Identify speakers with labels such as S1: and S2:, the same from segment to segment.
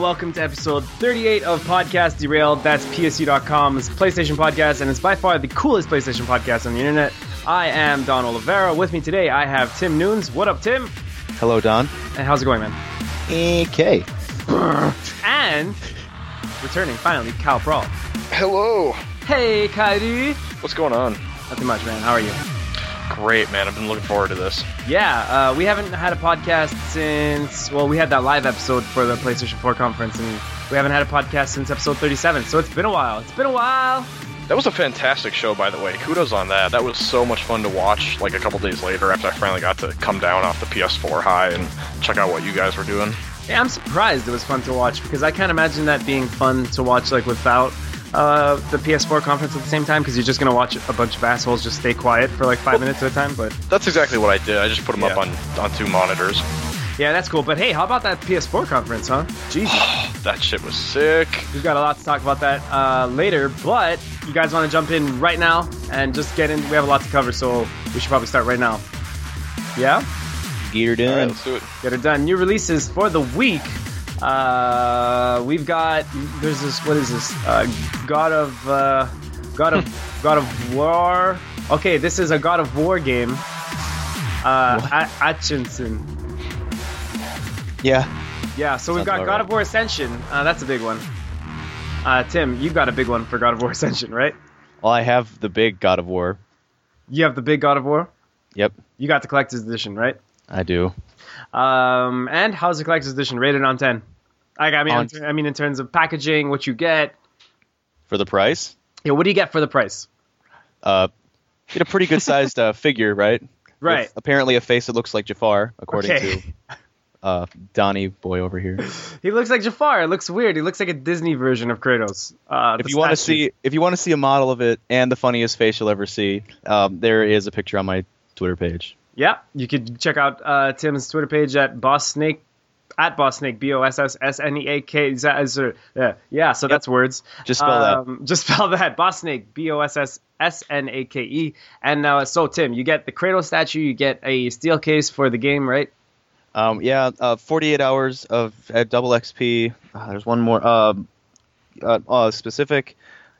S1: Hello, Internet, and welcome to episode 38 of Podcast Derailed. That's PSU.com's PlayStation podcast, and it's by far the coolest PlayStation podcast on the Internet. I am Don Oliveira. With me today, I have Tim Noons. What up, Tim?
S2: Hello, Don.
S1: And how's it going, man?
S2: Okay.
S1: And returning, finally, Cal Prahl.
S3: Hello.
S1: Hey, Kyrie.
S3: What's going on?
S1: Nothing much, man. How are you?
S3: Great, man. I've been looking forward to this.
S1: Yeah, uh, we haven't had a podcast since, well, we had that live episode for the PlayStation 4 conference, and we haven't had a podcast since episode 37, so it's been a while. It's been a while.
S3: That was a fantastic show, by the way. Kudos on that. That was so much fun to watch. Like a couple days later, after I finally got to come down off the PS4 high and check out what you guys were doing.
S1: Yeah, I'm surprised it was fun to watch because I can't imagine that being fun to watch like without uh, the PS4 conference at the same time because you're just gonna watch a bunch of assholes just stay quiet for like five minutes at a time. But
S3: That's exactly what I did. I just put them up on on two monitors.
S1: yeah, that's cool. But hey, how about that PS4 conference, huh? Jesus,
S3: That shit was sick.
S1: we've got a lot to talk about that uh, later. But you guys want to jump in right now and just get in? We have a lot to cover, so we should probably start right now. Yeah,
S2: Geeter
S3: All right,
S2: done.
S3: let's do it.
S1: get it done. New releases for the week. Uh, we've got there's this what is this? Uh, God of uh, God of God of War. Okay, this is a God of War game. Uh? A- Atchinson.
S2: Yeah.
S1: Yeah, so we've got God
S2: right.
S1: of War Ascension. Uh, that's a big one. Uh, Tim, you've got a big one for God of War Ascension, right?
S2: Well, I have the big God of War.
S1: You have the big God of War.
S2: Yep,
S1: You got the collector's edition, right?
S2: I do.
S1: Um, and how's the collector's edition rated on ten? Like, I mean,
S2: On-
S1: I mean, in terms of packaging, what you get.
S2: For the price,
S1: Yeah, what do you get for the price?
S2: uh, get a pretty good sized uh, figure, right?
S1: Right.
S2: With apparently a face that looks like Jafar, according
S1: Okay.
S2: to uh, Donnie boy over here.
S1: He looks like Jafar. It looks weird. He looks like a Disney version of Kratos. Uh,
S2: if you want to see, if you want to see a model of it and the funniest face you'll ever see, um, there is a picture on my Twitter page.
S1: yeah, you could check out uh, Tim's Twitter page at Boss Snake at Boss Snake B O S S S N E A K. Z- Yeah, yeah. So that's words.
S2: Just spell that.
S1: Um, Just spell that. Boss Snake B O S S S N A K E. And uh, so Tim, you get the Kratos statue. You get a steel case for the game, right?
S2: Um, yeah, uh, 48 hours of uh, double XP. Uh, there's one more um, uh, uh, specific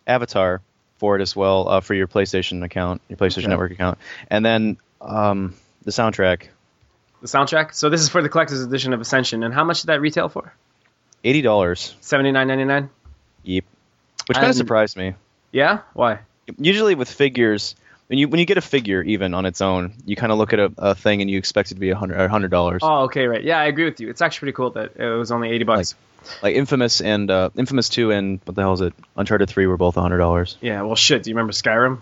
S2: avatar for it as well uh, for your PlayStation account, your PlayStation
S1: Okay.
S2: Network account, and then um, the soundtrack,
S1: The soundtrack. So this is for the collector's edition of Ascension. And how much did that retail for?
S2: eighty dollars.
S1: Seventy nine ninety nine.
S2: Yep, which kind of surprised me.
S1: Yeah. Why?
S2: Usually with figures, when you when you get a figure even on its own, you kind of look at a, a thing and you expect it to be a hundred a hundred dollars.
S1: Oh, okay, right. Yeah, I agree with you. It's actually pretty cool that it was only eighty bucks.
S2: Like Infamous and uh, Infamous Two and what the hell is it? Uncharted Three were both a hundred dollars.
S1: yeah. Well, shit. Do you remember Skyrim?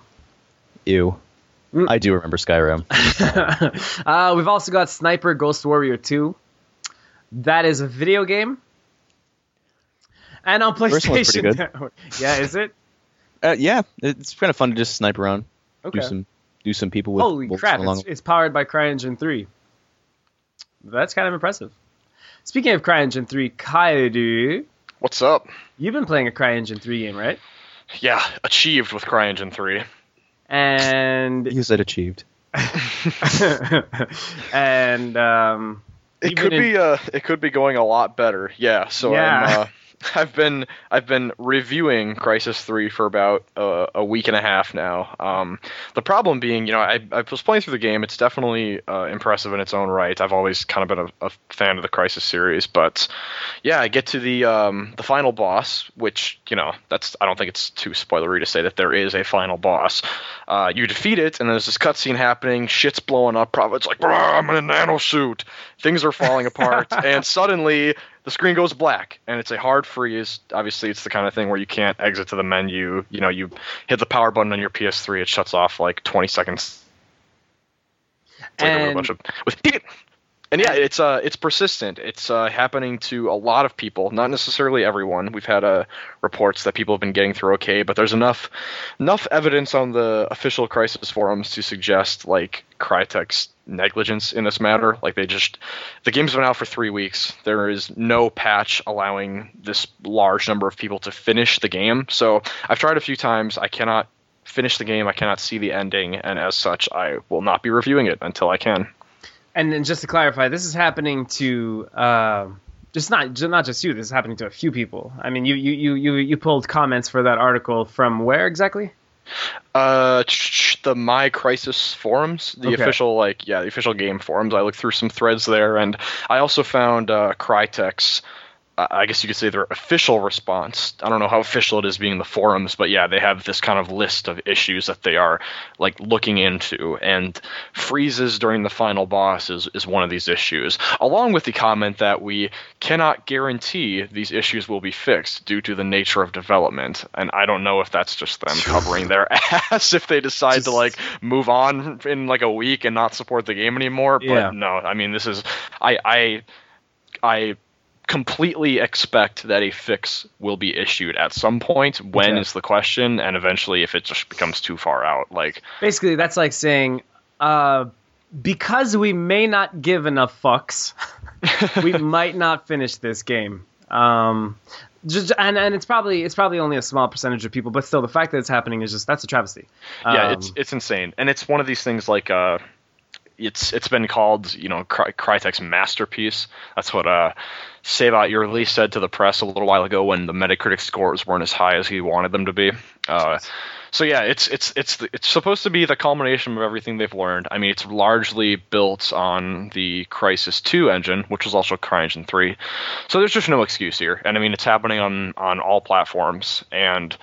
S2: Ew.
S1: Mm.
S2: I do remember Skyrim.
S1: uh, we've also got Sniper Ghost Warrior 2. That is a video game. And on
S2: First one's
S1: PlayStation
S2: pretty good.
S1: Network. Yeah, is it?
S2: Uh, yeah, it's kind of fun to just snipe around,
S1: Okay.
S2: do some do some people with.
S1: Holy crap,
S2: along-
S1: it's, it's powered by CryEngine 3. That's kind of impressive. Speaking of CryEngine 3, Kaedu,
S3: What's up?
S1: you've been playing a CryEngine 3 game, right?
S3: Yeah, achieved with CryEngine 3.
S1: And
S2: You said achieved.
S1: and um
S3: It could
S1: in-
S3: be uh it could be going a lot better. Yeah, so
S1: Yeah.
S3: I'm uh I've been I've been reviewing Crysis 3 for about uh, a week and a half now. Um, the problem being, you know, I, I was playing through the game. It's definitely uh, impressive in its own right. I've always kind of been a, a fan of the Crysis series, but yeah, I get to the um, the final boss, which you know, that's I don't think it's too spoilery to say that there is a final boss. Uh, you defeat it, and there's this cutscene happening. Shit's blowing up. Prophet's like, I'm in a nano suit. Things are falling apart, and suddenly the screen goes black, and it's a hard freeze. Obviously, it's the kind of thing where you can't exit to the menu. You know, you hit the power button on your PS3, it shuts off like 20 seconds later with a bunch of with and yeah, it's uh it's persistent. It's uh, happening to a lot of people, not necessarily everyone. We've had uh, reports that people have been getting through okay, but there's enough enough evidence on the official Crysis forums to suggest like Crytek's negligence in this matter. Like they just the game's been out for three weeks. There is no patch allowing this large number of people to finish the game. So I've tried a few times. I cannot finish the game. I cannot see the ending, and as such, I will not be reviewing it until I can.
S1: And then just to clarify, this is happening to uh, just not just not just you. This is happening to a few people. I mean, you you you you, you pulled comments for that article from where exactly?
S3: Uh, the MyCrysis forums, the
S1: Okay.
S3: official like yeah, the official game forums. I looked through some threads there, and I also found uh, Crytek's. I guess you could say their official response. I don't know how official it is being the forums, but yeah, they have this kind of list of issues that they are like looking into, and freezes during the final boss is, is one of these issues, along with the comment that we cannot guarantee these issues will be fixed due to the nature of development. And I don't know if that's just them covering their ass if they decide
S1: Just-
S3: to like move on in like a week and not support the game anymore. But
S1: Yeah.
S3: no, I mean this is I I I completely expect that a fix will be issued at some point. When is
S1: Okay.
S3: the question, and eventually if it just becomes too far out, like
S1: Basically, that's like saying, uh, because we may not give enough fucks, we might not finish this game. Um, just, and and it's probably it's probably only a small percentage of people, but still, the fact that it's happening is just that's a travesty.
S3: yeah,
S1: Um,
S3: it's it's insane, and it's one of these things like uh, it's it's been called you know Cry- Crytek's masterpiece. That's what uh, Cevat Yerli said to the press a little while ago when the Metacritic scores weren't as high as he wanted them to be. Uh, so yeah, it's it's it's it's supposed to be the culmination of everything they've learned. I mean, it's largely built on the Crysis 2 engine, which was also CryEngine 3. So there's just no excuse here, and I mean, it's happening on on all platforms and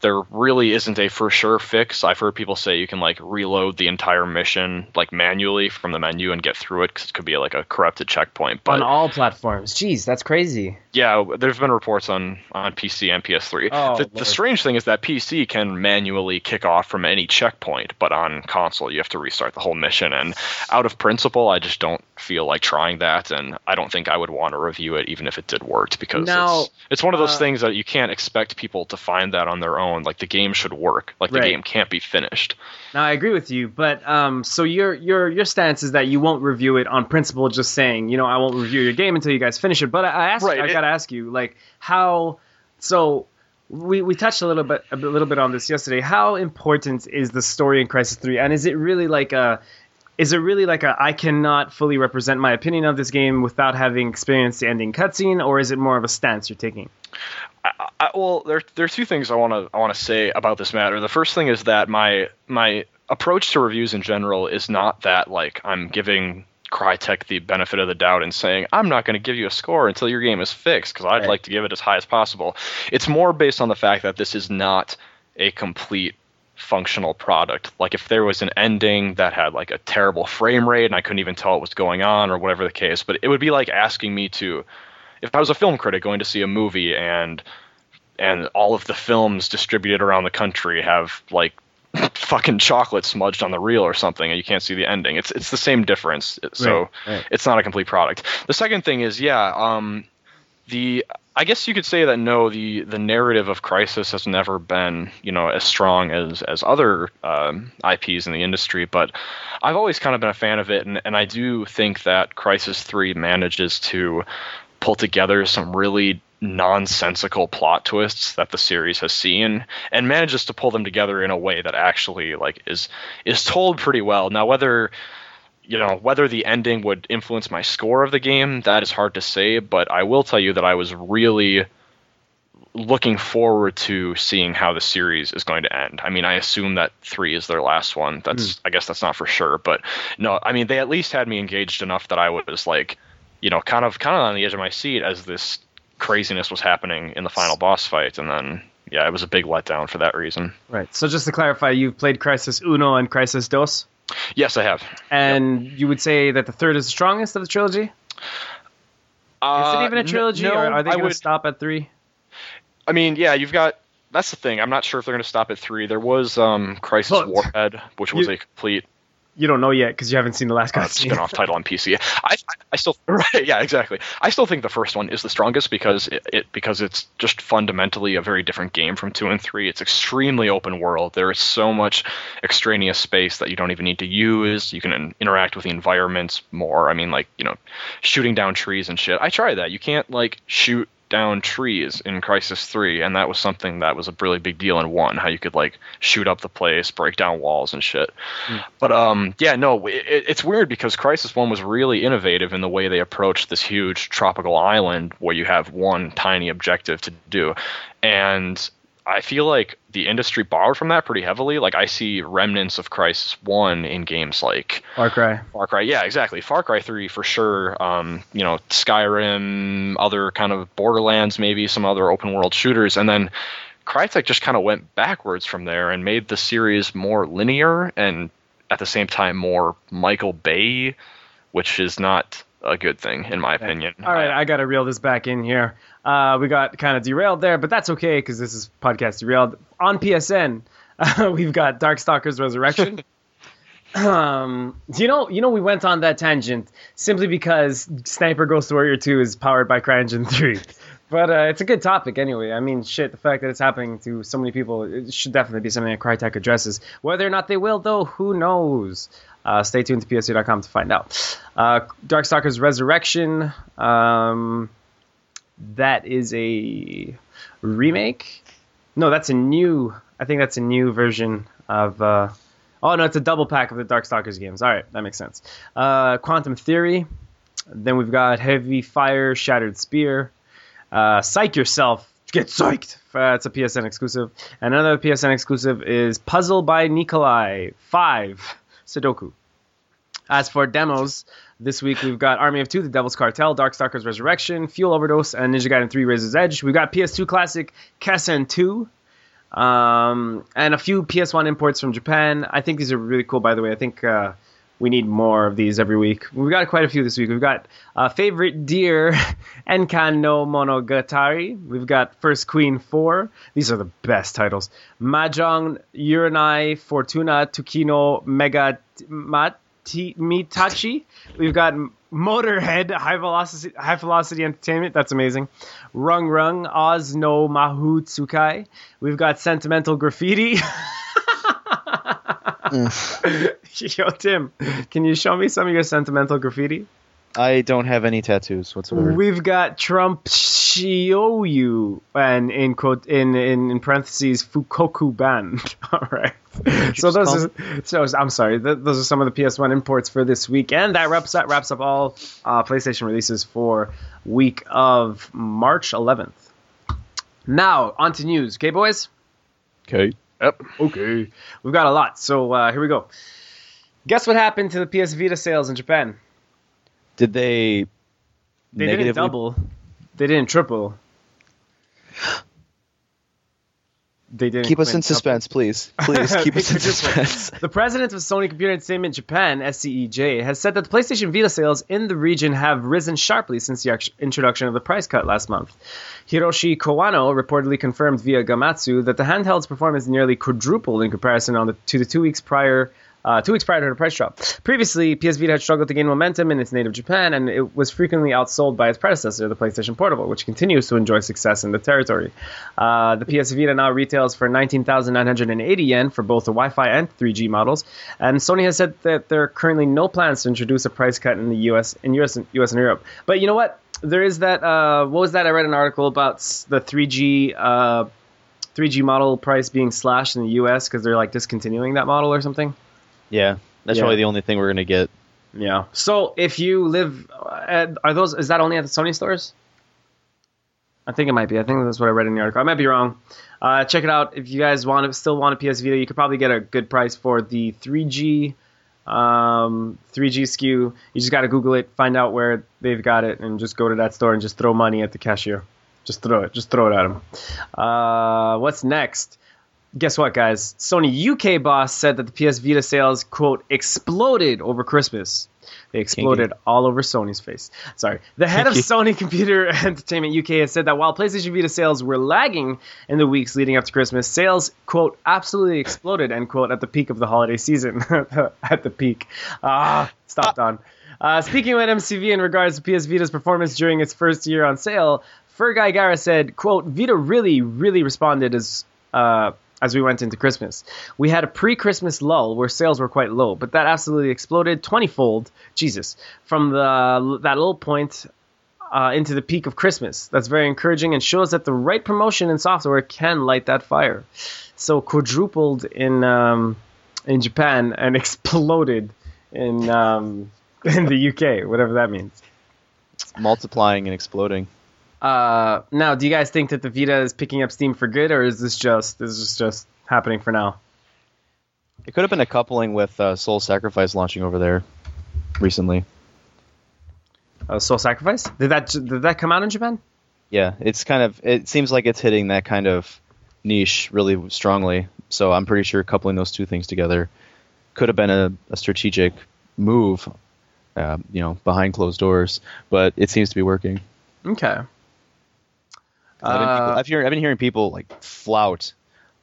S3: there really isn't a for sure fix. I've heard people say you can like reload the entire mission like manually from the menu and get through it because it could be like a corrupted checkpoint. But
S1: on all platforms. Jeez, that's crazy.
S3: yeah, there's been reports on on PC and PS3.
S1: Oh,
S3: the, the strange thing is that PC can manually kick off from any checkpoint, but on console you have to restart the whole mission. And out of principle, I just don't feel like trying that, and I don't think I would want to review it even if it did work because
S1: Now,
S3: it's it's one of those
S1: uh,
S3: things that you can't expect people to find that on their own. Like the game should work. Like the game can't be finished.
S1: Now I agree with you, but um, so your your your stance is that you won't review it on principle, just saying, you know, I won't review your game until you guys finish it. But I, I asked,
S3: Right,
S1: I
S3: it-
S1: gotta ask you, like, how? So we we touched a little bit a little bit on this yesterday. How important is the story in Crysis Three, and is it really like a is it really like a I cannot fully represent my opinion of this game without having experienced the ending cutscene, or is it more of a stance you're taking?
S3: I, I, well, there there are two things I want to I want to say about this matter. The first thing is that my my approach to reviews in general is not that like I'm giving Crytek the benefit of the doubt and saying I'm not going to give you a score until your game is fixed because I'd
S1: Right.
S3: like to give it as high as possible. It's more based on the fact that this is not a complete functional product. Like if there was an ending that had like a terrible frame rate and I couldn't even tell what was going on or whatever the case, but it would be like asking me to if I was a film critic going to see a movie and and all of the films distributed around the country have like fucking chocolate smudged on the reel or something and you can't see the ending. It's it's the same difference. So
S1: Right, right.
S3: it's not a complete product. The second thing is yeah, um the I guess you could say that no, the the narrative of Crysis has never been you know as strong as as other um, IPs in the industry, but I've always kind of been a fan of it, and, and I do think that Crysis Three manages to pull together some really nonsensical plot twists that the series has seen and manages to pull them together in a way that actually like is is told pretty well. Now whether you know whether the ending would influence my score of the game that is hard to say but i will tell you that i was really looking forward to seeing how the series is going to end. I mean i assume that three is their last one. That's hmm. i guess that's not for sure but no i mean they at least had me engaged enough that i was like you know kind of kind of on the edge of my seat as this craziness was happening in the final boss fight and then yeah it was a big letdown for that reason.
S1: Right. So just to clarify, you've played Crysis Uno and Crysis Dos,
S3: yes i have
S1: and you would say that the third is the strongest of the trilogy. Is
S3: Uh,
S1: it even a trilogy,
S3: no,
S1: or are they going to stop at three?
S3: I mean, yeah, you've got. That's the thing. I'm not sure if they're going to stop at three. There was um,
S1: Crysis
S3: Warhead, which was
S1: you-
S3: a complete
S1: You don't know yet because you haven't seen the last
S3: uh, spin-off title on PC. I, I, I still right, yeah, exactly. I still think the first one is the strongest because it, it because it's just fundamentally a very different game from two and three. It's extremely open world. There is so much extraneous space that you don't even need to use. You can in- interact with the environments more. I mean, like you know, shooting down trees and shit. I tried that. You can't like shoot down trees in Crysis 3, and that was something that was a really big deal in 1, how you could, like, shoot up the place, break down walls and shit. Mm. But, um, yeah, no, it, it's weird because Crysis 1 was really innovative in the way they approached this huge tropical island where you have one tiny objective to do. And I feel like the industry borrowed from that pretty heavily. Like I see remnants of Crysis One in games like
S1: Far Cry.
S3: Far Cry, yeah, exactly. Far Cry Three for sure. Um, you know, Skyrim, other kind of Borderlands, maybe some other open world shooters, and then Crytek just kind of went backwards from there and made the series more linear and at the same time more Michael Bay, which is not a good thing in my opinion.
S1: All right, I got to reel this back in here. Uh, we got kind of derailed there, but that's okay because this is podcast derailed. On PSN, uh, we've got Darkstalkers Resurrection. um, you know, you know, we went on that tangent simply because Sniper Ghost Warrior 2 is powered by CryEngine 3. But uh, it's a good topic anyway. I mean, shit, the fact that it's happening to so many people, it should definitely be something that Crytek addresses. Whether or not they will, though, who knows? Uh, stay tuned to PSU.com to find out. Uh, Darkstalkers Resurrection. Um, that is a remake. No, that's a new. I think that's a new version of. Uh, oh no, it's a double pack of the Darkstalkers games. All right, that makes sense. Uh, Quantum Theory. Then we've got Heavy Fire, Shattered Spear. Uh, Psych Yourself. Get psyched. Uh, it's a PSN exclusive. And another PSN exclusive is Puzzle by Nikoli 5 Sudoku. As for demos, this week we've got Army of Two, The Devil's Cartel, Darkstalkers Resurrection, Fuel Overdose, and Ninja Gaiden 3 Razor's Edge. We've got PS2 Classic, Kessen 2, um, and a few PS1 imports from Japan. I think these are really cool, by the way. I think uh, we need more of these every week. We've got quite a few this week. We've got uh, Favorite Dear, Enkan no Monogatari. We've got First Queen 4. These are the best titles. Mahjong Uranai Fortuna Tukino Mega Mat. Mitachi. We've got Motorhead, High Velocity, High Velocity Entertainment. That's amazing. Rung Rung, Oz no Mahu Tsukai. We've got Sentimental Graffiti. mm. Yo, Tim, can you show me some of your sentimental graffiti?
S2: I don't have any tattoos whatsoever.
S1: We've got Trump Shioyu and in quote in in, in parentheses Fukoku Ban. All right. So those are, so I'm sorry. Th- those are some of the PS1 imports for this week, and that wraps up wraps up all uh, PlayStation releases for week of March 11th. Now on to news. Okay, boys.
S2: Okay.
S1: Yep. Okay. We've got a lot. So uh, here we go. Guess what happened to the PS Vita sales in Japan?
S2: Did they?
S1: They negatively... didn't double. They didn't triple.
S2: They didn't keep us in suspense, double. please. Please keep us in suspense.
S1: the president of Sony Computer Entertainment Japan (SCEJ) has said that the PlayStation Vita sales in the region have risen sharply since the introduction of the price cut last month. Hiroshi Kawano reportedly confirmed via Famitsu that the handheld's performance nearly quadrupled in comparison the, to the two weeks prior uh, two weeks prior to the price drop. Previously, PS Vita had struggled to gain momentum in its native Japan, and it was frequently outsold by its predecessor, the PlayStation Portable, which continues to enjoy success in the territory. Uh, the PS Vita now retails for 19,980 yen for both the Wi-Fi and 3G models, and Sony has said that there are currently no plans to introduce a price cut in the US, in US, US and Europe. But you know what? There is that. Uh, what was that? I read an article about the 3G. 3G uh, model price being slashed in the US because they're like discontinuing that model or something.
S2: Yeah, that's yeah. probably the only thing we're gonna get.
S1: Yeah. So if you live, at, are those? Is that only at the Sony stores? I think it might be. I think that's what I read in the article. I might be wrong. Uh, check it out. If you guys want to still want a PS Vita, you could probably get a good price for the 3G um, 3G SKU. You just got to Google it, find out where they've got it, and just go to that store and just throw money at the cashier. Just throw it. Just throw it at them. Uh, what's next? Guess what, guys? Sony UK boss said that the PS Vita sales, quote, exploded over Christmas. They exploded all over Sony's face. Sorry. The head of Sony Computer Entertainment UK has said that while PlayStation Vita sales were lagging in the weeks leading up to Christmas, sales, quote, absolutely exploded, end quote, at the peak of the holiday season. at the peak. Ah, stopped on. Uh, speaking with MCV in regards to PS Vita's performance during its first year on sale, Fergal Gara said, quote, Vita really, really responded as uh, as we went into Christmas. We had a pre Christmas lull where sales were quite low, but that absolutely exploded 20 fold, Jesus, from the that little point uh, into the peak of Christmas. That's very encouraging and shows that the right promotion and software can light that fire. So quadrupled in um, in Japan and exploded in um, in the UK, whatever that means.
S2: Multiplying and exploding.
S1: Uh, now, do you guys think that the Vita is picking up steam for good, or is this just this is just happening for now?
S2: It could have been a coupling with uh, Soul Sacrifice launching over there recently.
S1: Uh, Soul Sacrifice did that did that come out in Japan?
S2: Yeah, it's kind of. It seems like it's hitting that kind of niche really strongly. So I'm pretty sure coupling those two things together could have been a, a strategic move, uh, you know, behind closed doors. But it seems to be working.
S1: Okay.
S2: I've, been people,
S1: Uh,
S2: I've, I've been hearing people like flout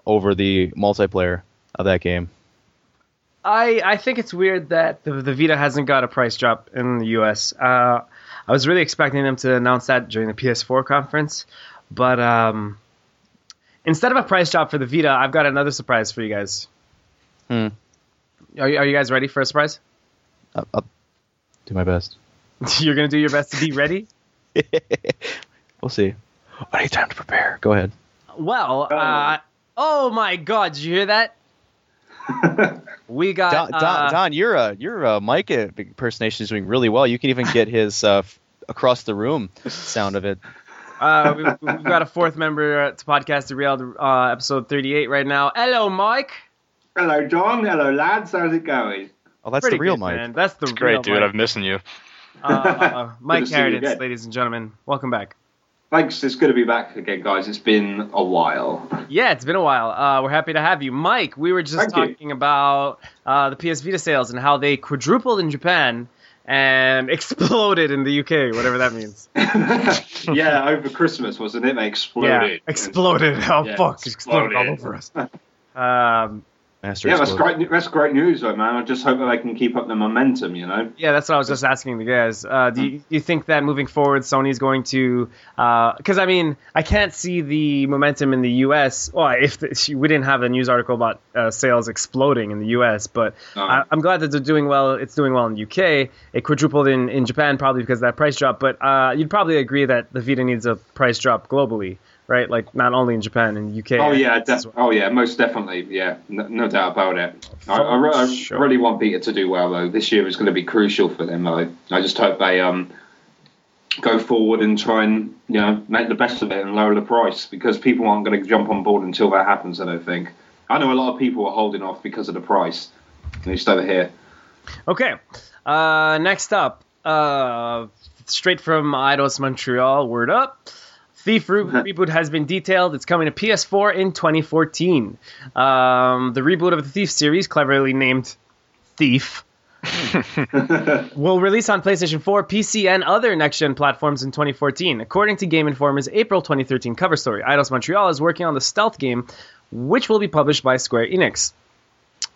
S2: over the multiplayer of that game.
S1: I I think it's weird that the, the Vita hasn't got a price drop in the US. Uh, I was really expecting them to announce that during the PS4 conference, but um, instead of a price drop for the Vita, I've got another surprise for you guys.
S2: Hmm.
S1: Are you, are you guys ready for a surprise?
S2: I'll, I'll do my best.
S1: You're gonna do your best to be ready.
S2: we'll see. I need time to prepare. Go ahead.
S1: Well, uh, oh my God, did you hear that? We got
S2: Don, Don,
S1: uh,
S2: Don your uh, your uh, mic impersonation is doing really well. You can even get his uh, across the room sound of it.
S1: Uh, we, we've got a fourth member to Podcast Derailed uh, episode 38 right now. Hello, Mike.
S4: Hello, John. Hello, lads. How's it going?
S2: Oh, that's
S1: Pretty
S2: the real
S1: good,
S2: mic.
S1: man. That's the
S3: Great,
S1: real
S3: dude.
S1: Mike.
S3: I'm missing you.
S1: Uh, uh, Mike
S4: Good to see you
S1: Harradence,
S4: again.
S1: ladies and gentlemen. Welcome back.
S4: Thanks. It's good to be back again, guys. It's been a while.
S1: Yeah, it's been a while. Uh, we're happy to have you. Mike, we were just
S4: Thank you.
S1: talking about uh, the PS Vita sales and how they quadrupled in Japan and exploded in the UK, whatever that means.
S4: yeah, over Christmas, wasn't it? They exploded.
S1: Yeah, exploded. Oh,
S4: Yeah,
S1: fuck. Exploded all over us. Um,
S2: Master
S4: Yeah, that's great. That's great news, though, man. I just hope that they can keep up the momentum. You know.
S1: Yeah, that's what I was just asking the guys. Uh, do, you, do you think that moving forward, Sony's going to? Because I mean, I can't see the momentum in the U.S. Well, if the, we didn't have a news article about uh, sales exploding in the U.S., but
S4: No.
S1: I, I'm glad that they're doing well. It's doing well in the UK. It quadrupled in, in Japan probably because of that price drop. But uh, you'd probably agree that the Vita needs a price drop globally, right? Like not only in Japan and UK.
S4: Oh yeah, def-
S1: well.
S4: oh yeah, most definitely. Yeah, no, no doubt about it. I, I, re- I
S1: Sure.
S4: really want Vita to do well though. This year is going to be crucial for them. I, I just hope they um go forward and try and you know make the best of it and lower the price because people aren't going to jump on board until that happens. I don't think. I know a lot of people are holding off because of the price. At least over here.
S1: Okay. Uh, next up, uh, straight from Eidos Montreal, word up. Thief Re- reboot has been detailed. It's coming to PS4 in 2014. Um, the reboot of the Thief series, cleverly named Thief, will release on PlayStation 4, PC, and other next gen platforms in 2014. According to Game Informer's April 2013 cover story, Eidos Montreal is working on the stealth game, which will be published by Square Enix.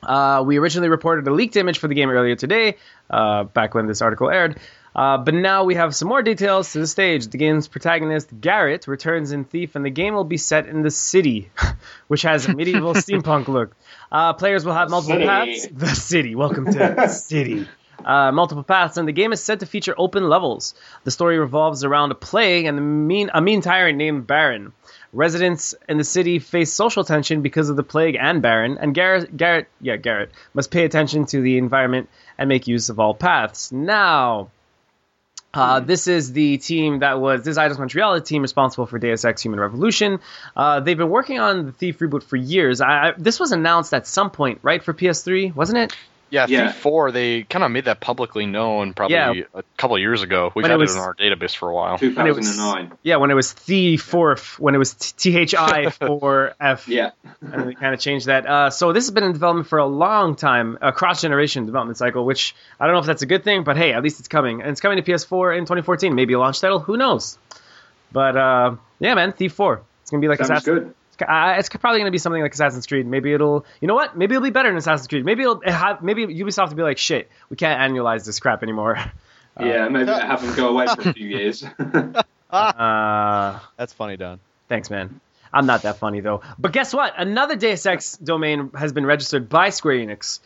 S1: Uh, we originally reported a leaked image for the game earlier today, uh, back when this article aired. Uh, but now we have some more details to the stage. The game's protagonist, Garrett, returns in Thief, and the game will be set in the city, which has a medieval steampunk look. Uh, players will have multiple
S4: City.
S1: paths. The city. Welcome to the city. Uh, multiple paths, and the game is said to feature open levels. The story revolves around a plague and the mean, a mean tyrant named Baron. Residents in the city face social tension because of the plague and Baron, and Garrett, Garrett, yeah, Garrett must pay attention to the environment and make use of all paths. Now, uh, this is the team that was this is Eidos Montreal, the team responsible for Deus Ex: Human Revolution. Uh, they've been working on the Thief reboot for years. I, I, this was announced at some point, right, for PS3, wasn't it?
S3: Yeah,
S4: Yeah.
S3: Thief 4, they kind of made that publicly known probably
S1: Yeah.
S3: a couple of years ago. We've
S1: When it
S3: had
S1: was-
S3: it in our database for a while.
S4: 2009.
S1: Yeah, when it was the fourth, when it was T H I four F.
S4: Yeah.
S1: and they kind of changed that. Uh, so this has been in development for a long time, a cross generation development cycle. Which I don't know if that's a good thing, but hey, at least it's coming, and it's coming to PS4 in 2014. Maybe a launch title, who knows? But uh, yeah, man, Thief 4. It's gonna be like
S4: Sounds
S1: Assassin's.
S4: good.
S1: Uh, it's probably gonna be something like Assassin's Creed. Maybe it'll, you know what? Maybe it'll be better than Assassin's Creed. Maybe it'll it have, maybe Ubisoft will be like, shit, we can't annualize this crap anymore.
S4: Yeah, maybe they have them go away for a few years.
S1: Uh,
S2: That's funny, Don.
S1: Thanks, man. I'm not that funny though. But guess what? Another Deus Ex domain has been registered by Square Enix.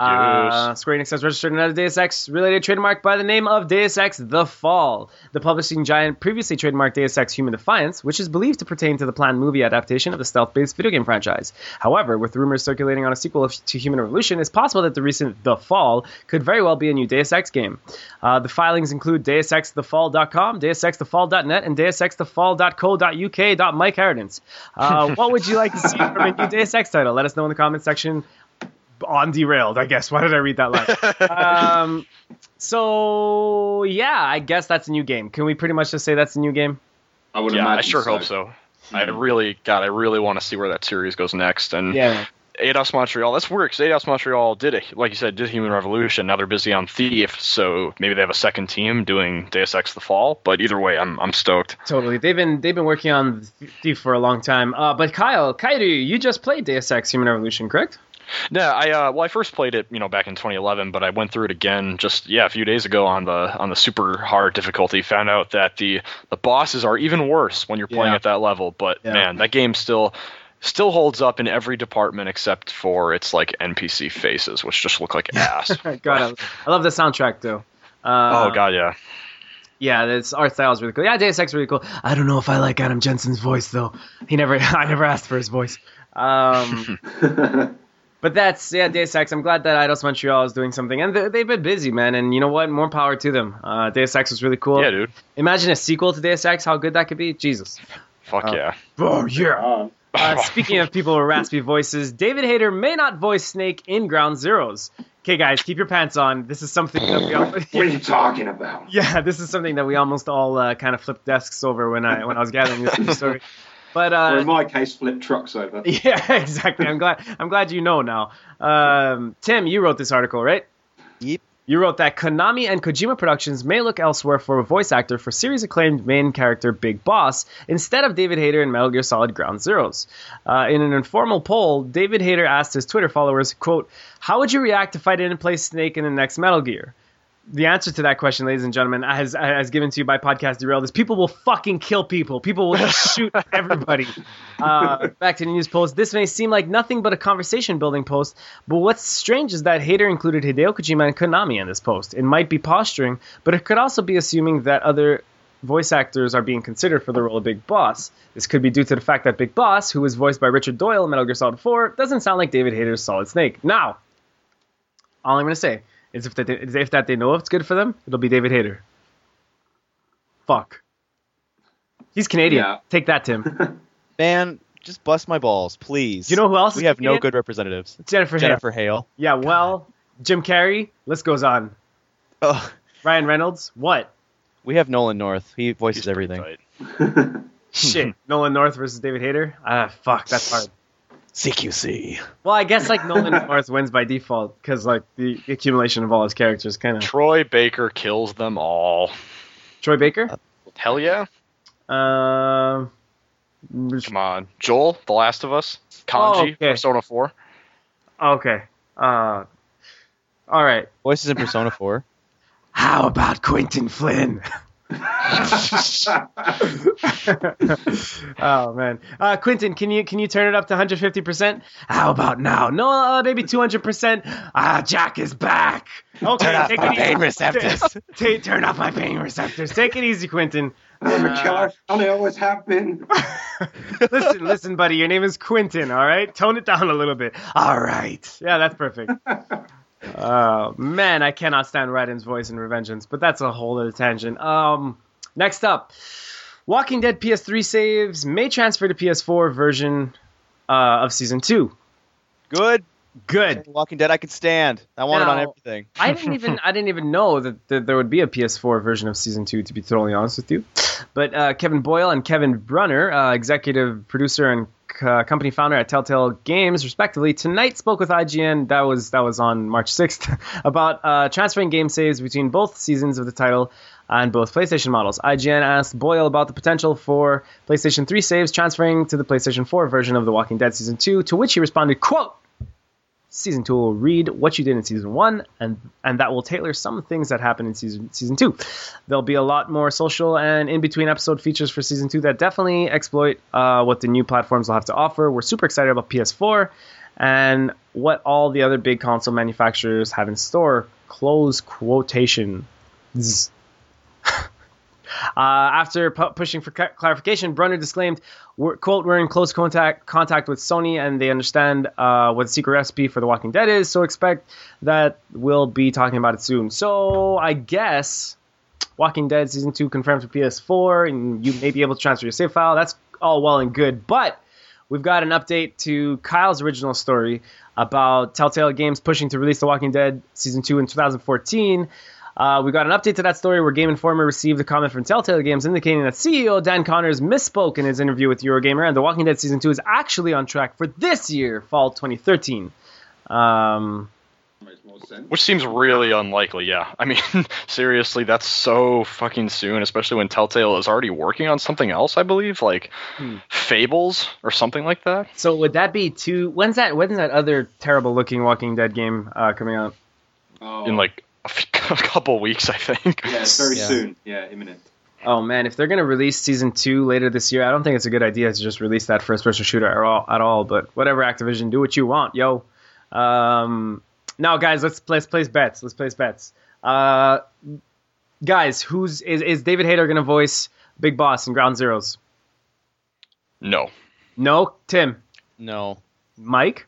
S1: Uh, Square Enix has registered another Deus Ex related trademark by the name of Deus Ex The Fall. The publishing giant previously trademarked Deus Ex Human Defiance, which is believed to pertain to the planned movie adaptation of the stealth based video game franchise. However, with rumors circulating on a sequel to Human Revolution, it's possible that the recent The Fall could very well be a new Deus Ex game. Uh, the filings include DeusExTheFall.com, DeusExTheFall.net, and DeusExTheFall.co.uk. Mike Harradence. Uh, what would you like to see from a new Deus Ex title? Let us know in the comments section on derailed i guess why did i read that line um, so yeah i guess that's a new game can we pretty much just say that's a new game
S4: I would
S3: Yeah,
S4: imagine
S3: I sure
S4: so.
S3: hope so. I really, God, I really want to see where that series goes next. And
S1: yeah
S3: Eidos Montreal, that's weird because Eidos Montreal did it, like you said, did Human Revolution. Now they're busy on Thief, so maybe they have a second team doing Deus Ex: The Fall. But either way, I'm I'm stoked.
S1: totally they've been they've been working on thief for a long time uh, but kyle kairu you just played deus ex human revolution correct
S3: No, I uh, well, I first played it, you know, back in 2011, but I went through it again just yeah a few days ago on the on the super hard difficulty. Found out that the the bosses are even worse when you're playing
S1: Yeah.
S3: at that level. But
S1: Yeah.
S3: man, that game still still holds up in every department except for its like NPC faces, which just look like ass.
S1: god I, I love the soundtrack though uh,
S3: oh god, yeah.
S1: yeah this art style is really cool yeah deus ex is really cool i don't know if i like adam jensen's voice though he never i never asked for his voice um But that's yeah, Deus Ex. I'm glad that Eidos Montreal is doing something, and they, they've been busy, man. And you know what? More power to them. Uh, Deus Ex was really cool.
S3: Yeah, dude.
S1: Imagine a sequel to Deus Ex. How good that could be. Jesus.
S3: Fuck
S1: Oh.
S3: yeah.
S1: Oh yeah.
S4: Uh,
S1: Uh, speaking of people with raspy voices, David Hayter may not voice Snake in Ground Zeroes. Okay, guys, keep your pants on. This is something that we all,
S4: what are you talking about?
S1: yeah, this is something that we almost all uh, kind of flipped desks over when I when I was gathering this story. But uh,
S4: or in my case, flip trucks over.
S1: yeah, exactly. I'm glad. I'm glad you know now. Um, Tim, you wrote this article, right?
S2: Yep.
S1: You wrote that Konami and Kojima Productions may look elsewhere for a voice actor for series acclaimed main character Big Boss instead of David Hayter in Metal Gear Solid Ground Zeroes. Uh, in an informal poll, David Hayter asked his Twitter followers, "quote How would you react if I didn't play Snake in the next Metal Gear?" The answer to that question, ladies and gentlemen, as as given to you by Podcast Derailed, is people will fucking kill people. People will just shoot everybody. Uh, back to the news post. This may seem like nothing but a conversation building post, but what's strange is that Hayter included Hideo Kojima and Konami in this post. It might be posturing, but it could also be assuming that other voice actors are being considered for the role of Big Boss. This could be due to the fact that Big Boss, who was voiced by Richard Doyle in Metal Gear Solid 4, doesn't sound like David Hayter's Solid Snake. Now, all I'm going to say is if that, they, if that they know it's good for them, it'll be David Hayter. Fuck. He's Canadian.
S4: Yeah.
S1: Take that, Tim.
S2: Man, just bust my balls, please.
S1: You know who else
S2: we
S1: is
S2: have no good representatives.
S1: Jennifer Hale.
S2: Jennifer Hale.
S1: Yeah, well, Jim Carrey. List goes on.
S2: Oh,
S1: Ryan Reynolds. What?
S2: we have Nolan North. He voices
S3: He's
S2: everything.
S1: Shit. Nolan North versus David Hayter. Ah, fuck. That's hard.
S2: CQC.
S1: Well, I guess like Nolan North wins by default because like the accumulation of all his characters, kind of.
S3: Troy Baker kills them all.
S1: Troy Baker.
S3: Hell yeah.
S1: Um.
S3: Come on. Joel, The Last of Us. Kanji,
S1: Oh, okay.
S3: Persona 4.
S1: okay. Uh. All right.
S2: Voices in Persona 4.
S1: How about Quinton Flynn? oh man, uh, Quinton, can you can you turn it up to 150 percent? How about now? No, uh, maybe 200 percent. Ah, Jack is back. Okay,
S2: Turn off
S1: take
S2: my
S1: it
S2: pain
S1: easy.
S2: receptors.
S1: Ta- turn off my pain receptors. Take it easy,
S4: Quinton. My gosh, and I always have been.
S1: listen, listen, buddy. Your name is Quinton. All right, tone it down a little bit. All right. Yeah, that's perfect. Oh man, I cannot stand Raiden's voice in Revengeance, but that's a whole other tangent. Um, next up, Walking Dead PS3 saves may transfer to PS4 version uh, of Season Two.
S2: Good.
S1: Good.
S2: Walking Dead, I can stand. I want it on everything.
S1: I didn't even I didn't even know that, that there would be a PS4 version of season two. To be totally honest with you, but uh, Kevin Boyle and Kevin Bruner, uh, executive producer and uh, company founder at Telltale Games, respectively, tonight spoke with IGN. That was that was on March sixth about uh, transferring game saves between both seasons of the title and both PlayStation models. IGN asked Boyle about the potential for PlayStation 3 saves transferring to the PlayStation 4 version of The Walking Dead Season 2, to which he responded, quote, season two will read what you did in season one, and and that will tailor some things that happen in season season two. There'll be a lot more social and in between episode features for season two that definitely exploit uh, what the new platforms will have to offer. We're super excited about PS4 and what all the other big console manufacturers have in store. Close quotation. Uh, after pu- pushing for ca- clarification, Bruner disclaimed, we're, "quote We're in close contact contact with Sony, and they understand uh, what the secret recipe for The Walking Dead is. So expect that we'll be talking about it soon." So I guess Walking Dead season two confirmed for PS4, and you may be able to transfer your save file. That's all well and good, but we've got an update to Kyle's original story about Telltale Games pushing to release The Walking Dead season two in 2014. Uh, we got an update to that story where Game Informer received a comment from Telltale Games indicating that CEO Dan Connors misspoke in his interview with Eurogamer, and The Walking Dead season two is actually on track for this year, fall 2013. Um,
S4: Makes more sense.
S3: Which seems really unlikely, yeah. I mean, seriously, that's so fucking soon, especially when Telltale is already working on something else, I believe, like
S1: Hmm.
S3: Fables or something like that.
S1: so would that be two? When's that? When's that other terrible looking Walking Dead game uh, coming out?
S4: Oh,
S3: In like a, f- a couple weeks, I think.
S4: yeah, it's very
S2: Yeah.
S4: soon. Yeah, imminent.
S1: Oh man, if they're gonna release season two later this year, I don't think it's a good idea to just release that first person shooter at all. At all. But whatever, Activision, do what you want, yo. Um, now, guys, let's let's place bets. Let's place bets. Uh, guys, who's is is David Hayter gonna voice Big Boss in Ground Zeroes?
S3: No.
S1: No, Tim,
S2: No.
S1: Mike.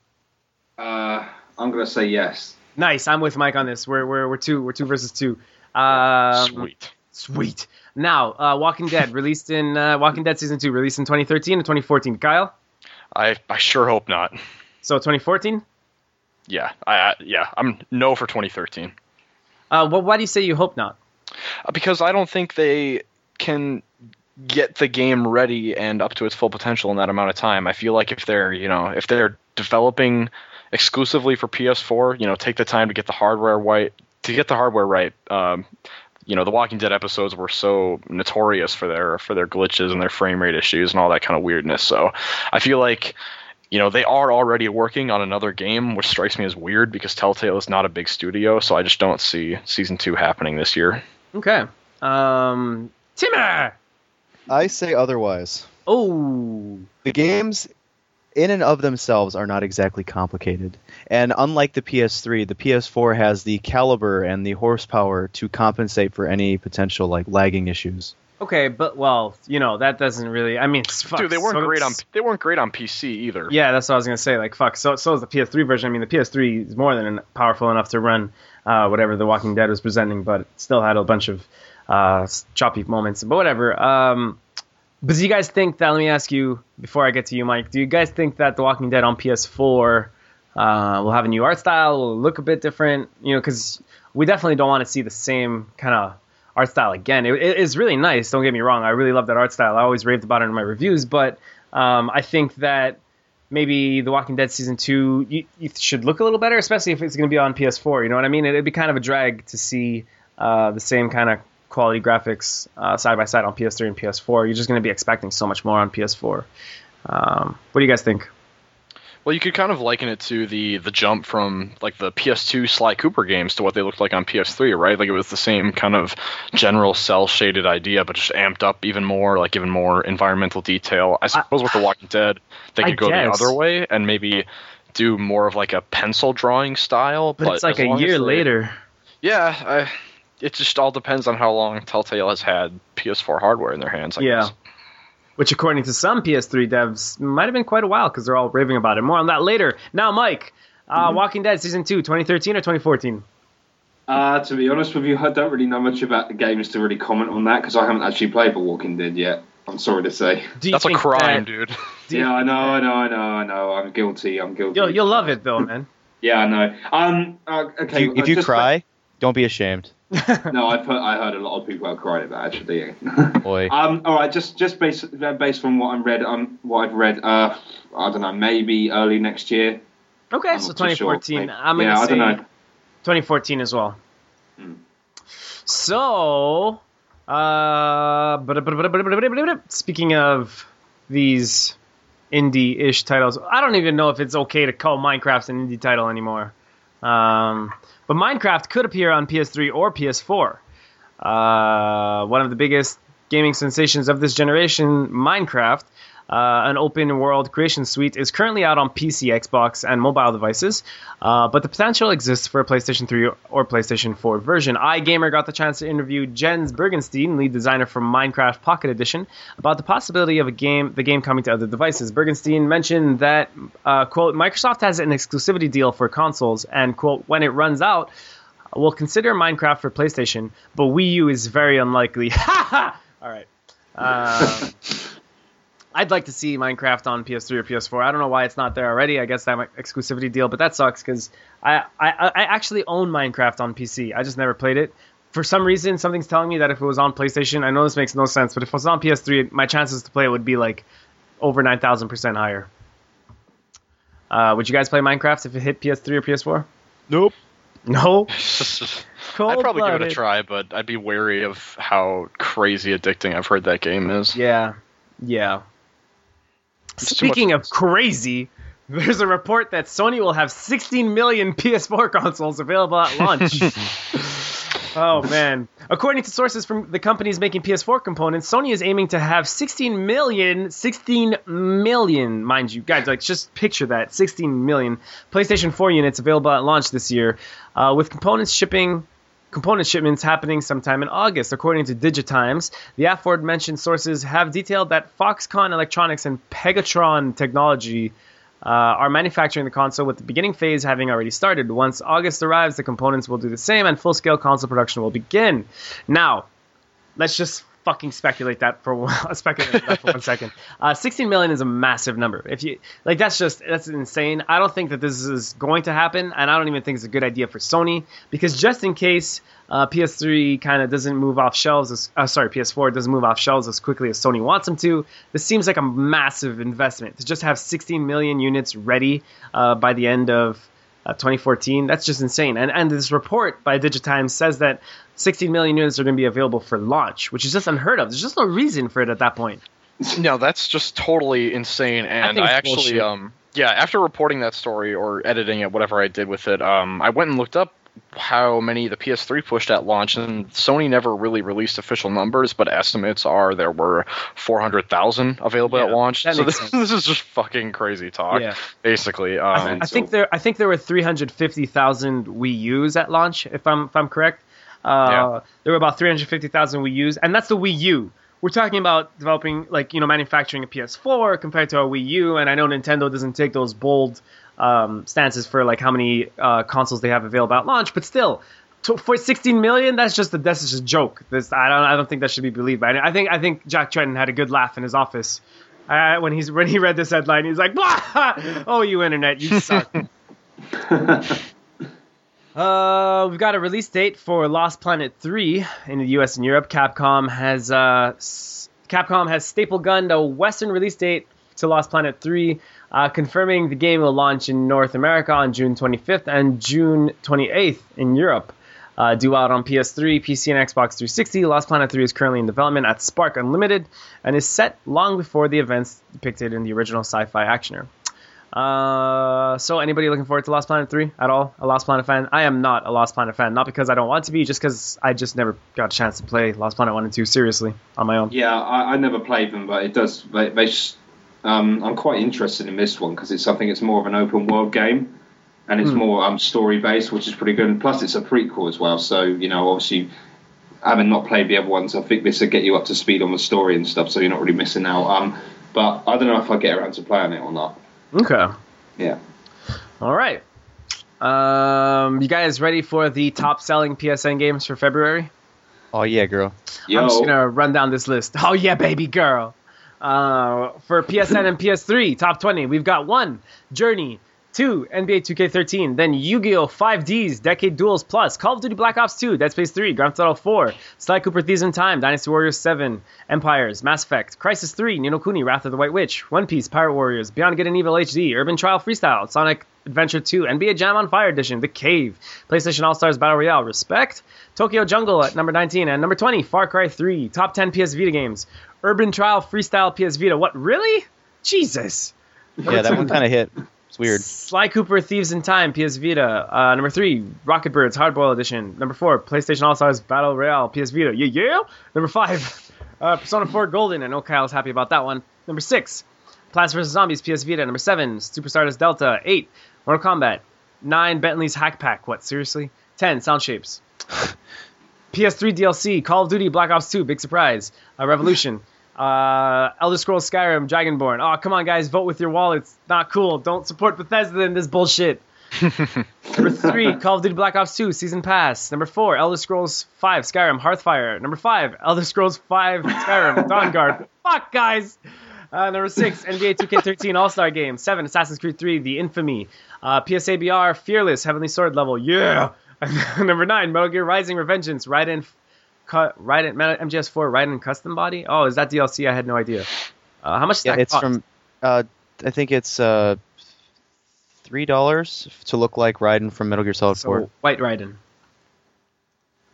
S4: Uh, I'm gonna say yes.
S1: Nice, I'm with Mike on this. We're we're we're two we're two versus two. Um,
S3: Sweet.
S1: Sweet. Now, uh, Walking Dead released in uh, Walking Dead season two released in 2013 and 2014. Kyle,
S3: I I sure hope not.
S1: so 2014.
S3: Yeah, I, yeah, I'm no for 2013
S1: Uh, well, why do you say you hope not?
S3: Uh, because I don't think they can get the game ready and up to its full potential in that amount of time. I feel like if they're you know if they're developing exclusively for PS4, you know, take the time to get the hardware right to get the hardware right. Um, you know, the Walking Dead episodes were so notorious for their for their glitches and their frame rate issues and all that kind of weirdness. So I feel like you know they are already working on another game, which strikes me as weird because Telltale is not a big studio. So I just don't see season two happening this year.
S1: Okay. Um, Timmer.
S2: I say otherwise.
S1: Oh,
S2: The games, in and of themselves, are not exactly complicated. And unlike the PS3, the PS4 has the caliber and the horsepower to compensate for any potential like lagging issues.
S1: okay, but well, you know that doesn't really. I mean, fuck,
S3: Dude, they weren't
S1: so
S3: great on they weren't great on PC either.
S1: Yeah, that's what I was gonna say. Like, fuck. So, so is the PS3 version. I mean, the PS3 is more than powerful enough to run uh, whatever The Walking Dead was presenting, but it still had a bunch of uh, choppy moments. But whatever. Um, but do you guys think that? Let me ask you before I get to you, Mike. Do you guys think that The Walking Dead on PS4 uh, will have a new art style? Will look a bit different? You know, because we definitely don't want to see the same kind of art style again. It, it is really nice. Don't get me wrong. I really love that art style. I always raved about it in my reviews, but um, I think that maybe The Walking Dead season two you, you should look a little better, especially if it's going to be on PS4. You know what I mean? It'd be kind of a drag to see uh, the same kind of quality graphics uh, side by side on PS3 and PS4. You're just going to be expecting so much more on PS4. Um, what do you guys think?
S3: Well, you could kind of liken it to the the jump from like the PS2 Sly Cooper games to what they looked like on PS3, right? Like it was the same kind of general cell shaded idea, but just amped up even more, like even more environmental detail. I suppose with The Walking Dead, they
S1: I
S3: could go
S1: guess.
S3: the other way and maybe do more of like a pencil drawing style.
S1: But,
S3: But,
S1: it's like a year later.
S3: Yeah, I, it just all depends on how long Telltale has had PS4 hardware in their hands. I
S1: Yeah.
S3: guess.
S1: Which, according to some PS3 devs, might have been quite a while because they're all raving about it. More on that later. Now, Mike, uh, Walking Dead season two, 2013 or 2014?
S4: Uh, to be honest with you, I don't really know much about the games to really comment on that because I haven't actually played The Walking Dead yet. I'm sorry to say.
S3: That's a crime,
S1: that-
S3: dude.
S1: do you
S4: Yeah, I know, I know, I know, I know. I'm guilty. I'm guilty.
S1: You'll, you'll love it though, man.
S4: Yeah, I know. Um, uh,
S2: If
S4: okay.
S2: you, if
S4: uh,
S2: you
S4: just-
S2: cry, don't be ashamed.
S4: no, I've heard, I heard a lot of people have cried about it, actually.
S2: Boy.
S4: um, all right, just just based based on what I'm read, um, what I've read, uh, I don't know, maybe early next year.
S1: Okay,
S4: I'm
S1: so
S4: not too sure.
S1: 2014. I'm gonna
S4: yeah, I
S1: say
S4: don't know.
S1: 2014 as well.
S4: Hmm.
S1: So, uh, speaking of these indie-ish titles, I don't even know if it's okay to call Minecraft an indie title anymore. Um, but Minecraft could appear on PS3 or PS4. Uh, one of the biggest gaming sensations of this generation, Minecraft, uh, an open world creation suite, is currently out on PC, Xbox, and mobile devices, uh, but the potential exists for a PlayStation 3 or PlayStation 4 version. iGamer got the chance to interview Jens Bergensten, lead designer for Minecraft Pocket Edition, about the possibility of a game, the game coming to other devices. Bergensten mentioned that, uh, quote, Microsoft has an exclusivity deal for consoles, and, quote, when it runs out, we'll consider Minecraft for PlayStation, but Wii U is very unlikely. Ha ha! All right. Um, I'd like to see Minecraft on PS3 or PS4. I don't know why it's not there already. I guess that might- exclusivity deal, but that sucks because I, I I actually own Minecraft on PC. I just never played it. For some reason, something's telling me that if it was on PlayStation, I know this makes no sense, but if it was on PS3, my chances to play it would be like over nine thousand percent higher. Uh, would you guys play Minecraft if it hit PS3 or PS4?
S2: Nope.
S1: No. Cool.
S3: I'd probably give it a try, but I'd be wary of how crazy addicting I've heard that game is.
S1: Yeah, yeah.
S3: It's too much
S1: Speaking of crazy, there's a report that Sony will have 16 million PS4 consoles available at launch. oh man! According to sources from the companies making PS4 components, Sony is aiming to have 16 million, 16 million, mind you, guys. Like just picture that, 16 million PlayStation 4 units available at launch this year, uh, with components shipping component shipments happening sometime in August. According to Digitimes, the aforementioned sources have detailed that Foxconn Electronics and Pegatron Technology uh, are manufacturing the console, with the beginning phase having already started. Once August arrives, the components will do the same, and full-scale console production will begin. Now, let's just fucking speculate that for one, speculate that for one second. Uh, 16 million is a massive number. If you like, that's just that's insane. I don't think that this is going to happen, and I don't even think it's a good idea for Sony because just in case uh, PS3 kind of doesn't move off shelves, as, uh, sorry, PS4 doesn't move off shelves as quickly as Sony wants them to. This seems like a massive investment to just have 16 million units ready uh, by the end of uh, 2014. That's just insane. And and this report by Digitimes says that 16 million units are going to be available for launch, which is just unheard of. There's just no reason for it at that point.
S3: No, that's just totally insane. And
S1: think
S3: I, actually,
S1: bullshit.
S3: um, yeah, after reporting that story or editing it, whatever I did with it, um, I went and looked up how many the PS3 pushed at launch, and Sony never really released official numbers, but estimates are there were 400,000 available at launch. So this, this is just fucking crazy talk,
S1: Yeah.
S3: basically.
S1: I,
S3: Um,
S1: I think there I think there were 350,000 Wii U's at launch, if I'm if I'm correct. Uh,
S3: Yeah.
S1: There were about 350,000 Wii U's, and that's the Wii U. We're talking about developing, like you know, manufacturing a PS4 compared to a Wii U, and I know Nintendo doesn't take those bold um, stances for like how many uh, consoles they have available at launch, but still. To, for 16 million, that's just a that's just a joke. This, I don't I don't think that should be believed. By I think I think Jack Tretton had a good laugh in his office uh, when he's when he read this headline. He's like, "Blah! "Oh, you internet, you suck." Uh, we've got a release date for Lost Planet 3 in the US and Europe. Capcom has uh, Capcom has staple gunned a Western release date to Lost Planet 3, uh, confirming the game will launch in North America on June 25th and June 28th in Europe. Uh, due out on PS3, PC, and Xbox 360, Lost Planet 3 is currently in development at Spark Unlimited and is set long before the events depicted in the original sci-fi actioner. Uh, so anybody looking forward to Lost Planet 3 at all? A Lost Planet fan? I am not a Lost Planet fan. Not because I don't want to be, just because I just never got a chance to play Lost Planet 1 and 2 seriously on my own.
S4: Yeah, I, I never played them, but it does. They, they um, I'm quite interested in this one because it's something. It's more of an open world game, and it's more um, story based, which is pretty good. And plus, it's a prequel as well. So you know, obviously, having not played the other ones, I think this will get you up to speed on the story and stuff. So you're not really missing out. Um, but I don't know if I get around to playing it or not.
S1: Okay.
S4: Yeah.
S1: All right. Um, you guys ready for the top selling PSN games for February?
S2: Oh yeah, girl.
S4: Yo,
S1: I'm just gonna run down this list. Oh yeah, baby girl. Uh, for PSN and PS3, top 20, we've got one Journey, two NBA 2K13, then Yu-Gi-Oh! 5Ds, Decade Duels Plus, Call of Duty Black Ops 2, Dead Space 3, Grand Theft Auto 4, Sly Cooper Thieves in Time, Dynasty Warriors 7, Empires, Mass Effect, Crysis 3, Ni no Kuni, Wrath of the White Witch, One Piece, Pirate Warriors, Beyond Good and Evil HD, Urban Trial Freestyle, Sonic Adventure 2, NBA Jam on Fire Edition, The Cave, PlayStation All Stars Battle Royale, Respect, Tokyo Jungle at number 19, and number 20, Far Cry 3, top 10 PS Vita games, Urban Trial Freestyle PS Vita. What, really? Jesus.
S2: Yeah, that one kind of hit. It's weird.
S1: Sly Cooper Thieves in Time PS Vita. Uh, number 3, Rocket Birds Hardboiled Edition. Number 4, PlayStation All Stars Battle Royale PS Vita. Yeah, yeah. Number 5, uh, Persona 4 Golden. I know Kyle's happy about that one. Number 6, Plants vs Zombies PS Vita. Number seven, Super Stardust Delta. Eight, Mortal Kombat. Nine, Bentley's Hack Pack. What seriously? Ten, Sound Shapes. PS3 DLC, Call of Duty Black Ops 2, big surprise. Uh, Revolution. Uh, Elder Scrolls Skyrim, Dragonborn. Oh, come on, guys, vote with your wallets. Not cool. Don't support Bethesda in this bullshit. Number three, Call of Duty Black Ops 2 Season Pass. Number four, Elder Scrolls 5 Skyrim Hearthfire. Number five, Elder Scrolls 5 Skyrim Dawnguard. Fuck, guys. Uh, number six, NBA 2K13 All Star Game. Seven, Assassin's Creed 3 The Infamy. Uh, PSABR Fearless Heavenly Sword level. Yeah. number nine, Metal Gear Rising Revengeance. Raiden, cut, Raiden, MGS4 Raiden Custom Body. Oh, is that DLC? I had no idea. Uh, how much? Does
S2: Yeah,
S1: that
S2: it's
S1: cost?
S2: from. Uh, I think it's uh, three dollars to look like Raiden from Metal Gear Solid
S1: so,
S2: Four.
S1: White Raiden.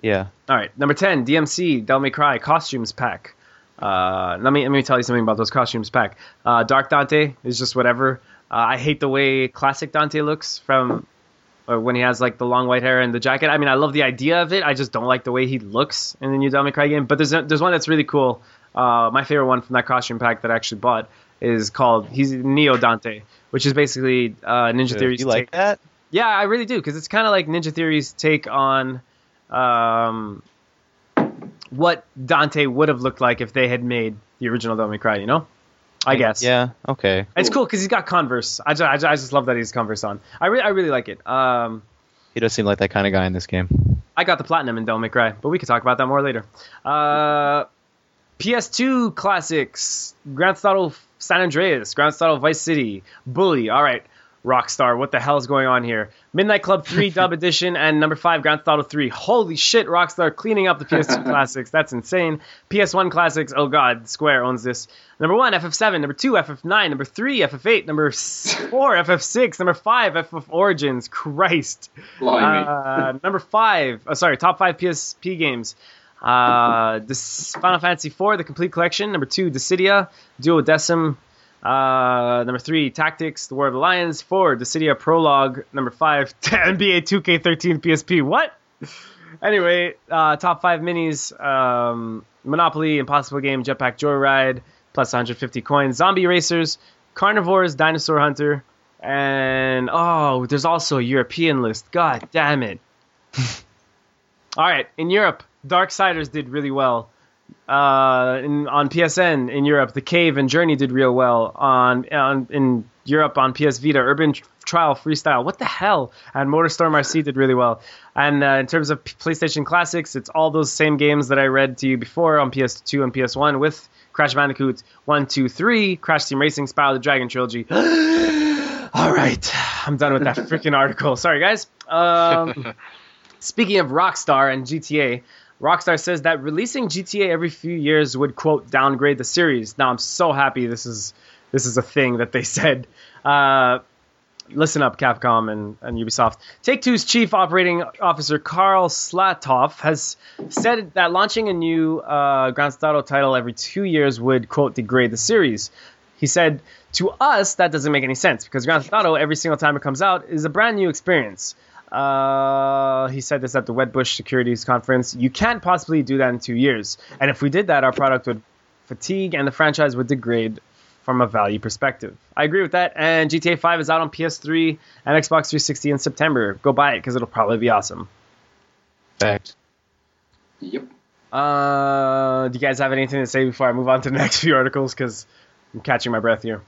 S2: Yeah,
S1: All right, number ten, DMC Devil May Cry costumes pack. Uh, let me let me tell you something about those costumes pack. Uh, Dark Dante is just whatever. Uh, I hate the way classic Dante looks from uh, when he has like the long white hair and the jacket. I mean, I love the idea of it. I just don't like the way he looks in the new May Cry game. But there's a, there's one that's really cool. Uh, my favorite one from that costume pack that I actually bought is called he's Neo Dante, which is basically uh, Ninja
S2: Do
S1: Theory's
S2: you like
S1: take-
S2: that?
S1: yeah, I really do because it's kind of like Ninja Theory's take on um, what Dante would have looked like if they had made the original Devil May Cry. You know, I guess.
S2: Yeah. Okay.
S1: It's cool because he's got Converse. I just, I just, I just love that he's Converse on. I really, I really like it. Um,
S2: He does seem like that kind of guy in this game.
S1: I got the platinum in May Cry, but we could talk about that more later. Uh, PS2 classics: Grand Theft Auto San Andreas, Grand Theft Auto Vice City, Bully. All right, Rockstar, what the hell is going on here? Midnight Club 3 Dub Edition and number five Grand Theft Auto 3. Holy shit, Rockstar cleaning up the PS2 classics. That's insane. PS1 classics. Oh god, Square owns this. Number one, FF7. Number two, FF9. Number three, FF8. Number four, FF6. Number five, FF Origins. Christ. Uh, number five, oh, sorry, top five PSP games. Uh, this Final Fantasy IV, the complete collection. Number two, Dissidia, Duodecim. Uh, number three, Tactics, The War of the Lions. Four, Dissidia Prologue. Number five, NBA 2K13 PSP. What? Anyway, uh, top five minis: um, Monopoly, Impossible Game, Jetpack Joyride, plus 150 coins. Zombie Racers, Carnivores, Dinosaur Hunter, and oh, there's also a European list. God damn it! All right, in Europe, Darksiders did really well. Uh, in, on PSN in Europe, The Cave and Journey did real well. On, on in Europe on PS Vita, Urban Trial Freestyle. What the hell? And Motorstorm RC did really well. And uh, in terms of PlayStation Classics, it's all those same games that I read to you before on PS2 and PS1 with Crash Bandicoot 1, 2, 3, Crash Team Racing, Spyro the Dragon trilogy. all right, I'm done with that freaking article. Sorry, guys. Um, Speaking of Rockstar and GTA, Rockstar says that releasing GTA every few years would quote downgrade the series. Now I'm so happy this is this is a thing that they said. Uh, listen up, Capcom and, and Ubisoft. Take Two's chief operating officer Karl Slatoff has said that launching a new uh, Grand Theft Auto title every two years would quote degrade the series. He said, "To us, that doesn't make any sense because Grand Theft Auto, every single time it comes out, is a brand new experience." Uh, he said this at the Wedbush Securities Conference. You can't possibly do that in two years, and if we did that, our product would fatigue and the franchise would degrade from a value perspective. I agree with that. And GTA 5 is out on PS3 and Xbox 360 in September. Go buy it because it'll probably be awesome.
S2: Fact.
S4: Yep.
S1: Uh, do you guys have anything to say before I move on to the next few articles? Because I'm catching my breath here.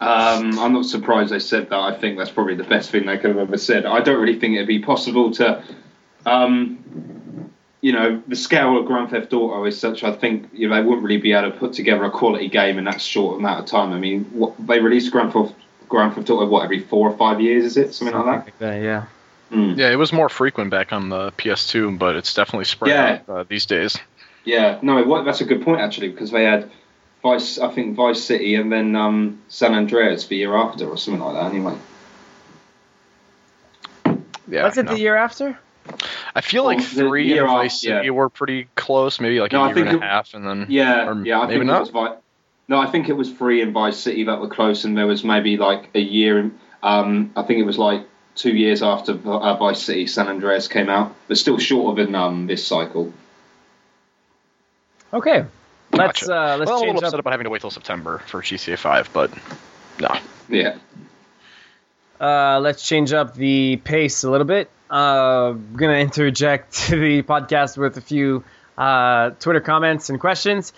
S4: Um, I'm not surprised they said that. I think that's probably the best thing they could have ever said. I don't really think it'd be possible to, um, you know, the scale of Grand Theft Auto is such. I think you know they wouldn't really be able to put together a quality game in that short amount of time. I mean, what, they released Grand Theft Grand Theft Auto what every four or five years? Is it something like that?
S1: yeah.
S4: Mm.
S3: Yeah, it was more frequent back on the PS2, but it's definitely spread
S4: Yeah.
S3: out uh, these days.
S4: Yeah, no, what, that's a good point actually because they had Vice, I think Vice City, and then um, San Andreas the year after or something like that. Anyway,
S3: Yeah,
S1: Was it
S3: no.
S1: the year after?
S3: I feel like
S4: the
S3: three and Vice
S4: off, yeah.
S3: City were pretty close, maybe like
S4: No,
S3: a
S4: I
S3: year
S4: think
S3: and a
S4: it-
S3: half, and then
S4: yeah,
S3: or
S4: yeah, I
S3: maybe
S4: think
S3: not.
S4: it was Vi- No, I think it was three and Vice City that were close, and there was maybe like a year. in- Um, I think it was like two years after uh, Vice City, San Andreas came out, but still shorter than um, this cycle.
S1: Okay. Let's
S3: Gotcha.
S1: uh, let's
S3: well, I'm a
S1: change
S3: little
S1: up.
S3: upset about having to wait till September for GTA 5, but No.
S4: Yeah.
S1: Uh, let's change up the pace a little bit. Uh, I'm gonna interject the podcast with a few uh, Twitter comments and questions.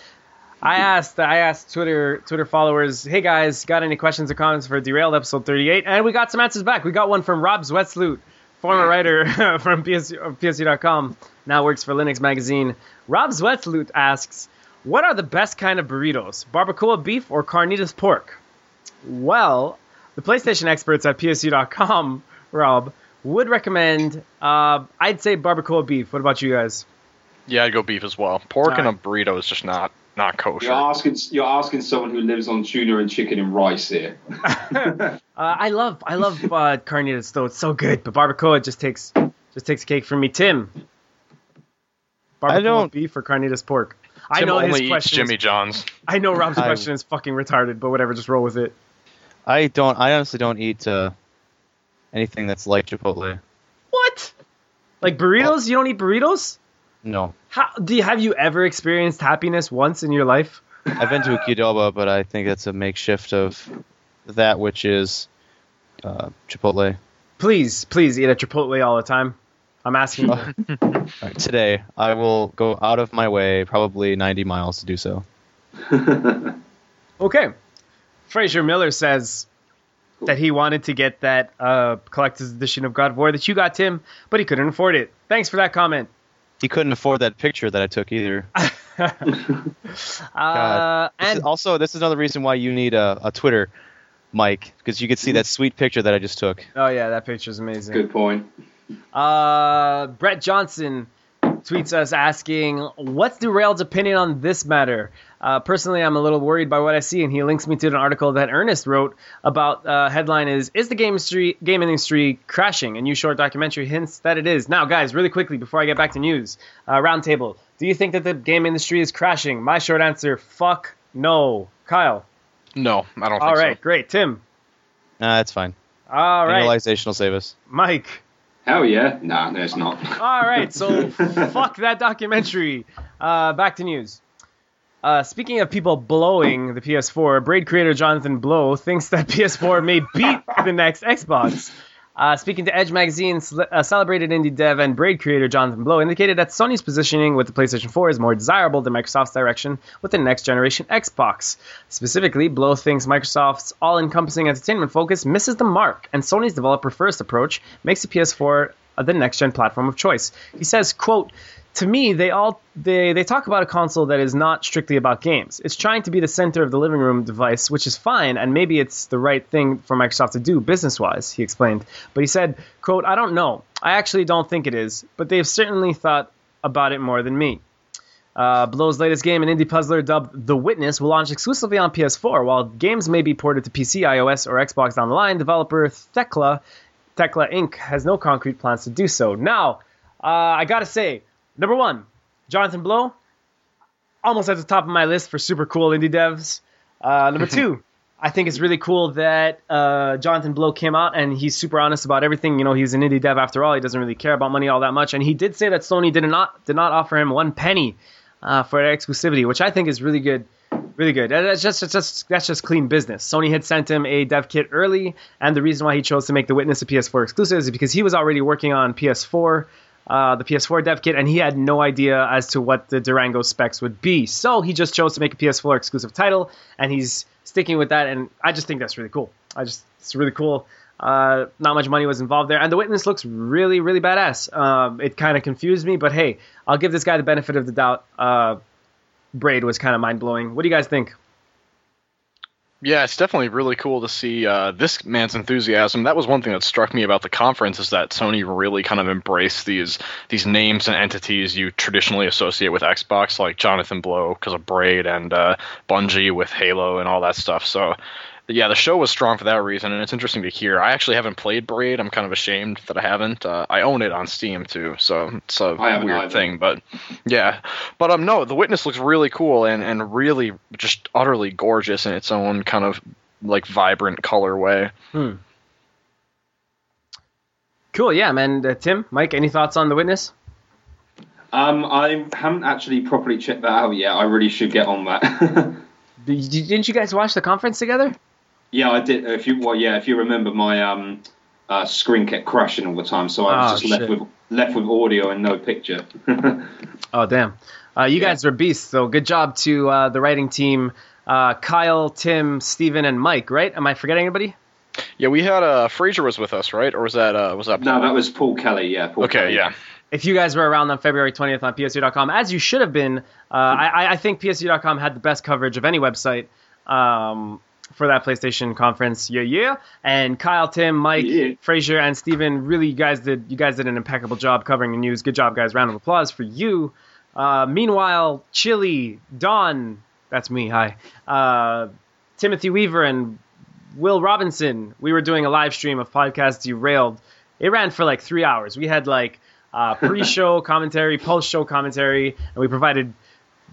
S1: I asked I asked Twitter Twitter followers, hey guys, got any questions or comments for Derailed episode 38? And we got some answers back. We got one from Rob Zwetsloot, former writer from PS, PSU.com, now works for Linux Magazine. Rob Zwetsloot asks, what are the best kind of burritos, barbacoa beef or carnitas pork? Well, the PlayStation experts at PSU.com, Rob, would recommend, uh, I'd say barbacoa beef. What about you guys?
S3: Yeah, I'd go beef as well. Pork in a burrito is just not not kosher.
S4: You're asking you're asking someone who lives on tuna and chicken and rice here.
S1: Uh, I love I love uh, carnitas though. It's so good, but barbacoa just takes just takes cake from me. Tim, barbacoa
S2: I don't-
S1: beef or carnitas pork. I
S3: Tim
S1: know his
S3: eats
S1: question.
S3: Jimmy
S1: Is,
S3: John's.
S1: I know Rob's
S2: I-
S1: question is fucking retarded, but whatever, just roll with it.
S2: I don't. I honestly don't eat uh, anything that's like Chipotle.
S1: What? Like burritos? You don't eat burritos?
S2: No,
S1: How do you, have you ever experienced happiness once in your life?
S2: I've been to a Qdoba, but I think that's a makeshift of that which is uh, Chipotle.
S1: Please, please eat at Chipotle all the time. I'm asking you.
S2: All right, today, I will go out of my way, probably 90 miles, to do so.
S1: Okay. Fraser Miller says that he wanted to get that uh, collector's edition of God of War that you got, Tim, but he couldn't afford it. Thanks for that comment.
S2: He couldn't afford that picture that I took either.
S1: Uh,
S2: This
S1: and
S2: is- also, this is another reason why you need a, a Twitter mic, because you could see that sweet picture that I just took.
S1: oh yeah, that picture's amazing.
S4: Good point.
S1: Uh, Brett Johnson tweets us asking, "What's Derailed's opinion on this matter?" Uh, personally, I'm a little worried by what I see, and he links me to an article that Ernest wrote about. Uh, headline is "Is the game industry game industry crashing?" A new short documentary hints that it is. Now, guys, really quickly before I get back to news, uh, roundtable. Do you think that the game industry is crashing? My short answer: Fuck no. Kyle.
S3: No, I don't think
S1: All right,
S3: so.
S1: great. Tim.
S2: Nah, that's fine.
S1: All right,
S2: Annualization will save us.
S1: Mike.
S4: Hell yeah. Nah, no, it's not.
S1: All right, so fuck that documentary. Uh, back to news. Uh, speaking of people blowing the PS4, Braid creator Jonathan Blow thinks that PS4 may beat the next Xbox. Uh, speaking to Edge Magazine, uh, celebrated indie dev and Braid creator Jonathan Blow indicated that Sony's positioning with the PlayStation 4 is more desirable than Microsoft's direction with the next generation Xbox. Specifically, Blow thinks Microsoft's all encompassing entertainment focus misses the mark, and Sony's developer first approach makes the PS4 the next gen platform of choice. He says, quote, to me, they all they, they talk about a console that is not strictly about games. It's trying to be the center of the living room device, which is fine, and maybe it's the right thing for Microsoft to do business wise, he explained. But he said, quote, I don't know. I actually don't think it is, but they've certainly thought about it more than me. Uh, Blow's latest game, an indie puzzler dubbed The Witness, will launch exclusively on PS4. While games may be ported to PC, iOS, or Xbox down the line, developer Thecla, Thekla Inc. has no concrete plans to do so. Now, uh, I gotta say, number one, Jonathan Blow, almost at the top of my list for super cool indie devs. Uh, number two, I think it's really cool that uh, Jonathan Blow came out and he's super honest about everything. You know, he's an indie dev after all. He doesn't really care about money all that much, and he did say that Sony did not did not offer him one penny uh, for exclusivity, which I think is really good. Really good. That's just, that's just that's just clean business. Sony had sent him a dev kit early, and the reason why he chose to make the Witness a PS4 exclusive is because he was already working on PS4, uh, the PS4 dev kit, and he had no idea as to what the Durango specs would be. So he just chose to make a PS4 exclusive title, and he's sticking with that. And I just think that's really cool. I just it's really cool. Uh, not much money was involved there, and the Witness looks really, really badass. Um, it kind of confused me, but hey, I'll give this guy the benefit of the doubt. Uh, Braid was kind of mind blowing. What do you guys think?
S3: Yeah, it's definitely really cool to see uh, this man's enthusiasm. That was one thing that struck me about the conference is that Sony really kind of embraced these these names and entities you traditionally associate with Xbox, like Jonathan Blow because of Braid and uh, Bungie with Halo and all that stuff. So. Yeah, the show was strong for that reason, and it's interesting to hear. I actually haven't played Braid. I'm kind of ashamed that I haven't. Uh, I own it on Steam too, so it's a
S4: I haven't
S3: weird
S4: either.
S3: thing. But yeah, but um, no, the Witness looks really cool and and really just utterly gorgeous in its own kind of like vibrant color way.
S1: Cool, yeah, man. Uh, Tim, Mike, any thoughts on the Witness?
S4: Um, I haven't actually properly checked that out yet. I really should get on that.
S1: Didn't you guys watch the conference together?
S4: Yeah, I did. If you well, yeah, if you remember, my um, uh, screen kept crashing all the time, so I was
S1: Oh,
S4: just left with left with audio and no picture.
S1: Oh damn! Uh, you
S4: Yeah.
S1: guys are beasts. So good job to uh, the writing team, uh, Kyle, Tim, Stephen, and Mike. Right? Am I forgetting anybody?
S3: Yeah, we had uh Fraser was with us, right? Or was that uh was that
S4: no, that was Paul Kelly. Yeah, Paul
S3: Okay,
S4: Kelly.
S3: yeah.
S1: If you guys were around on February 20th on PSU.com, as you should have been, uh, I, I think PSU.com had the best coverage of any website um, for that PlayStation conference. Yeah, yeah. And Kyle, Tim, Mike,
S4: Yeah.
S1: Fraser, and Steven, really, you guys did you guys did an impeccable job covering the news. Good job, guys. Round of applause for you. Uh, meanwhile, Chili, Don, that's me. Hi. Uh, Timothy Weaver and Will Robinson, we were doing a live stream of Podcast Derailed. It ran for like three hours. We had like uh, pre-show commentary, post-show commentary, and we provided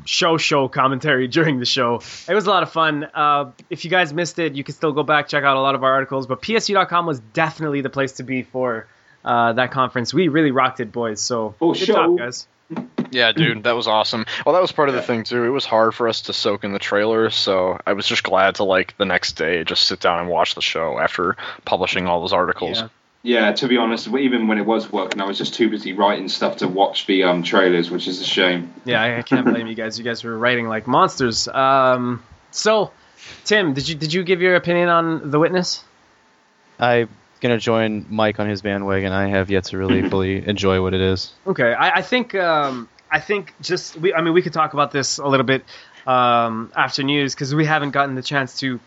S1: show show commentary during the show. It was a lot of fun. Uh, if you guys missed it, you can still go back check out a lot of our articles. But PSU.com was definitely the place to be for uh, that conference. We really rocked it, boys. So
S4: For
S1: good
S4: sure.
S1: job, guys.
S3: Yeah, dude, that was awesome. Well, that was part of the thing too. It was hard for us to soak in the trailer, so I was just glad to like the next day just sit down and watch the show after publishing all those articles.
S1: Yeah.
S4: Yeah, to be honest, even when it was working, I was just too busy writing stuff to watch the um, trailers, which is a shame.
S1: Yeah, I, I can't blame you guys. You guys were writing like monsters. Um, so, Tim, did you did you give your opinion on The Witness?
S2: I'm gonna join Mike on his bandwagon. I have yet to really fully enjoy what it is.
S1: Okay, I, I think um, I think just we, I mean we could talk about this a little bit um, after news because we haven't gotten the chance to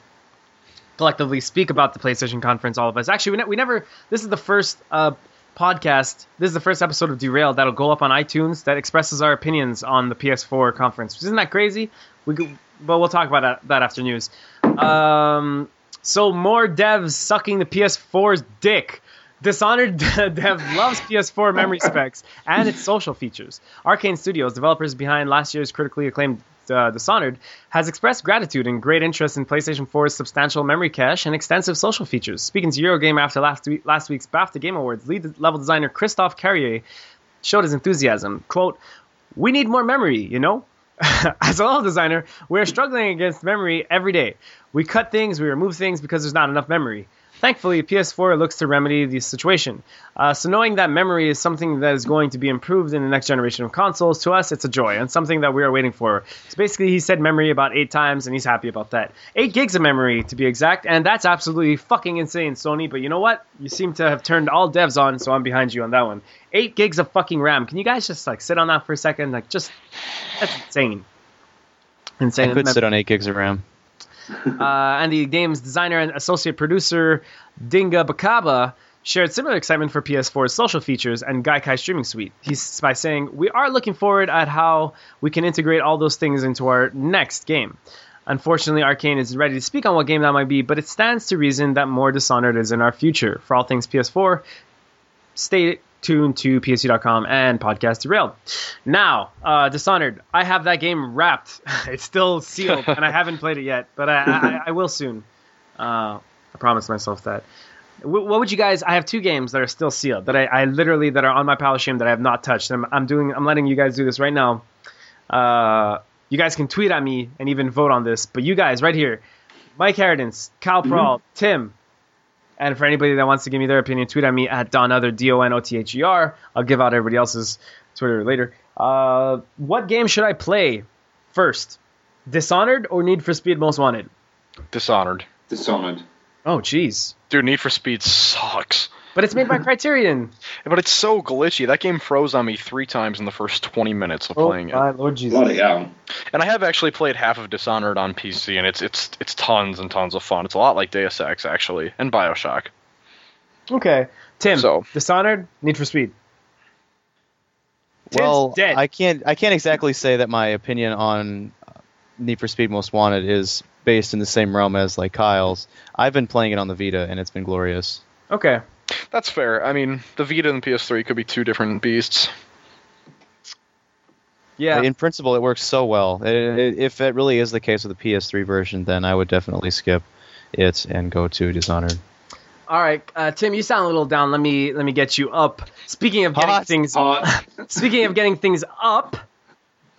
S1: collectively speak about the PlayStation conference. All of us actually we, ne- we never. This is the first uh, podcast. This is the first episode of Derailed that'll go up on iTunes that expresses our opinions on the PS4 conference. Isn't that crazy? We go, but we'll talk about that, that after news. Um, so more devs sucking the PS4's dick. Dishonored Dev loves PS4 memory specs and its social features. Arkane Studios, developers behind last year's critically acclaimed uh, Dishonored, has expressed gratitude and great interest in PlayStation 4's substantial memory cache and extensive social features. Speaking to Eurogamer after last, week, last week's BAFTA Game Awards, lead level designer Christophe Carrier showed his enthusiasm. Quote, We need more memory, you know? As a level designer, we're struggling against memory every day. We cut things, we remove things because there's not enough memory. Thankfully, PS4 looks to remedy the situation. Uh, so knowing that memory is something that is going to be improved in the next generation of consoles, to us, it's a joy and something that we are waiting for. So basically, he said memory about eight times, and he's happy about that. Eight gigs of memory, to be exact, and that's absolutely fucking insane, Sony. But you know what? You seem to have turned all devs on, so I'm behind you on that one. Eight gigs of fucking RAM. Can you guys just like sit on that for a second? Like, just that's insane. Insane.
S2: I could sit on eight gigs of RAM.
S1: Uh, and the game's designer and associate producer Dinga Bakaba shared similar excitement for PS4's social features and Gaikai streaming suite. He's by saying, "We are looking forward at how we can integrate all those things into our next game." Unfortunately, Arkane isn't ready to speak on what game that might be, but it stands to reason that more Dishonored is in our future. For all things PS4, stay tuned to PSU.com and Podcast Derailed. Now, uh, Dishonored, I have that game wrapped. it's still sealed, and I haven't played it yet, but I, I, I will soon. Uh, I promised myself that. Wh- What would you guys? I have two games that are still sealed that I, I literally that are on my pile of shame that I have not touched. I'm, I'm doing. I'm letting you guys do this right now. Uh, you guys can tweet at me and even vote on this. But you guys right here, Mike Harradence, Kyle Prahl, Tim, and for anybody that wants to give me their opinion, tweet at me at Donother, D O N O T H E R. I'll give out everybody else's Twitter later. Uh, what game should I play first? Dishonored or Need for Speed Most Wanted?
S3: Dishonored.
S4: Dishonored.
S1: Oh, jeez.
S3: Dude, Need for Speed sucks.
S1: But it's made by Criterion.
S3: But it's so glitchy. That game froze on me three times in the first 20 minutes of
S1: oh,
S3: playing it.
S1: Oh, my Lord Jesus.
S4: Bloody hell.
S3: And I have actually played half of Dishonored on PC, and it's it's it's tons and tons of fun. It's a lot like Deus Ex actually, and Bioshock.
S1: Okay. Tim,
S3: So-
S1: Dishonored, Need for Speed. Tim's
S2: well,
S1: dead.
S2: I can't I can't exactly say that my opinion on Need for Speed Most Wanted is based in the same realm as like Kyle's. I've been playing it on the Vita and it's been glorious.
S1: Okay.
S3: That's fair. I mean, the Vita and the PS3 could be two different beasts.
S1: Yeah.
S2: In principle, it works so well. I- I- if it really is the case with the PS3 version, then I would definitely skip it and go to Dishonored.
S1: All right, uh, Tim, you sound a little down. Let me let me get you up. Speaking of getting
S2: Hot.
S1: things,
S4: Hot.
S1: speaking of getting things up,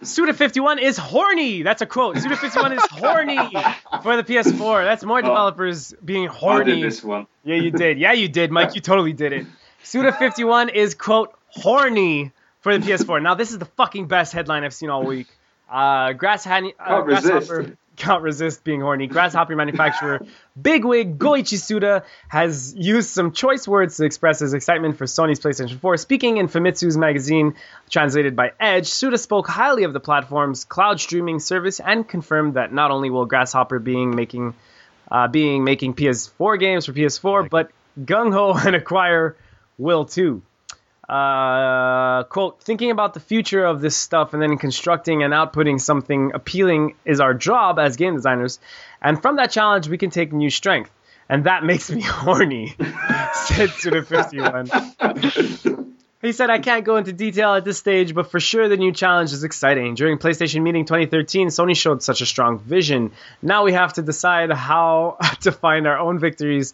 S1: Suda51 is horny. That's a quote. Suda51 is horny for the PS4. That's more developers being
S4: I
S1: horny.
S4: did this one.
S1: Yeah, you did. Yeah, you did, Mike. You totally did it. Suda51 is, quote, horny for the PS4. Now, this is the fucking best headline I've seen all week. Uh, Grass uh,
S4: Can't resist.
S1: Can't resist being horny. Grasshopper manufacturer Bigwig Goichi Suda has used some choice words to express his excitement for Sony's PlayStation 4. Speaking in Famitsu's magazine, translated by Edge, Suda spoke highly of the platform's cloud streaming service and confirmed that not only will Grasshopper being making uh, being making PS4 games for PS4, but Gung Ho and Acquire will too. Uh, quote, thinking about the future of this stuff and then constructing and outputting something appealing is our job as game designers. And from that challenge, we can take new strength. And that makes me horny, said Suda51. He said, I can't go into detail at this stage, but for sure the new challenge is exciting. During PlayStation Meeting 2013, Sony showed such a strong vision. Now we have to decide how to find our own victories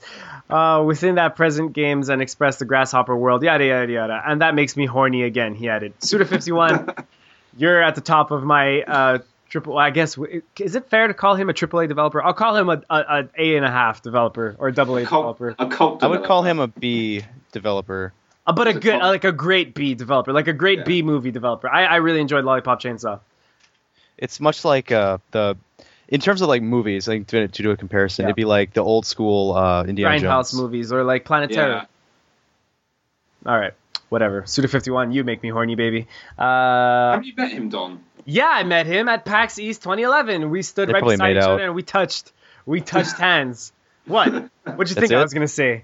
S1: uh, within that present games and express the grasshopper world, yada, yada, yada. And that makes me horny again, he added. Suda51, you're at the top of my uh, triple, I guess, is it fair to call him a AAA developer? I'll call him a, a, a A and a half developer or a double A
S4: Cult,
S1: developer.
S4: a cult
S2: I would call him a B developer.
S1: Uh, but a
S4: a
S1: good,
S4: cult.
S1: like a great B developer, like a great
S4: Yeah.
S1: B movie developer. I, I really enjoyed Lollipop Chainsaw.
S2: It's much like uh, the, in terms of like movies, like to, to do a comparison,
S1: Yeah.
S2: it'd be like the old school uh, Indiana
S1: Grindhouse
S2: Jones.
S1: movies or like Planet
S4: Yeah.
S1: Terror. All right, whatever. Suda51, you make me horny, baby. Uh,
S4: Have you met him, Don?
S1: yeah, I met him at PAX East 2011. We stood
S2: They
S1: right beside each
S2: out.
S1: other and we touched. We touched hands. What? What'd you
S2: That's
S1: think I was gonna say?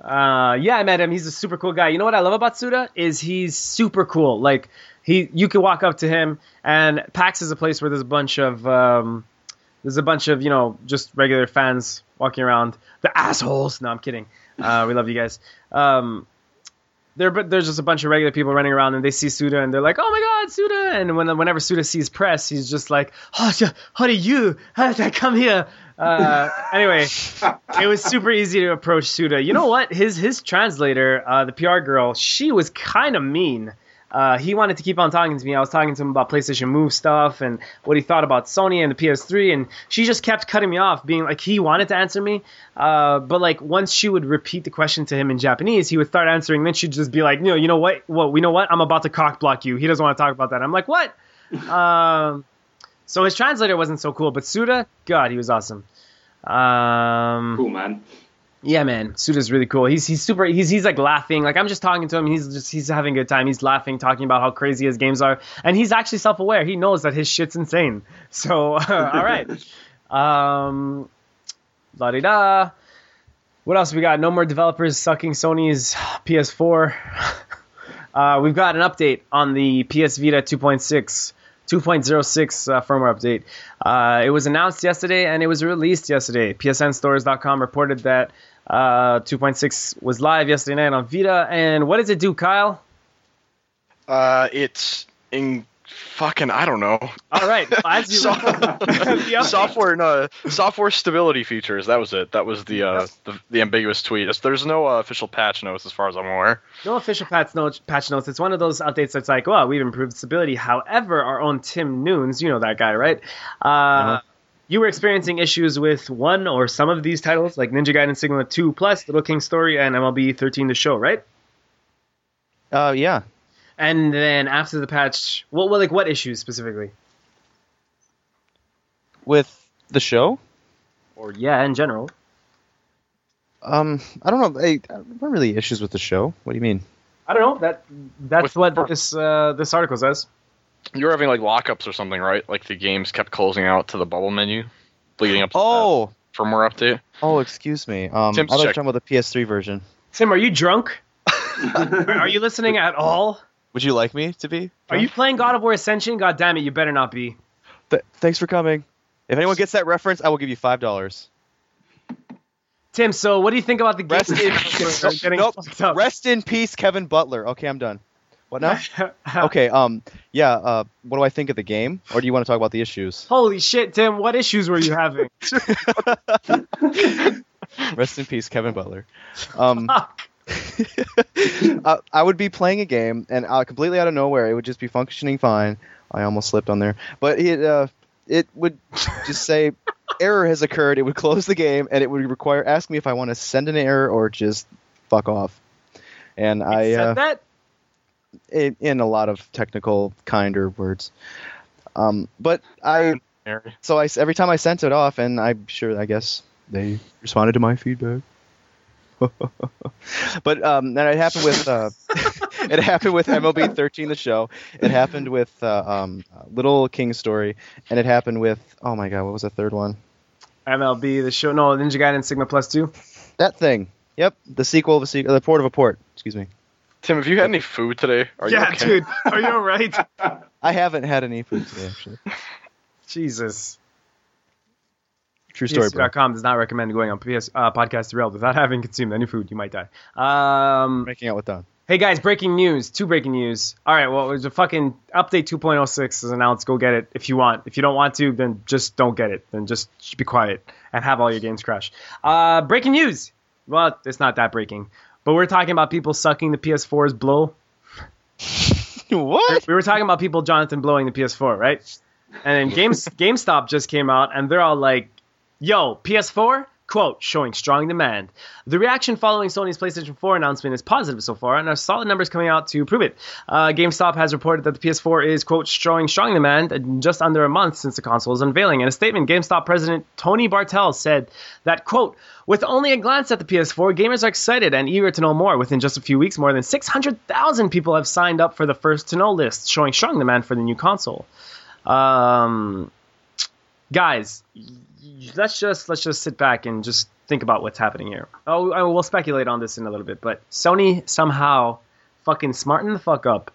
S1: Uh, yeah, I met him. He's a super cool guy. You know what I love about Suda is he's super cool. Like he, you can walk up to him, and PAX is a place where there's a bunch of um, there's a bunch of you know just regular fans walking around. The assholes. No, I'm kidding. Uh, we love you guys. Um, there, but there's just a bunch of regular people running around, and they see Suda, and they're like, "Oh my God, Suda!" And when, whenever Suda sees press, he's just like, "Oh, how do you? How did I come here?" Uh, anyway, it was super easy to approach Suda. You know what? His his translator, uh, the PR girl, she was kind of mean. Uh, he wanted to keep on talking to me. I was talking to him about PlayStation Move stuff and what he thought about Sony and the PS3, and she just kept cutting me off, being like he wanted to answer me, uh, but like once she would repeat the question to him in Japanese, he would start answering. Then she'd just be like, "No, you know what? Well, we know what? I'm about to cock block you. He doesn't want to talk about that." I'm like, "What?" um, so his translator wasn't so cool, but Suda, God, he was awesome. Um,
S4: Cool, man.
S1: yeah, man, Suda's really cool. He's he's super. He's he's like laughing. Like I'm just talking to him. He's just he's having a good time. He's laughing, talking about how crazy his games are, and he's actually self-aware. He knows that his shit's insane. So all right, um, la di da. What else we got? No more developers sucking Sony's PS4. Uh, we've got an update on the PS Vita 2.6. 2.06 uh, firmware update. Uh, it was announced yesterday and it was released yesterday. PSNstores.com reported that uh, 2.6 was live yesterday night on Vita. And what does it do, Kyle?
S3: Uh, it's in fucking I don't know.
S1: All right, as you
S3: So-
S1: the update-
S3: software no software stability features. That was it. That was the uh, the, the ambiguous tweet. There's no uh, official patch notes as far as I'm aware.
S1: No official patch notes. Patch notes. It's one of those updates that's like, well, we've improved stability. However, our own Tim Noons, you know that guy, right? Uh, You were experiencing issues with one or some of these titles, like Ninja Gaiden Sigma 2 Plus, Little King Story, and MLB 13 The Show, right?
S2: Uh, yeah.
S1: And then after the patch, well, well like what issues specifically?
S2: With the show,
S1: Or yeah, in general.
S2: um, I don't know. I, not really issues with the show. What do you mean?
S1: I don't know. That that's
S3: With-
S1: what
S3: for-
S1: this uh, this article says.
S3: You were having like lockups or something, right? Like the games kept closing out to the bubble menu, leading up to
S2: Oh,
S3: that firmware update.
S2: oh, excuse me. Um,
S3: Tim's
S2: I was talking about the PS3 version.
S1: Tim, are you drunk? are, are you listening at all?
S2: Would you like me to be?
S1: Are you playing God of War Ascension? God damn it, you better not be.
S2: Th- thanks for coming. If anyone gets that reference, I will give you five dollars.
S1: Tim, so what do you think about the game?
S2: Rest in nope. Rest in peace, Kevin Butler. Okay, I'm done. What now? okay. Um. Yeah. Uh. What do I think of the game, or do you want to talk about the issues?
S1: Holy shit, Tim, what issues were you having?
S2: Rest in peace, Kevin Butler. Um.
S1: Fuck.
S2: uh, I would be playing a game, and uh, completely out of nowhere, it would just be functioning fine. I almost slipped on there, but it uh, it would just say error has occurred. It would close the game, and it would require ask me if I want to send an error or just fuck off. And I
S1: It said
S2: uh,
S1: that?
S2: in, in a lot of technical, kinder words. Um, but I so I every time I sent it off, and I'm sure I guess they responded to my feedback. But um, then it happened with uh, it happened with MLB 13 the show. It happened with uh, um, Little King story, and it happened with oh my god, what was the third one?
S1: MLB, the show. No, Ninja Gaiden and Sigma Plus 2.
S2: That thing. Yep, the sequel of a sequel, the port of a port. Excuse me.
S3: Tim, have you had any food today? Are you
S1: yeah,
S3: okay?
S1: dude. Are you alright?
S2: I haven't had any food today, actually.
S1: Jesus.
S2: True story, bro.
S1: PS2.com does not recommend going on PS uh, podcast derailed without having consumed any food. You might die. Um,
S2: Making out with Don.
S1: hey guys, breaking news. Two breaking news. All right, well, there's a fucking update 2.06 is announced. Go get it if you want. If you don't want to, then just don't get it. Then just be quiet and have all your games crash. Uh, breaking news. Well, it's not that breaking, but we're talking about people sucking the PS4's blow.
S2: what?
S1: We were talking about people, Jonathan, blowing the PS4, right? And then Games GameStop just came out, and they're all like, "Yo, PS4." Quote, showing strong demand. The reaction following Sony's PlayStation 4 announcement is positive so far, and are solid numbers coming out to prove it. Uh, GameStop has reported that the PS4 is, quote, showing strong demand in just under a month since the console's unveiling. In a statement, GameStop president Tony Bartel said that, quote, with only a glance at the PS4, gamers are excited and eager to know more. Within just a few weeks, more than 600,000 people have signed up for the first to know list, showing strong demand for the new console. Um, guys, let's just let's just sit back and just think about what's happening here. Oh, I will speculate on this in a little bit, but Sony somehow fucking smartened the fuck up,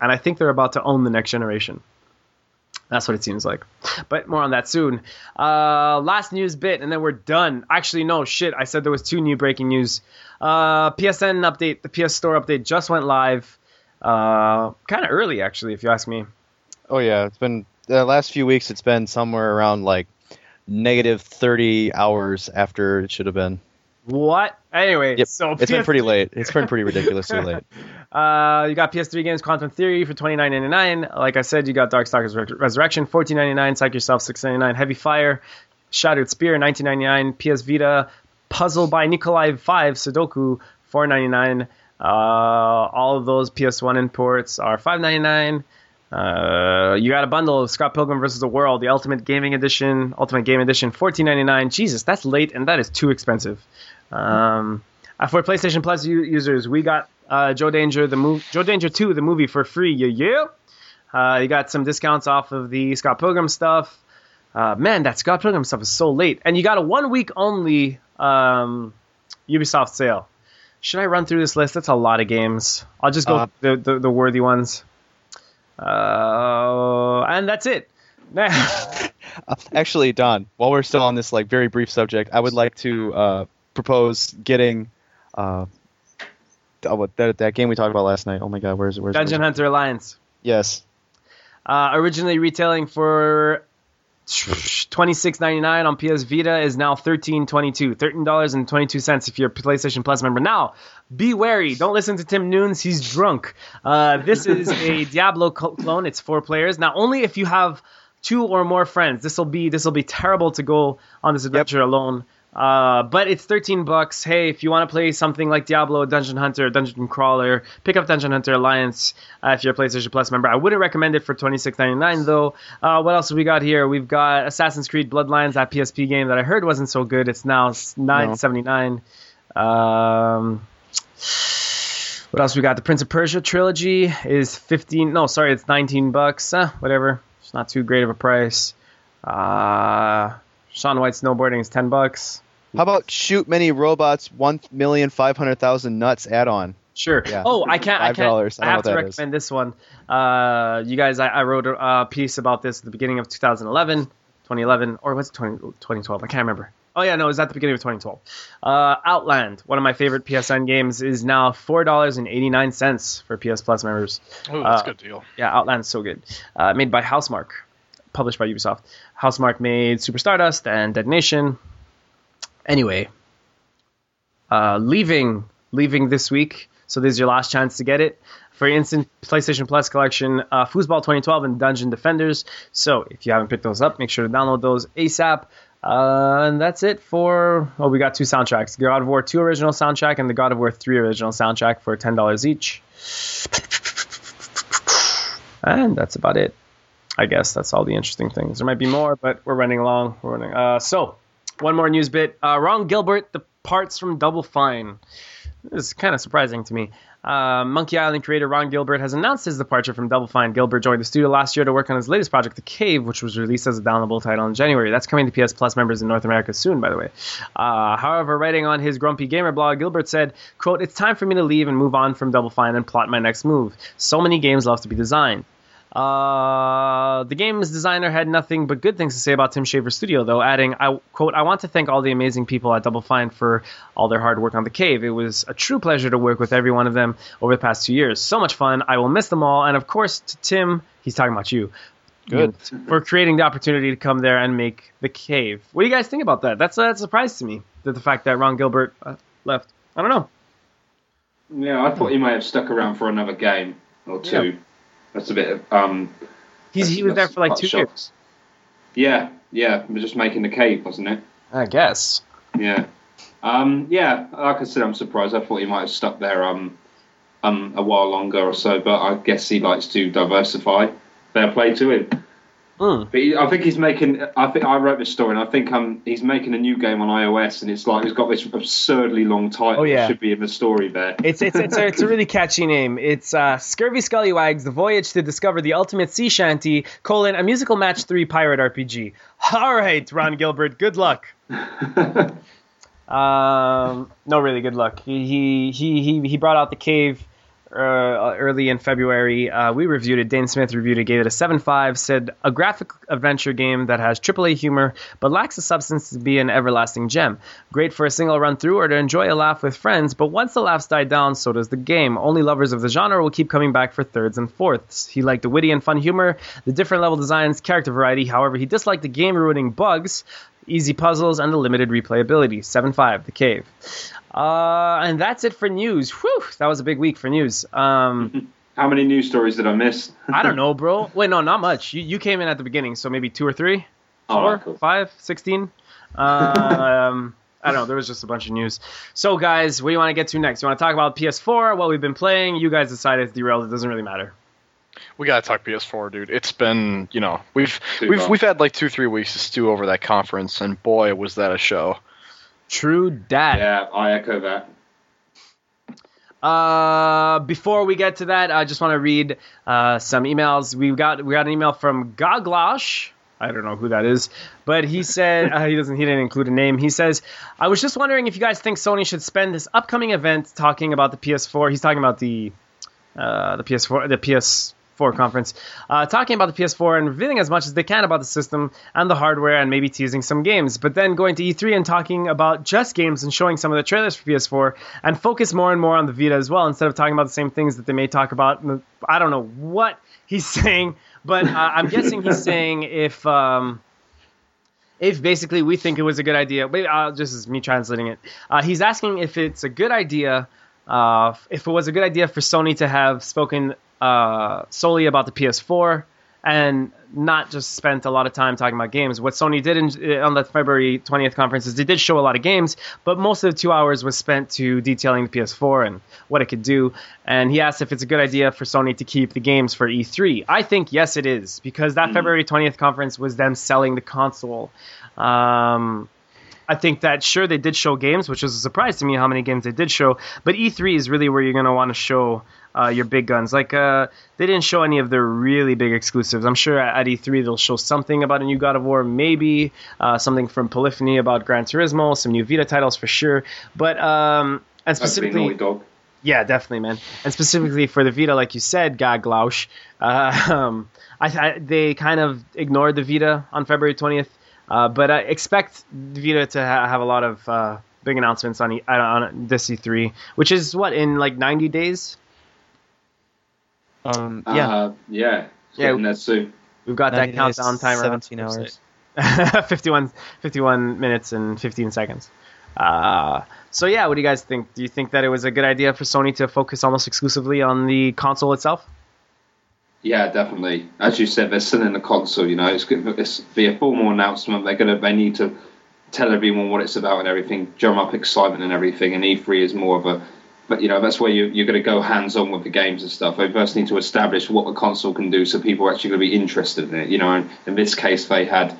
S1: and I think they're about to own the next generation. That's what it seems like. But more on that soon. Uh, last news bit, and then we're done. Actually, no, shit. I said there was two new breaking news. Uh, PSN update, the PS Store update just went live. Uh, kind of early, actually, if you ask me.
S2: Oh yeah, it's been the last few weeks. It's been somewhere around like negative thirty hours after it should have been.
S1: What? Anyway,
S2: Yep,
S1: so
S2: it's been pretty late. It's been pretty ridiculously late.
S1: Uh, you got PS3 games, Quantum Theory for twenty nine ninety nine. Like I said, you got Darkstalkers Re- Resurrection fourteen ninety nine. Psych Yourself six ninety nine. Heavy Fire, Shattered Spear nineteen ninety nine. PS Vita, Puzzle by Nikoli Five Sudoku four ninety nine. Uh, all of those PS1 imports are five ninety nine. Uh, you got a bundle of Scott Pilgrim vs. the World, the Ultimate Gaming Edition, Ultimate Game Edition, fourteen ninety nine. Jesus, that's late and that is too expensive. Um, uh, for PlayStation Plus users, we got uh, Joe Danger the move, Joe Danger Two the movie for free. Yeah, yeah. Uh, you got some discounts off of the Scott Pilgrim stuff. Uh, man, that Scott Pilgrim stuff is so late, and you got a one week only um, Ubisoft sale. Should I run through this list? That's a lot of games. I'll just go
S2: Uh,
S1: the, the the worthy ones. Uh, and that's it.
S2: Actually, Don, while we're still on this like very brief subject, I would like to uh, propose getting uh, oh, that that game we talked about last night. Oh my God, where's it? Where's
S1: Dungeon
S2: it?
S1: Hunter Alliance.
S2: Yes.
S1: Uh, originally retailing for twenty six ninety nine on PS Vita is now thirteen twenty two. Thirteen dollars and twenty two cents if you're a PlayStation Plus member. Now, be wary. Don't listen to Tim Noons. He's drunk. Uh, this is a Diablo clone. It's four players. Now, only if you have two or more friends. This will be this will be terrible to go on this adventure alone. Uh, but it's 13 bucks. Hey, if you want to play something like Diablo, Dungeon Hunter, Dungeon Crawler, pick up Dungeon Hunter Alliance uh, if you're a PlayStation Plus member. I wouldn't recommend it for 26.99 though. Uh, what else have we got here? We've got Assassin's Creed Bloodlines, that PSP game that I heard wasn't so good. It's now 9.79. Um, what else we got? The Prince of Persia trilogy is 15. No, sorry, it's 19 bucks. Uh, whatever. It's not too great of a price. Uh, Shaun White snowboarding is 10 bucks.
S2: How about shoot many robots? One million five hundred thousand nuts add-on.
S1: Sure.
S2: Yeah.
S1: Oh, I can't. I can't.
S2: I
S1: I, have to
S2: that
S1: recommend this one. Uh, you guys, I, I wrote a, a piece about this at the beginning of 2011, 2011, or was it 20, 2012? I can't remember. Oh yeah, no, it was at the beginning of 2012. Uh, Outland, one of my favorite PSN games, is now four dollars and eighty nine cents for PS Plus members.
S3: Oh, that's
S1: Uh,
S3: a good deal.
S1: Yeah, Outland's so good. Uh, made by Housemarque, published by Ubisoft. Housemarque made Super Stardust and Dead Nation. Anyway, uh, leaving leaving this week So this is your last chance to get it for instance, PlayStation Plus collection, uh, Foosball 2012 and Dungeon Defenders. So if you haven't picked those up, make sure to download those ASAP. Uh, and that's it for. Oh, we got two soundtracks: God of War 2 original soundtrack and the God of War 3 original soundtrack for ten dollars each. And that's about it. I guess that's all the interesting things. There might be more, but we're running along. We're running. Uh, so, one more news bit. Uh, Ron Gilbert departs from Double Fine. This is kind of surprising to me. Uh, Monkey Island creator Ron Gilbert has announced his departure from Double Fine. Gilbert joined the studio last year to work on his latest project, The Cave, which was released as a downloadable title in January. That's coming to PS Plus members in North America soon, by the way. Uh, however, writing on his Grumpy Gamer blog, Gilbert said, quote, It's time for me to leave and move on from Double Fine and plot my next move. So many games left to be designed. Uh, the game's designer had nothing but good things to say about Tim Schafer's studio, though, adding, "I quote: I want to thank all the amazing people at Double Fine for all their hard work on the cave. It was a true pleasure to work with every one of them over the past two years. So much fun. I will miss them all, and of course, to Tim, he's talking about you."
S2: Good.
S1: for creating the opportunity to come there and make the cave. What do you guys think about that? That's a, that's a surprise to me that the fact that Ron Gilbert uh, left. I don't know.
S4: Yeah, I thought he may have stuck around for another game or two.
S1: Yeah.
S4: That's a bit of um.
S1: He's, he was there for like two
S4: shocked.
S1: years.
S4: Yeah, yeah, we're just making the cave, wasn't it?
S1: I guess.
S4: Yeah. Um, yeah, like I said, I'm surprised. I thought he might have stuck there um, um, a while longer or so, but I guess he likes to diversify. Fair play to him.
S1: Mm.
S4: But he, I think he's making. I think I wrote this story, and I think um, he's making a new game on iOS, and it's like he's got this absurdly long title.
S1: Oh, yeah.
S4: should be in the story there.
S1: It's it's it's a, it's a really catchy name. It's uh, Scurvy Scallywags: The Voyage to Discover the Ultimate Sea Shanty: colon a musical match three pirate RPG. All right, Ron Gilbert, good luck. Um, no, really, good luck. He he he he, he brought out the cave uh, early in February. Uh, we reviewed it. Dane Smith reviewed it, gave it a 7.5, said a graphic adventure game that has AAA humor but lacks the substance to be an everlasting gem. Great for a single run through or to enjoy a laugh with friends, but once the laughs die down, so does the game. Only lovers of the genre will keep coming back for thirds and fourths. He liked the witty and fun humor, the different level designs, character variety. However, he disliked the game ruining bugs, easy puzzles, and the limited replayability. 7 5, The Cave. Uh, and that's it for news. Whew, that was a big week for news. Um,
S4: How many news stories did I miss?
S1: I don't know, bro. Wait, no, not much. You, you came in at the beginning, so maybe two or three,
S4: Oh,
S1: four,
S4: cool.
S1: five, sixteen. Um, I don't know. There was just a bunch of news. So, guys, what do you want to get to next? You want to talk about PS4, what we've been playing? You guys decide it's derailed. It doesn't really matter.
S3: We gotta talk PS4, dude. It's been, you know, we've
S4: Too
S3: we've
S4: long.
S3: we've had like two three weeks to stew over that conference, and boy, was that a show.
S1: True dat.
S4: Yeah, I echo that.
S1: Uh, before we get to that, I just want to read uh, some emails. We got we got an email from Goglosh. I don't know who that is, but he said uh, he doesn't. He didn't include a name. He says, "I was just wondering if you guys think Sony should spend this upcoming event talking about the PS4. He's talking about the uh, the PS4 the PS4 conference, uh, talking about the PS4 and revealing as much as they can about the system and the hardware and maybe teasing some games, but then going to E3 and talking about just games and showing some of the trailers for PS4 and focus more and more on the Vita as well instead of talking about the same things that they may talk about. I don't know what he's saying, but uh, I'm guessing he's saying if. Um, if basically we think it was a good idea, wait, uh, this is me translating it. Uh, he's asking if it's a good idea, uh, if it was a good idea for Sony to have spoken uh, solely about the PS4 and not just spent a lot of time talking about games. What Sony did in, on the February 20th conference is they did show a lot of games, but most of the two hours was spent to detailing the PS4 and what it could do. And he asked if it's a good idea for Sony to keep the games for E3. I think yes, it is because that February 20th conference was them selling the console. Um, I think that sure they did show games, which was a surprise to me how many games they did show. But E3 is really where you're going to want to show uh, your big guns. Like uh, they didn't show any of their really big exclusives. I'm sure at E3 they'll show something about a new God of War, maybe uh, something from Polyphony about Gran Turismo, some new Vita titles for sure. But um, and specifically, yeah, definitely, man. And specifically for the Vita, like you said, God uh, um, I, I, they kind of ignored the Vita on February 20th. Uh, but I expect the Vita to ha- have a lot of uh, big announcements on, e- on this E3, which is what in like 90 days.
S2: Um, yeah,
S4: Uh, yeah. It's
S1: Yeah.
S4: Getting there soon.
S1: We've got that countdown timer.
S2: 17 hours.
S1: 51, 51 minutes and 15 seconds. Uh, so yeah, what do you guys think? Do you think that it was a good idea for Sony to focus almost exclusively on the console itself?
S4: Yeah, definitely. As you said, they're selling the console. You know, it's going to be a formal announcement. They're going to they need to tell everyone what it's about and everything, drum up excitement and everything. And E3 is more of a, but you know, that's where you, you're going to go hands on with the games and stuff. They first need to establish what the console can do, so people are actually going to be interested in it. You know, and in this case, they had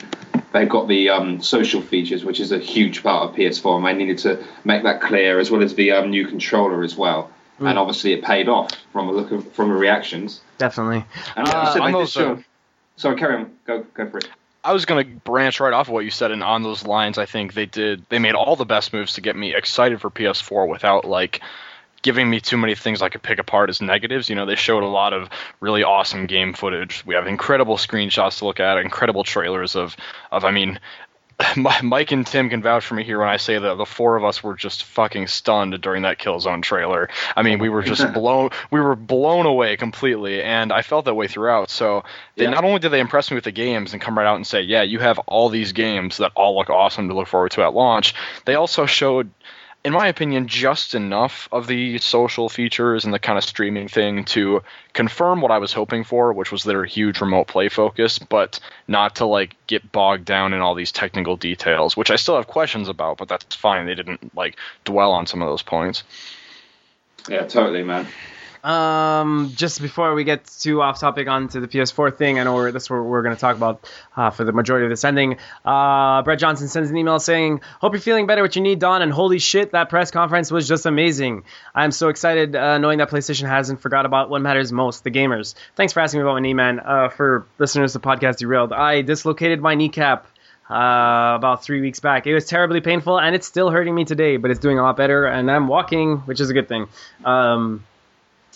S4: they've got the um, social features, which is a huge part of PS4, and they needed to make that clear, as well as the um, new controller as well. Mm. And obviously, it paid off from a look of, from the reactions.
S1: Definitely.
S4: And uh, said, those, uh, sorry, carry on. Go go for it.
S3: I was going to branch right off of what you said, and on those lines, I think they did. They made all the best moves to get me excited for PS4 without like giving me too many things I could pick apart as negatives. You know, they showed a lot of really awesome game footage. We have incredible screenshots to look at, incredible trailers of of I mean, Mike and Tim can vouch for me here when I say that the four of us were just fucking stunned during that Killzone trailer. I mean, we were just blown, we were blown away completely, and I felt that way throughout. So they yeah. not only did they impress me with the games and come right out and say, yeah, you have all these games that all look awesome to look forward to at launch. They also showed in my opinion, just enough of the social features and the kind of streaming thing to confirm what I was hoping for, which was their huge remote play focus, but not to like get bogged down in all these technical details, which I still have questions about, but that's fine. They didn't like dwell on some of those points.
S4: Yeah, totally, man.
S1: Um, just before we get too off topic onto the PS4 thing, I know that's what we're going to talk about uh, for the majority of this ending. Uh, Brett Johnson sends an email saying, "Hope you're feeling better. What you need, Don." And holy shit, that press conference was just amazing. I'm so excited uh, knowing that PlayStation hasn't forgot about what matters most, the gamers. Thanks for asking me about my knee, man. Uh, for listeners to podcast derailed, I dislocated my kneecap. Uh, about three weeks back. It was terribly painful, and it's still hurting me today, but it's doing a lot better, and I'm walking, which is a good thing. Um,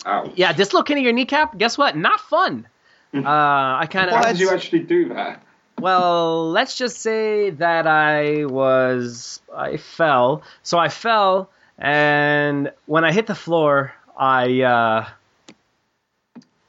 S4: Ow.
S1: Yeah, dislocating your kneecap. Guess what? Not fun. uh, I kind of.
S4: Why did you actually do that?
S1: Well, let's just say that I was I fell. So I fell, and when I hit the floor, I uh,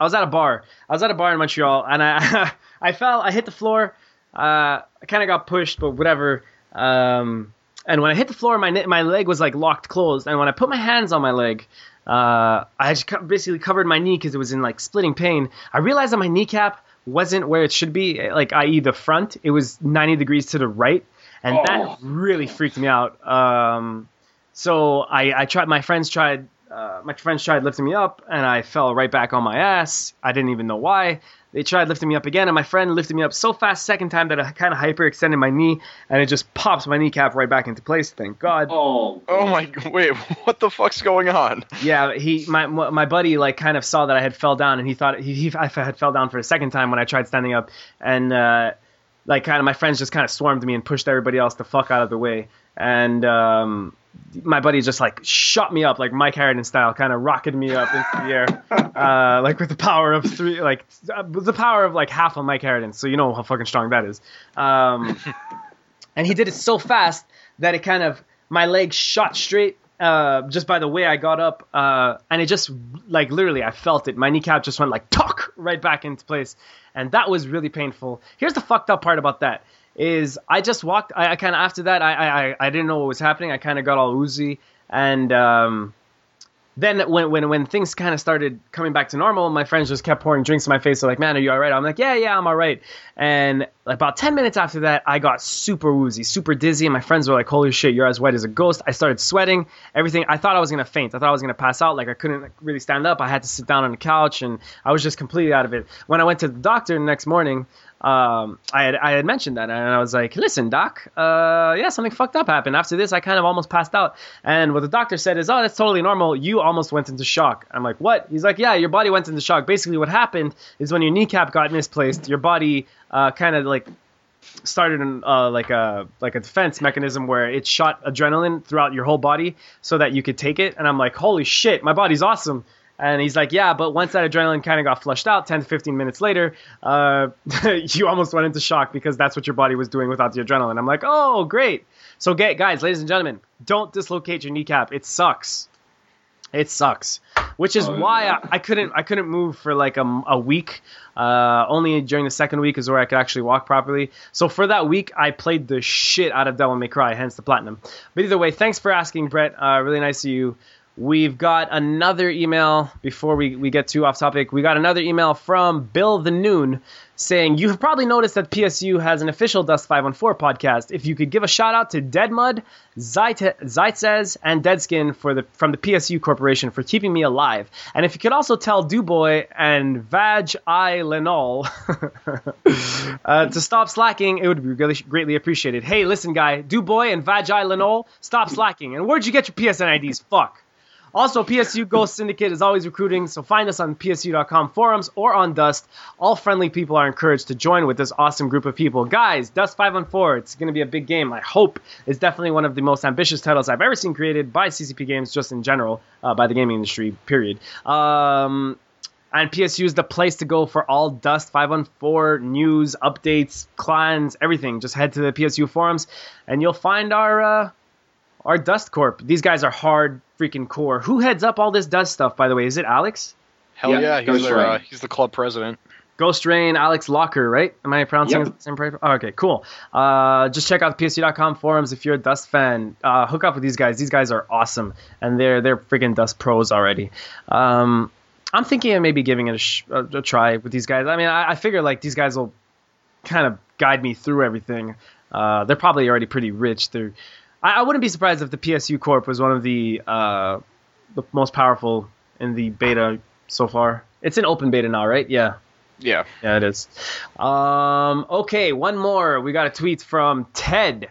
S1: I was at a bar. I was at a bar in Montreal, and I I fell. I hit the floor. Uh, I kind of got pushed, but whatever. Um, and when I hit the floor, my my leg was like locked closed. And when I put my hands on my leg, uh, I just basically covered my knee because it was in like splitting pain. I realized that my kneecap wasn't where it should be, like i.e. the front. It was 90 degrees to the right, and oh. that really freaked me out. Um, so I, I tried. My friends tried. Uh, my friends tried lifting me up, and I fell right back on my ass. I didn't even know why. They tried lifting me up again, and my friend lifted me up so fast second time that I kind of hyperextended my knee, and it just pops my kneecap right back into place. Thank God.
S4: Oh.
S3: Oh my. God wait. What the fuck's going on?
S1: Yeah. He. My my buddy like kind of saw that I had fell down, and he thought he, he I had fell down for a second time when I tried standing up, and uh, like kind of my friends just kind of swarmed me and pushed everybody else the fuck out of the way, and um, my buddy just like shot me up like Mike Harradence style, kind of rocketed me up into the air, uh, like with the power of three, like uh, the power of like half of Mike Harradence. So you know how fucking strong that is. Um, and he did it so fast that it kind of my leg shot straight uh, just by the way I got up, uh, and it just like literally I felt it. My kneecap just went like tuck right back into place, and that was really painful. Here's the fucked up part about that is I just walked. I, I kind of after that I, I I didn't know what was happening. I kind of got all woozy, and um, then when when when things kind of started coming back to normal, my friends just kept pouring drinks in my face. They're like, "Man, are you all right?" I'm like, "Yeah, yeah, I'm all right." And about ten minutes after that, I got super woozy, super dizzy, and my friends were like, "Holy shit, you're as white as a ghost!" I started sweating. Everything. I thought I was gonna faint. I thought I was gonna pass out. Like I couldn't really stand up. I had to sit down on the couch, and I was just completely out of it. When I went to the doctor the next morning, um, I had I had mentioned that, and I was like, "Listen, doc, uh, yeah, something fucked up happened. After this, I kind of almost passed out." And what the doctor said is, "Oh, that's totally normal. You almost went into shock." I'm like, "What?" He's like, "Yeah, your body went into shock. Basically, what happened is when your kneecap got misplaced, your body uh, kind of like." started an, uh, like a like a defense mechanism where it shot adrenaline throughout your whole body so that you could take it and I'm like holy shit my body's awesome and he's like, yeah, but once that adrenaline kind of got flushed out, 10 to 15 minutes later, uh, you almost went into shock because that's what your body was doing without the adrenaline. I'm like, oh, great. So, guys, ladies and gentlemen, don't dislocate your kneecap. It sucks. It sucks, which is
S4: Oh,
S1: why
S4: yeah.
S1: I, I couldn't I couldn't move for like a, a week. Uh, only during the second week is where I could actually walk properly. So for that week, I played the shit out of Devil May Cry, hence the platinum. But either way, thanks for asking, Brett. Uh, really nice of you. We've got another email before we, we get too off topic. We got another email from Bill the Noon saying, You have probably noticed that PSU has an official Dust 514 podcast. If you could give a shout out to Dead Mud, Zaitzes, and Deadskin for the, from the PSU Corporation for keeping me alive. And if you could also tell Duboy and Vag I Lenol uh, to stop slacking, it would be really greatly appreciated. Hey, listen, guy, Duboy and Vag I Lenol, stop slacking. And where'd you get your PSN IDs? Fuck. Also, PSU Ghost Syndicate is always recruiting, so find us on PSU.com forums or on Dust. All friendly people are encouraged to join with this awesome group of people. Guys, Dust 514, it's going to be a big game. I hope it's definitely one of the most ambitious titles I've ever seen created by CCP Games, just in general, uh, by the gaming industry, period. Um, and PSU is the place to go for all Dust 514 news, updates, clans, everything. Just head to the PSU forums, and you'll find our. Uh, our Dust Corp. These guys are hard freaking core. Who heads up all this Dust stuff, by the way? Is it Alex?
S3: Hell
S4: Yeah,
S3: yeah, he's their, uh, he's the club president.
S1: Ghost Rain, Alex Locker, right? Am I pronouncing
S4: Yep.
S1: it the same right? Oh, okay, cool. Uh, just check out the PSU.com forums if you're a Dust fan. Uh, hook up with these guys. These guys are awesome, and they're they're freaking Dust pros already. Um, I'm thinking of maybe giving it a, sh- a, a try with these guys. I mean, I, I figure like these guys will kind of guide me through everything. Uh, they're probably already pretty rich. They're I, I wouldn't be surprised if the PSU Corp was one of the uh, the most powerful in the beta so far. It's in open beta now, right? Yeah.
S3: Yeah.
S1: Yeah, it is. Um, okay, one more. We got a tweet from Ted.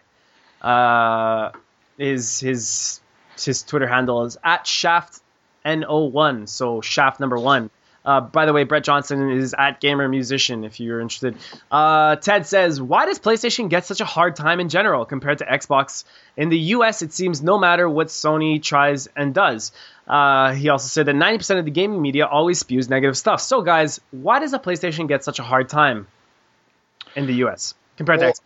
S1: Uh, his his his Twitter handle is at Shaft N01. So Shaft number one. Uh, by the way, Brett Johnson is at Gamer Musician if you're interested. Uh, Ted says, Why does PlayStation get such a hard time in general compared to Xbox? In the US, it seems no matter what Sony tries and does. Uh, he also said that 90% of the gaming media always spews negative stuff. So, guys, why does a PlayStation get such a hard time in the US compared
S3: Well,
S1: to Xbox?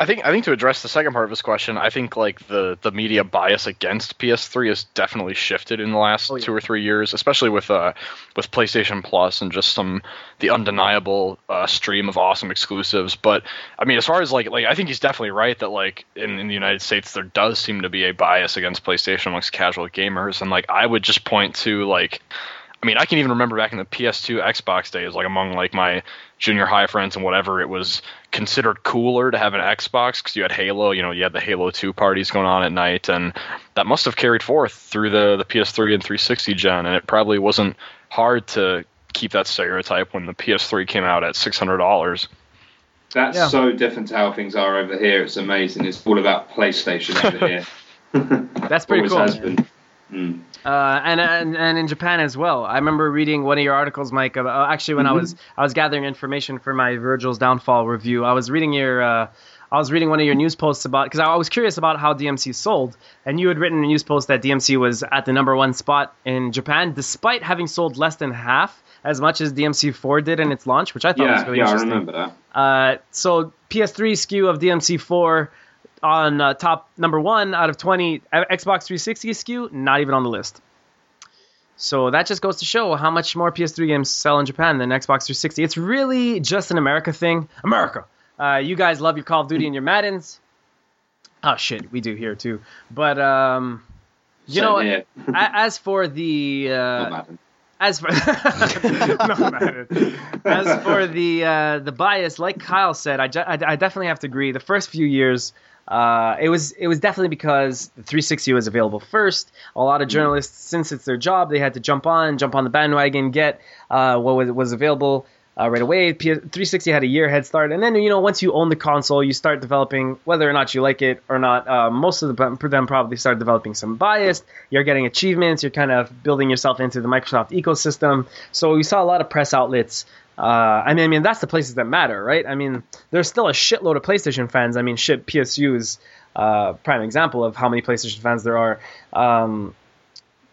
S3: I think I think to address the second part of his question, I think like the the media bias against PS3 has definitely shifted in the last
S1: Oh, yeah.
S3: two or three years, especially with uh with PlayStation Plus and just some the undeniable uh, stream of awesome exclusives. But I mean, as far as like like I think he's definitely right that like in, in the United States there does seem to be a bias against PlayStation amongst casual gamers, and like I would just point to like. I mean, I can even remember back in the PS2 Xbox days, like among like my junior high friends and whatever, it was considered cooler to have an Xbox because you had Halo. You know, you had the Halo 2 parties going on at night, and that must have carried forth through the the PS3 and 360 gen. And it probably wasn't hard to keep that stereotype when the PS3 came out at six hundred dollars.
S4: That's
S1: Yeah.
S4: so different to how things are over here. It's amazing. It's all about PlayStation over here.
S1: That's pretty
S4: Always
S1: cool.
S4: Has
S1: man.
S4: been. Mm.
S1: uh, and, and and in Japan as well. I remember reading one of your articles, Mike. Uh, actually, when I was I was gathering information for my Vergil's Downfall review, I was reading your uh, I was reading one of your news posts about because I was curious about how DMC sold, and you had written a news post that DMC was at the number one spot in Japan, despite having sold less than half as much as DMC4 did in its launch, which I thought was
S4: Yeah,
S1: really
S4: yeah, I
S1: interesting.
S4: remember that.
S1: Uh, so PS3 skew of DMC4 on uh, top number one out of 20. Uh, Xbox 360 SKU not even on the list. So that just goes to show how much more PS3 games sell in Japan than Xbox 360. It's really just an America thing. America. Uh, you guys love your Call of Duty and your Maddens. Oh shit, we do here too. But um, you know, as for the uh, as for as for the uh, the bias, like Kyle said, I, ju- I, I definitely have to agree. The first few years, uh, it was it was definitely because the 360 was available first. A lot of journalists, since it's their job, they had to jump on, jump on the bandwagon, get uh, what was, was available. Uh, right away, P- 360 had a year head start, and then you know once you own the console, you start developing whether or not you like it or not. Uh, most of the, them probably start developing some bias. You're getting achievements. You're kind of building yourself into the Microsoft ecosystem. So we saw a lot of press outlets. Uh, I mean, I mean that's the places that matter, right? I mean, there's still a shitload of PlayStation fans. I mean, shit, PSU is uh, prime example of how many PlayStation fans there are. Um,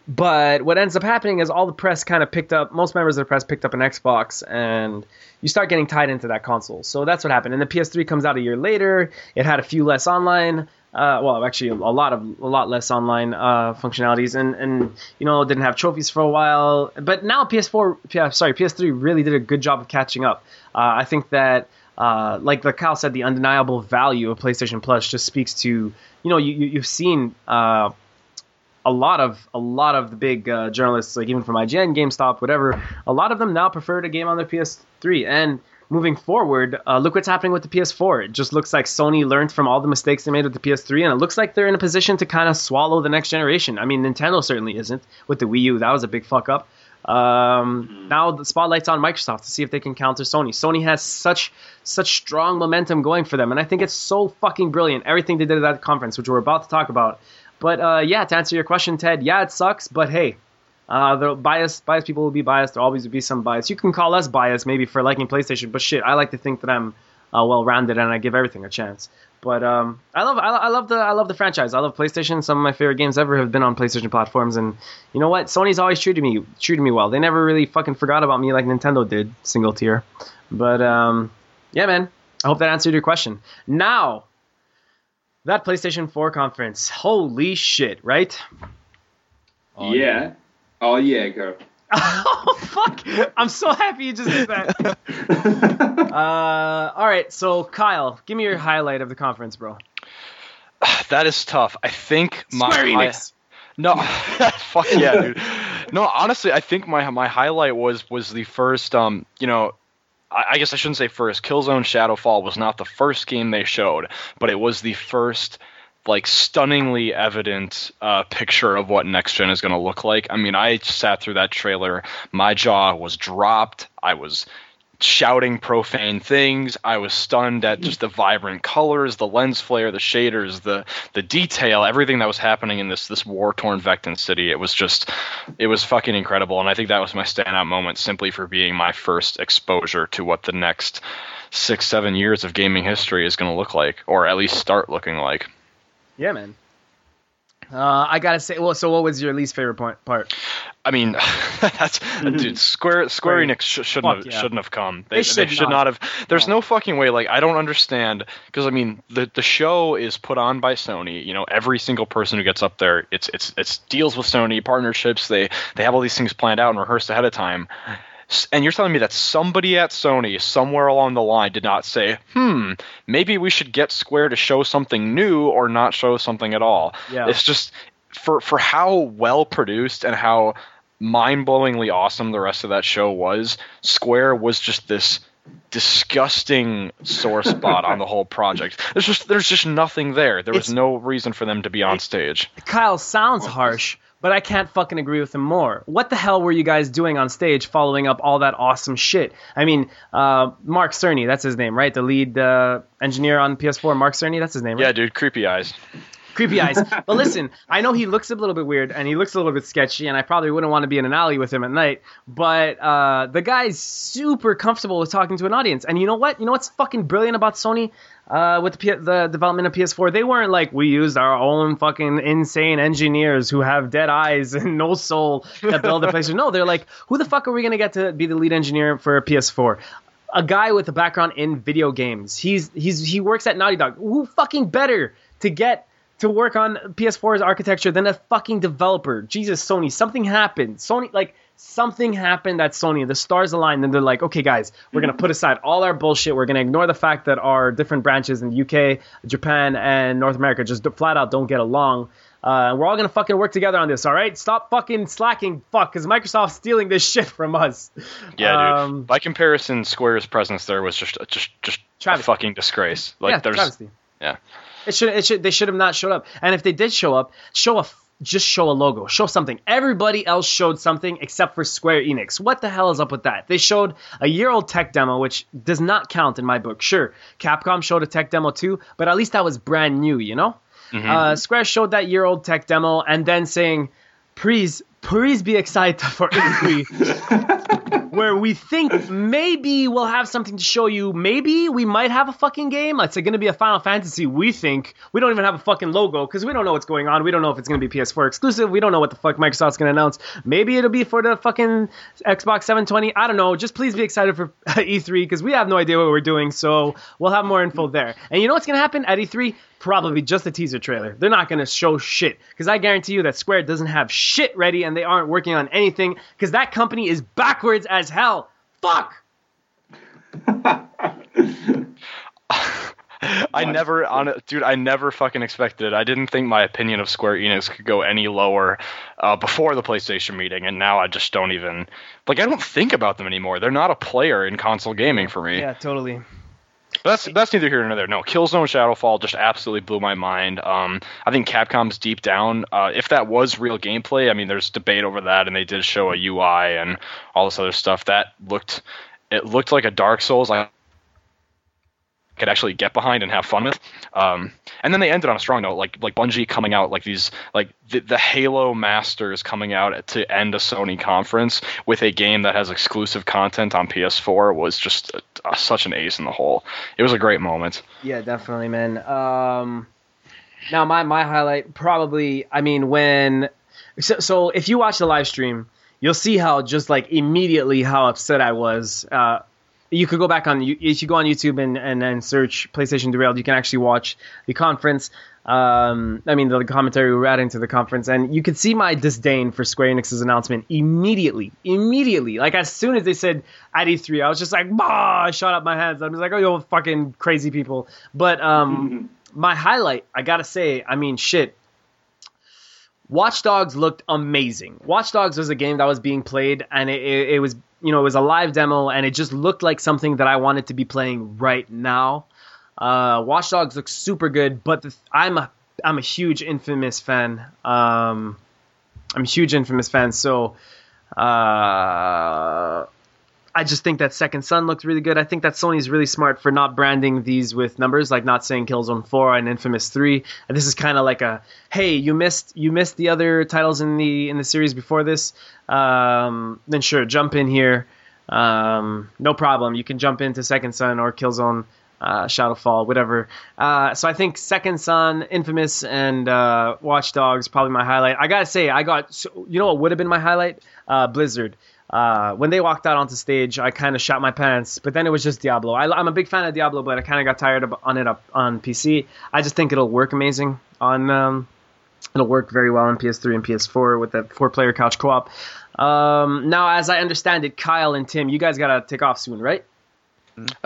S1: but what ends up happening is all the press kind of picked up, most members of the press picked up an Xbox, and you start getting tied into that console. So that's what happened. And the PS3 comes out a year later. It had a few less online Uh, well, actually, a lot of a lot less online uh, functionalities, and and you know didn't have trophies for a while. But now PS4, yeah, sorry, PS3 really did a good job of catching up. Uh, I think that. Uh, like the Kyle said, the undeniable value of PlayStation Plus just speaks to you know you, you you've seen uh, a lot of a lot of the big uh, journalists, like even from IGN, GameSpot, whatever, a lot of them now prefer to game on their PS3. And moving forward, uh, look what's happening with the PS4. It just looks like Sony learned from all the mistakes they made with the PS3, and it looks like they're in a position to kind of swallow the next generation. I mean, Nintendo certainly isn't with the Wii U. That was a big fuck up. Um, now the spotlight's on Microsoft to see if they can counter Sony. Sony has such such strong momentum going for them, and I think it's so fucking brilliant everything they did at that conference, which we're about to talk about. But uh, yeah, to answer your question, Ted, yeah, it sucks, but hey, uh, the bias biased people will be biased. There always will be some bias. You can call us biased maybe for liking PlayStation, but shit, I like to think that I'm uh, well rounded and I give everything a chance. But um, I love I, I love the I love the franchise. I love PlayStation. Some of my favorite games ever have been on PlayStation platforms, and you know what? Sony's always treated me treated me well. They never really fucking forgot about me like Nintendo did, single tier. But um, yeah, man. I hope that answered your question. Now, that PlayStation 4 conference. Holy shit, right?
S4: Oh, yeah. Oh yeah, go.
S1: oh fuck! I'm so happy you just did that. uh, all right, so Kyle, give me your highlight of the conference, bro.
S3: That is tough. I think my
S1: Square Enix.
S3: no, fuck yeah, dude. No, honestly, I think my my highlight was was the first. Um, you know, I, I guess I shouldn't say first. Killzone Shadowfall was not the first game they showed, but it was the first like stunningly evident uh, picture of what next gen is going to look like. I mean, I sat through that trailer, my jaw was dropped. I was shouting profane things. I was stunned at just the vibrant colors, the lens flare, the shaders, the the detail, everything that was happening in this this war torn Vektan city. It was just it was fucking incredible, and I think that was my standout moment simply for being my first exposure to what the next six seven years of gaming history is going to look like, or at least start looking like.
S1: Yeah, man. Uh, I gotta say, well, so what was your least favorite point, part?
S3: I mean, that's dude. Square Square Enix sh- shouldn't
S1: Fuck
S3: have
S1: yeah.
S3: shouldn't have come.
S1: They
S3: They,
S1: should
S3: should
S1: not.
S3: not have. There's no fucking way. Like I don't understand because I mean the the show is put on by Sony. You know, every single person who gets up there, it's it's it's deals with Sony partnerships. They they have all these things planned out and rehearsed ahead of time. S- And you're telling me that somebody at Sony somewhere along the line did not say, "Hmm, maybe we should get Square to show something new or not show something at all."
S1: Yeah.
S3: It's just for for how well produced and how mind-blowingly awesome the rest of that show was. Square was just this disgusting sore spot on the whole project. There's just there's just nothing there. There was
S1: It's-
S3: no reason for them to be on stage.
S1: Kyle sounds harsh, but I can't fucking agree with him more. What the hell were you guys doing on stage following up all that awesome shit? I mean, uh, Mark Cerny, that's his name, right? The lead uh, engineer on PS4, Mark Cerny, that's his name, right?
S3: Yeah, dude, creepy eyes.
S1: Creepy eyes. But listen, I know he looks a little bit weird and he looks a little bit sketchy, and I probably wouldn't want to be in an alley with him at night. But uh, the guy's super comfortable with talking to an audience. And you know what? You know what's fucking brilliant about Sony? Uh, with the, P- the development of PS4, they weren't like we used our own fucking insane engineers who have dead eyes and no soul that build the PlayStation. No, they're like, who the fuck are we gonna get to be the lead engineer for PS4? a guy with a background in video games. He's he's he works at Naughty Dog. Who fucking better to get to work on PS4's architecture than a fucking developer? Jesus, Sony, something happened. Sony like something happened at Sony. The stars aligned, and they're like, okay, guys, we're gonna put aside all our bullshit. We're gonna ignore the fact that our different branches in the UK, Japan, and North America just flat out don't get along. Uh, we're all gonna fucking work together on this, all right? Stop fucking slacking, fuck, because Microsoft's stealing this shit from us.
S3: Yeah, dude.
S1: Um,
S3: By comparison, Square's presence there was just just just a fucking disgrace. Like
S1: yeah,
S3: there's
S1: travesty.
S3: yeah.
S1: It should. It should. They should have not showed up. And if they did show up, show a. f- Just show a logo. Show something. Everybody else showed something except for Square Enix. What the hell is up with that? They showed a year-old tech demo, which does not count in my book. Sure, Capcom showed a tech demo too, but at least that was brand new. You know, uh, Square showed that year-old tech demo and then saying, "Please, please be excited for E3." where we think maybe we'll have something to show you. Maybe we might have a fucking game. It's going to be a Final Fantasy. We think we don't even have a fucking logo because we don't know what's going on. We don't know if it's going to be PS4 exclusive. We don't know what the fuck Microsoft's going to announce. Maybe it'll be for the fucking Xbox 720. I don't know. Just please be excited for E3 because we have no idea what we're doing. So we'll have more info there. And you know what's going to happen at E3? Probably just a teaser trailer. They're not going to show shit because I guarantee you that Square doesn't have shit ready and they aren't working on anything because that company is backwards as hell. Fuck.
S3: I never on it, dude. I never fucking expected it. I didn't think my opinion of Square Enix could go any lower uh, before the PlayStation meeting, and now I just don't even like. I don't think about them anymore. They're not a player in console gaming for me.
S1: Yeah, totally.
S3: But that's that's neither here nor there. No, Killzone Shadowfall just absolutely blew my mind. Um, I think Capcom's deep down, uh, if that was real gameplay, I mean, there's debate over that, and they did show a UI and all this other stuff that looked it looked like a Dark Souls. I could actually get behind and have fun with. Um, and then they ended on a strong note, like like Bungie coming out like these like the, the Halo Masters coming out to end a Sony conference with a game that has exclusive content on PS4 was just a, a, such an ace in the hole. It was a great moment.
S1: Yeah, definitely, man. Um, now my my highlight probably, I mean, when so, so if you watch the live stream, you'll see how just like immediately how upset I was. Uh, you could go back on you if you go on YouTube and, and, and search PlayStation Derailed, you can actually watch the conference. Um, I mean, the commentary we were adding to the conference, and you could see my disdain for Square Enix's announcement immediately. Immediately, like as soon as they said at E3, I was just like, bah! I shot up my hands. I was like, oh, you fucking crazy people. But um, my highlight, I gotta say, I mean, shit. Watch Dogs looked amazing. Watch Dogs was a game that was being played, and it, it, it was you know, it was a live demo and it just looked like something that I wanted to be playing right now. Uh, Watch Dogs looks super good, but the, I'm a I'm a huge Infamous fan. Um, I'm a huge Infamous fan, so uh, I just think that Second Son looked really good. I think that Sony's really smart for not branding these with numbers, like not saying Killzone 4 and Infamous 3. And this is kind of like a, hey, you missed you missed the other titles in the in the series before this. Um, then sure, jump in here. Um, no problem. You can jump into Second Son or Killzone uh, Shadowfall, whatever. Uh, so I think Second Son, Infamous, and uh, Watch Dogs probably my highlight. I gotta say, I got so, you know what would have been my highlight? Uh, Blizzard. Uh, when they walked out onto stage, I kind of shot my pants, but then it was just Diablo. I, am a big fan of Diablo, but I kind of got tired of on it up on PC. I just think it'll work amazing on. Um, it'll work very well on PS3 and PS4 with that four-player couch co-op. Um, now, as I understand it, Kyle and Tim, you guys gotta take off soon, right?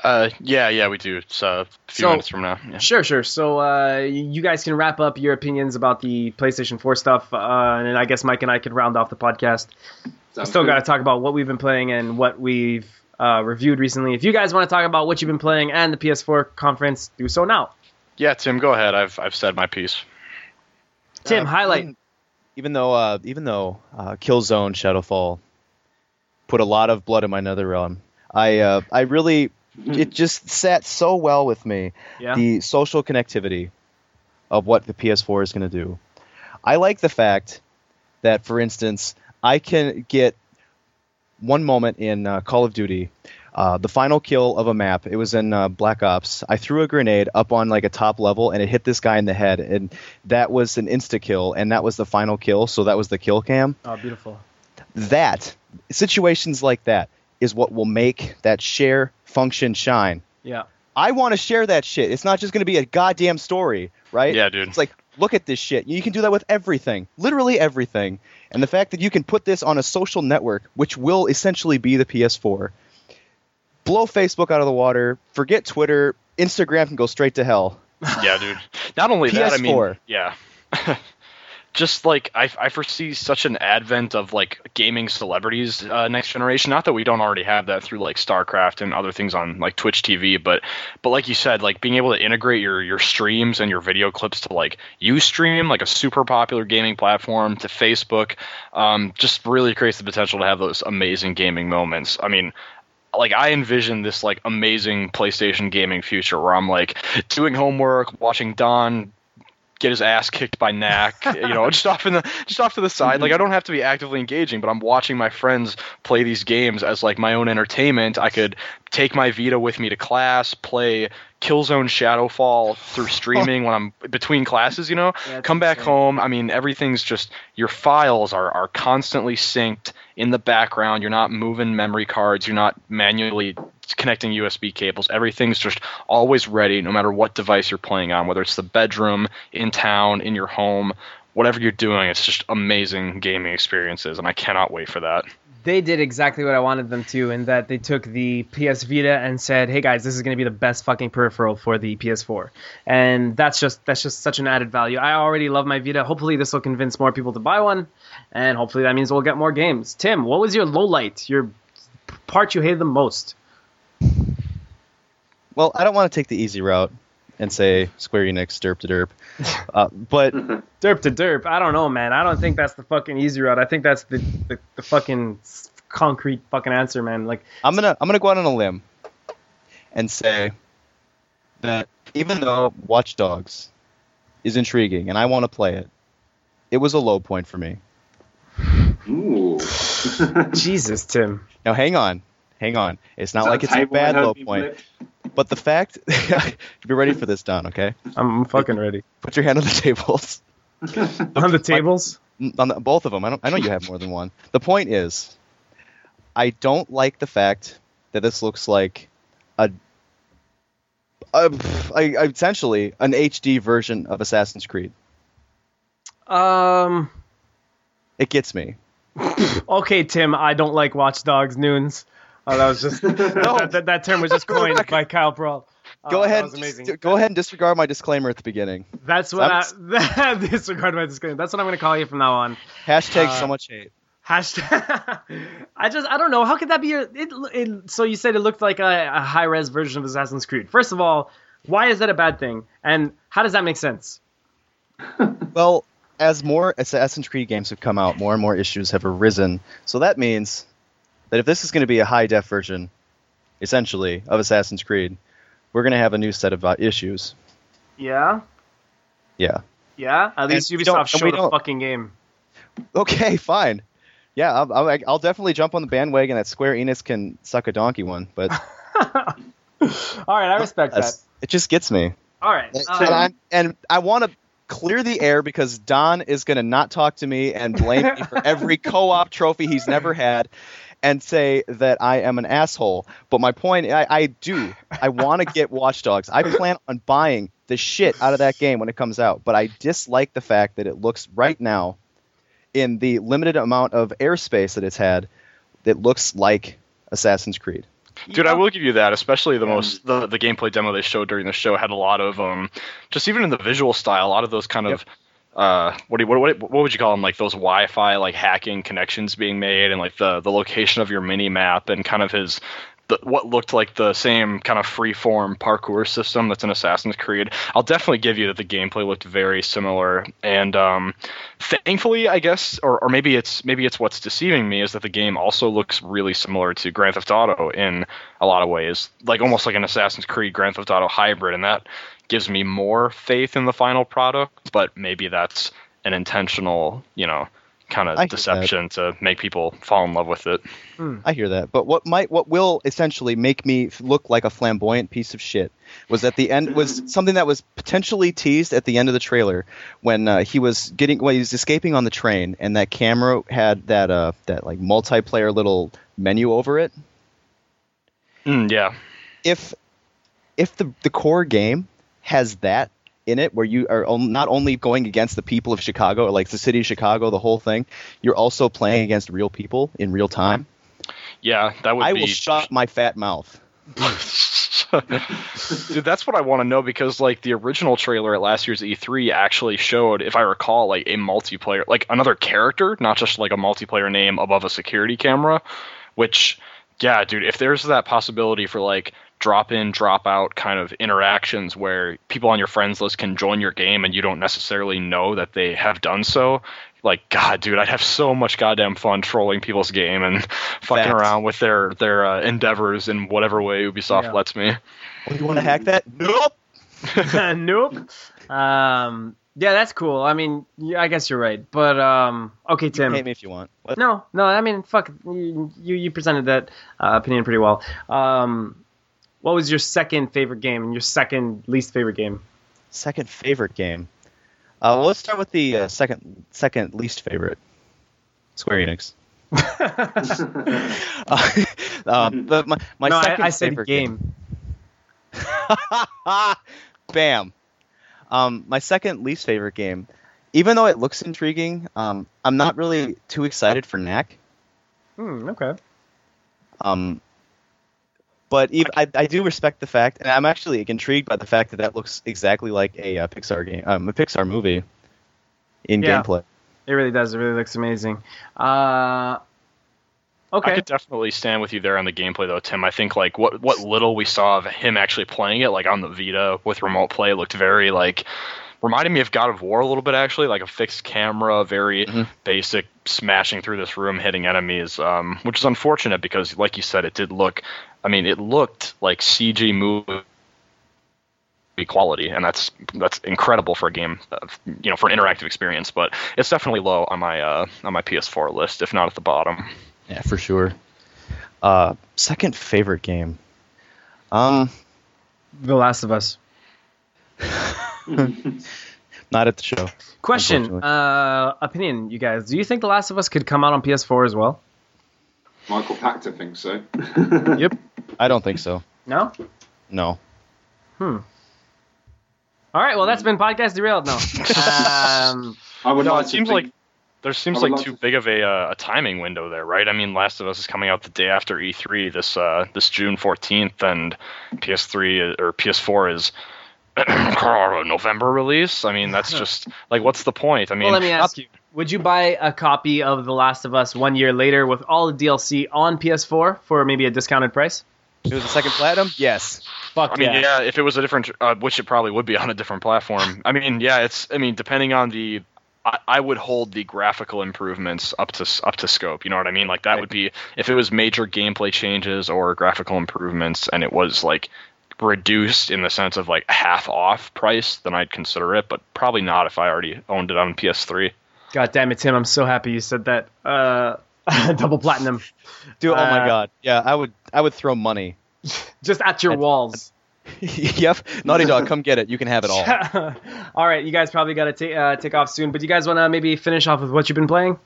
S3: Uh, yeah, yeah, we do. It's uh, a few
S1: So-
S3: minutes from now. Yeah.
S1: Sure, sure. So uh, you guys can wrap up your opinions about the PlayStation 4 stuff, uh, and I guess Mike and I can round off the podcast. We still got to talk about what we've been playing and what we've uh, reviewed recently. If you guys want to talk about what you've been playing and the PS4 conference, do so now.
S3: yeah, Tim, go ahead. I've I've said my piece.
S1: Tim,
S2: Uh,
S1: highlight.
S2: Even, even though, uh, even though uh, Killzone Shadowfall put a lot of blood in my nether realm, I, uh, I really, it just sat so well with me.
S1: Yeah.
S2: The social connectivity of what the PS4 is going to do. I like the fact that, for instance, I can get one moment in uh, Call of Duty. Uh, the final kill of a map. It was in uh, Black Ops. I threw a grenade up on like a top level, and it hit this guy in the head, and that was an insta kill, and that was the final kill. So that was the kill cam.
S1: Oh, beautiful.
S2: That situations like that is what will make that share function shine.
S1: Yeah.
S2: I want to share that shit. It's not just going to be a goddamn story, right?
S3: Yeah, dude.
S2: It's like, look at this shit. You can do that with everything, literally everything. And the fact that you can put this on a social network, which will essentially be the PS4, blow Facebook out of the water, forget Twitter, Instagram can go straight to hell.
S3: yeah, dude. Not only that, I mean, yeah. Just like I, I foresee such an advent of like gaming celebrities uh, next generation. Not that we don't already have that through like StarCraft and other things on like Twitch TV, but but like you said, like being able to integrate your your streams and your video clips to like UStream, like a super popular gaming platform, to Facebook, um, just really creates the potential to have those amazing gaming moments. I mean, like I envision this like amazing PlayStation gaming future where I'm like doing homework, watching Don get his ass kicked by Knack, you know, just off in the just off to the side. Like mm-hmm. I don't have to be actively engaging, but I'm watching my friends play these games as like my own entertainment. I could take my Vita with me to class, play Killzone Shadowfall through streaming when I'm between classes, you know.
S1: Yeah,
S3: Come back
S1: insane.
S3: home, I mean everything's just your files are are constantly synced in the background. You're not moving memory cards, you're not manually connecting USB cables. Everything's just always ready no matter what device you're playing on, whether it's the bedroom, in town, in your home, whatever you're doing. It's just amazing gaming experiences and I cannot wait for that.
S1: They did exactly what I wanted them to, in that they took the PS Vita and said, "Hey guys, this is going to be the best fucking peripheral for the PS4," and that's just that's just such an added value. I already love my Vita. Hopefully, this will convince more people to buy one, and hopefully that means we'll get more games. Tim, what was your low light? Your part you hated the most?
S2: Well, I don't want to take the easy route and say Square Enix derp to derp, uh, but
S1: Derp to derp. I don't know, man. I don't think that's the fucking easy route. I think that's the the, the fucking concrete fucking answer, man. Like,
S2: I'm gonna I'm gonna go out on a limb and say that even though Watch Dogs is intriguing and I want to play it, it was a low point for me.
S4: Ooh.
S1: Jesus, Tim.
S2: Now hang on, hang on. It's not
S4: Is
S2: like it's a bad low point,
S4: flipped?
S2: but the fact be ready for this, Don. Okay,
S1: I'm fucking ready.
S2: put your hand on the tables.
S1: On the tables.
S2: on the, both of them. I don't. I know you have more than one. The point is, I don't like the fact that this looks like a, a, a essentially an HD version of Assassin's Creed.
S1: Um.
S2: It gets me.
S1: Okay, Tim, I don't like Watch Dogs noons. Oh, that was just that, that, that term was just coined by Kyle Prahl. Oh,
S2: Go
S1: that
S2: ahead.
S1: was amazing.
S2: d- Go ahead and disregard my disclaimer at the beginning.
S1: That's what I,
S2: I'm-
S1: disregard my disclaimer. That's what I'm going to call you from now on.
S2: Hashtag
S1: Uh,
S2: so much hate.
S1: Hashtag. I just I don't know how could that be your. It, it, so you said it looked like a, a high res version of Assassin's Creed. First of all, why is that a bad thing? And how does that make sense?
S2: Well, as more Assassin's Creed games have come out, more and more issues have arisen. So that means that if this is going to be a high def version, essentially, of Assassin's Creed, we're going to have a new set of uh, issues.
S1: Yeah.
S2: Yeah.
S1: Yeah. At least
S2: And we don't-
S1: Ubisoft
S2: and
S1: showed
S2: we
S1: a fucking game.
S2: Okay, fine. Yeah, I'll, I'll, I'll definitely jump on the bandwagon that Square Enix can suck a donkey one, but
S1: All right, I respect that.
S2: it just gets me.
S1: All right.
S2: and,
S1: um,
S2: I'm, and I want to clear the air because Don is going to not talk to me and blame me for every co-op trophy he's never had and say that I am an asshole. But my point, I, I do. I want to get Watch Dogs. I plan on buying the shit out of that game when it comes out, but I dislike the fact that it looks right now, in the limited amount of airspace that it's had, that looks like Assassin's Creed.
S3: Dude, I will give you that. Especially the most the, the gameplay demo they showed during the show had a lot of um, just even in the visual style, a lot of those kind of uh, what do you, what, what what would you call them? Like those Wi-Fi like hacking connections being made, and like the the location of your mini map, and kind of his. The, what looked like the same kind of free-form parkour system that's in Assassin's Creed. I'll definitely give you that the gameplay looked very similar, and um, thankfully, I guess, or, or maybe it's maybe it's what's deceiving me is that the game also looks really similar to Grand Theft Auto in a lot of ways, like almost like an Assassin's Creed Grand Theft Auto hybrid, and that gives me more faith in the final product. But maybe that's an intentional, you know, kind of
S2: hear
S3: deception to make people fall in love with it.
S2: I hear that, but what might what will essentially make me look like a flamboyant piece of shit was at the end was something that was potentially teased at the end of the trailer when uh, he was getting when he was escaping on the train and that camera had that uh that like multiplayer little menu over it.
S3: Mm, yeah,
S2: If if the the core game has that in it where you are not only going against the people of Chicago or like the city of Chicago the whole thing, you're also playing against real people in real time.
S3: yeah, that would
S2: I
S3: be.
S2: will shut my fat mouth.
S3: Dude, that's what I want to know because like the original trailer at last year's E3 actually showed, if I recall, like a multiplayer, like another character, not just like a multiplayer name above a security camera. Which, yeah, dude, if there's that possibility for like drop in, drop out kind of interactions where people on your friends list can join your game and you don't necessarily know that they have done so. Like God, dude, I'd have so much goddamn fun trolling people's game and fucking
S2: Facts.
S3: around with their their uh, endeavors in whatever way Ubisoft
S1: Yeah.
S3: lets me.
S2: Oh, you want to hack that? Nope.
S1: nope. Um, yeah, that's cool. I mean, yeah, I guess you're right. But um, okay, Tim.
S2: Hate me if you want. What?
S1: No, no. I mean, fuck. You you, you presented that uh, opinion pretty well. Um, What was your second favorite game and your second least favorite game?
S2: Second favorite game. Uh, well, let's start with the uh, second second least favorite. Square Enix. uh, um, but my, my
S1: no,
S2: second
S1: I, I said
S2: favorite
S1: game.
S2: Bam. Um, my second least favorite game, even though it looks intriguing, um, I'm not really too excited for Knack.
S1: Hmm, okay.
S2: Um, but even, I, I do respect the fact, and I'm actually intrigued by the fact that that looks exactly like a uh, Pixar game, um, a Pixar movie in
S1: Yeah.
S2: gameplay.
S1: It really does. It really looks amazing. Uh, okay.
S3: I could definitely stand with you there on the gameplay though, Tim. I think like what what little we saw of him actually playing it, like on the Vita with remote play, looked very like reminded me of God of War a little bit actually, like a fixed camera, very
S2: Mhm.
S3: basic smashing through this room, hitting enemies, um, which is unfortunate because like you said, it did look I mean, it looked like CG movie quality and that's that's incredible for a game of, you know for an interactive experience but it's definitely low on my uh on my PS4 list if not at the bottom
S2: Yeah, for sure. Uh, second favorite game. Um,
S1: the Last of Us.
S2: not at the show.
S1: Question. Uh, opinion, you guys. Do you think The Last of Us could come out on PS4 as well?
S4: Michael Pachter thinks so.
S2: Yep. I don't think so.
S1: No.
S2: No.
S1: Hmm. All right. Well, that's been podcast derailed. No. um,
S4: I would
S3: No,
S4: like
S3: it seems
S4: think-
S3: like there seems like
S4: like
S3: too
S4: to-
S3: big of a, uh, a timing window there, right? I mean, Last of Us is coming out the day after E3 this uh, this June 14th, and PS3 or PS4 is a November release. I mean, that's just like, what's the point? I mean,
S1: well, let me ask you: Would you buy a copy of The Last of Us one year later with all the DLC on PS4 for maybe a discounted price?
S2: It was the second platinum. Yes.
S1: Fuck
S3: I mean,
S1: yeah.
S3: yeah. if it was a different, uh, which it probably would be on a different platform. I mean, yeah, it's. I mean, depending on the, I, I would hold the graphical improvements up to up to scope. You know what I mean? Like that would be if it was major gameplay changes or graphical improvements, and it was like reduced in the sense of like half off price, then I'd consider it. But probably not if I already owned it on PS3.
S1: God damn it, Tim! I'm so happy you said that. Uh, double platinum,
S2: Dude, oh my
S1: Uh,
S2: god. Yeah, I would. I would throw money.
S1: just at your
S2: I'd-
S1: walls.
S2: yep. Naughty Dog, come get it. You can have it all.
S1: all right, you guys probably got to take uh, take off soon, but you guys want to maybe finish off with what you've been playing?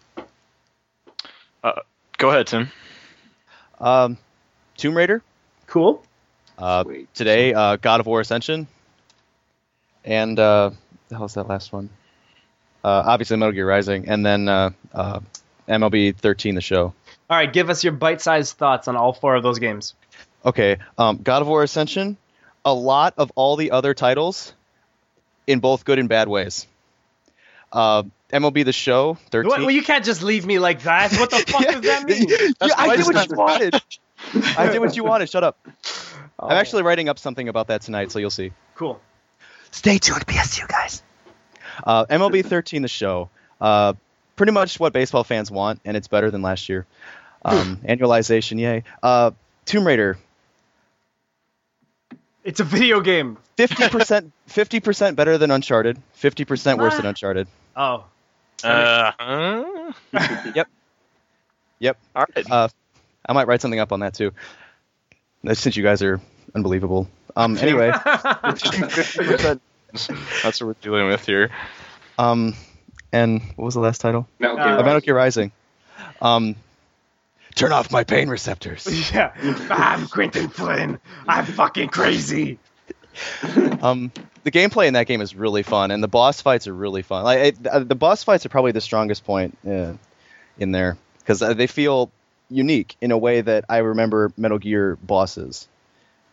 S3: Go ahead, Tim.
S2: Um, Tomb Raider.
S1: Cool.
S2: Uh, today, uh, God of War Ascension. And uh, the hell's that last one? Uh, obviously Metal Gear Rising, and then uh, uh, MLB 13, the show.
S1: All right, give us your bite-sized thoughts on all four of those games.
S2: Okay, um, God of War Ascension, a lot of all the other titles in both good and bad ways. Uh, MLB The Show, 13.
S1: What, well, you can't just leave me like that. What the fuck does that mean?
S2: Yeah, I did what you wanted. I did what you wanted. Shut up.
S1: Oh,
S2: I'm actually writing up something about that tonight, so you'll see.
S1: cool.
S2: Stay tuned, PSU guys. Uh, MLB 13, the show. Uh, pretty much what baseball fans want, and it's better than last year. Um, annualization, yay. Uh, Tomb Raider,
S1: It's a video game.
S2: 50% 50% better than Uncharted, 50% worse than
S1: Ah.
S2: Uncharted.
S1: Oh,
S3: Uh, huh?
S2: Yep.
S3: All right.
S2: Uh, I might write something up on that too. Since you guys are unbelievable. Um, anyway,
S3: That's what we're dealing with here.
S2: um, and what was the last title?
S4: Metal Gear
S2: Uh, Metal
S4: Rising.
S2: Gear Rising. Um, turn off my pain receptors.
S1: yeah. I'm Quinton Flynn. I'm fucking crazy.
S2: um, the gameplay in that game is really fun, and the boss fights are really fun. Like it, uh, the boss fights are probably the strongest point uh, in there because uh, they feel unique in a way that I remember Metal Gear bosses.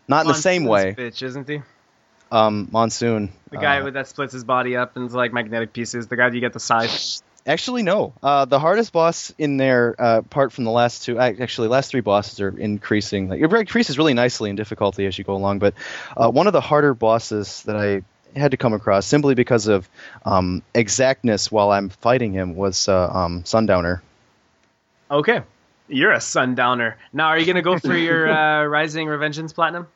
S2: Not in the same way.
S1: Bitch, isn't he?
S2: Um, Monsoon.
S1: The guy
S2: uh,
S1: that splits his body up into like magnetic pieces. The guy that you get the size.
S2: Actually, no. Uh, the hardest boss in there, uh, apart from the last two, actually, last three bosses are increasing. Like, it increases really nicely in difficulty as you go along. But uh, one of the harder bosses that I had to come across simply because of um, exactness while I'm fighting him was uh, um, Sundowner.
S1: Okay. You're a sundowner. Now, are you gonna go for your uh, Rising Revengeance Platinum?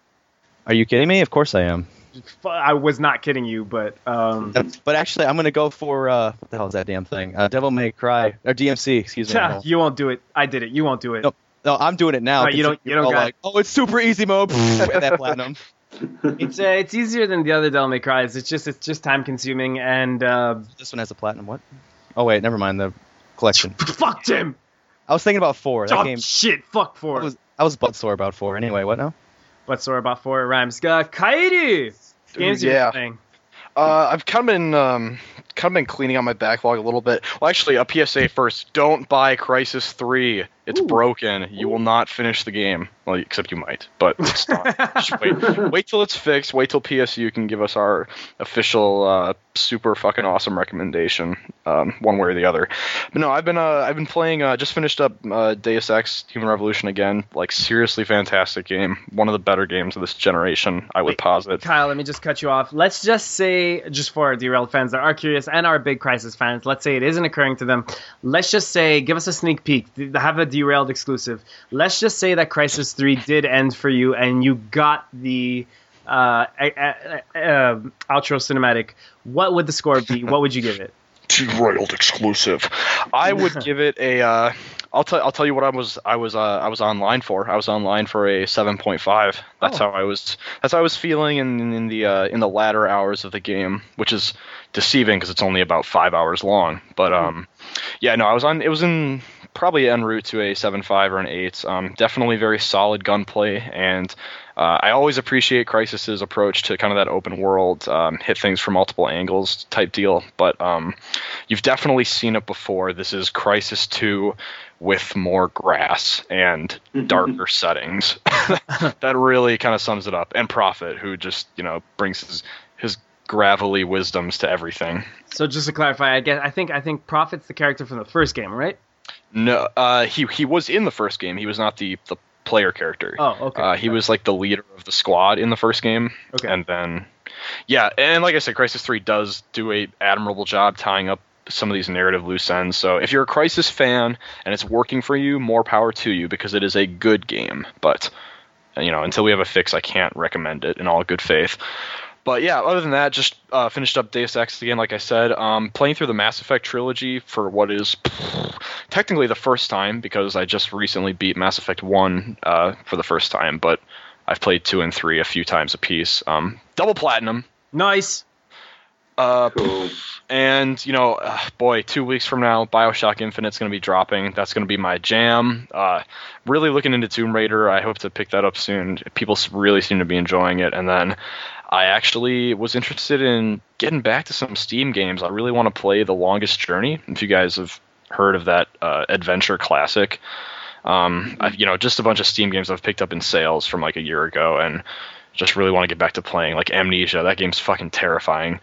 S2: Are you kidding me? Of course I am.
S1: F- I was not kidding you, but um,
S2: But actually, I'm going to go for uh, what the hell is that damn thing? Uh, Devil May Cry or DMC? Excuse me.
S1: you won't do it. I did it. You won't do it.
S2: Nope. No, I'm doing it now.
S1: Oh, you don't- you don't
S2: you're
S1: got-
S2: like, oh, it's super easy mode. and that platinum.
S1: It's uh, it's easier than the other Devil May Cries. It's just it's just time consuming and uh,
S2: This one has a platinum. What? Oh wait, never mind. The collection.
S1: fuck Tim.
S2: I was thinking about four. That
S1: Oh,
S2: game.
S1: shit, fuck four.
S2: I was I was butt sore about four. Anyway, what now?
S1: But sorry about four rhymes. Uh, Kairi, games
S3: yeah.
S1: playing.
S3: Uh, I've kind of been um, kind of been cleaning out my backlog a little bit. Well, actually, a PSA first: don't buy Crysis Three. It's
S1: Ooh.
S3: broken. You will not finish the game. Well, except you might, but it's not. Just wait. Wait till it's fixed. Wait till PSU can give us our official uh, super fucking awesome recommendation, um, one way or the other. But no, I've been uh, I've been playing. Uh, just finished up uh, Deus Ex: Human Revolution again. Like seriously fantastic game. One of the better games of this generation, I would posit.
S1: Kyle, let me just cut you off. Let's just say, just for our derailed fans that are curious and our big Crysis fans, let's say it isn't occurring to them. Let's just say, give us a sneak peek. Have a derailed exclusive. Let's just say that Crysis 3 did end for you and you got the uh, uh, uh, uh, outro cinematic. What would the score be? What would you give it?
S3: derailed exclusive. I would give it a. Uh, I'll tell. I'll tell you what I was. I was. Uh, I was online for. I was online for a seven point five. That's
S1: Oh.
S3: how I was. That's how I was feeling in in the uh, in the latter hours of the game, which is deceiving because it's only about five hours long. But um, yeah, no, I was on. It was in probably en route to a seven five or an eight. Um, definitely very solid gunplay and. Uh, I always appreciate Crysis's approach to kind of that open world, um, hit things from multiple angles type deal. But um, you've definitely seen it before. This is Crysis 2 with more grass and darker settings. that really kind of sums it up. And Prophet, who just you know brings his his gravelly wisdoms to everything.
S1: So just to clarify, I guess I think I think Prophet's the character from the first game, right?
S3: No, uh, he he was in the first game. He was not the the player character.
S1: Oh, okay.
S3: Uh, he was like the leader of the squad in the first game.
S1: Okay.
S3: And then, yeah, and like I said, Crysis Three does do a admirable job tying up some of these narrative loose ends. So if you're a Crysis fan and it's working for you, more power to you because it is a good game. But you know, until we have a fix, I can't recommend it in all good faith. But yeah, other than that, just uh, finished up Deus Ex again, like I said. Um, playing through the Mass Effect trilogy for what is technically the first time because I just recently beat Mass Effect 1 uh, for the first time, but I've played 2 and 3 a few times apiece. Um, double platinum.
S1: Nice.
S3: Uh,
S4: Cool.
S3: and you know, uh, boy, two weeks from now, Bioshock Infinite's going to be dropping. That's going to be my jam. Uh, really looking into Tomb Raider. I hope to pick that up soon. People really seem to be enjoying it. And then I actually was interested in getting back to some Steam games. I really want to play The Longest Journey. If you guys have heard of that uh, adventure classic, um, I've, you know, just a bunch of Steam games I've picked up in sales from like a year ago, and just really want to get back to playing. Like Amnesia, that game's fucking terrifying.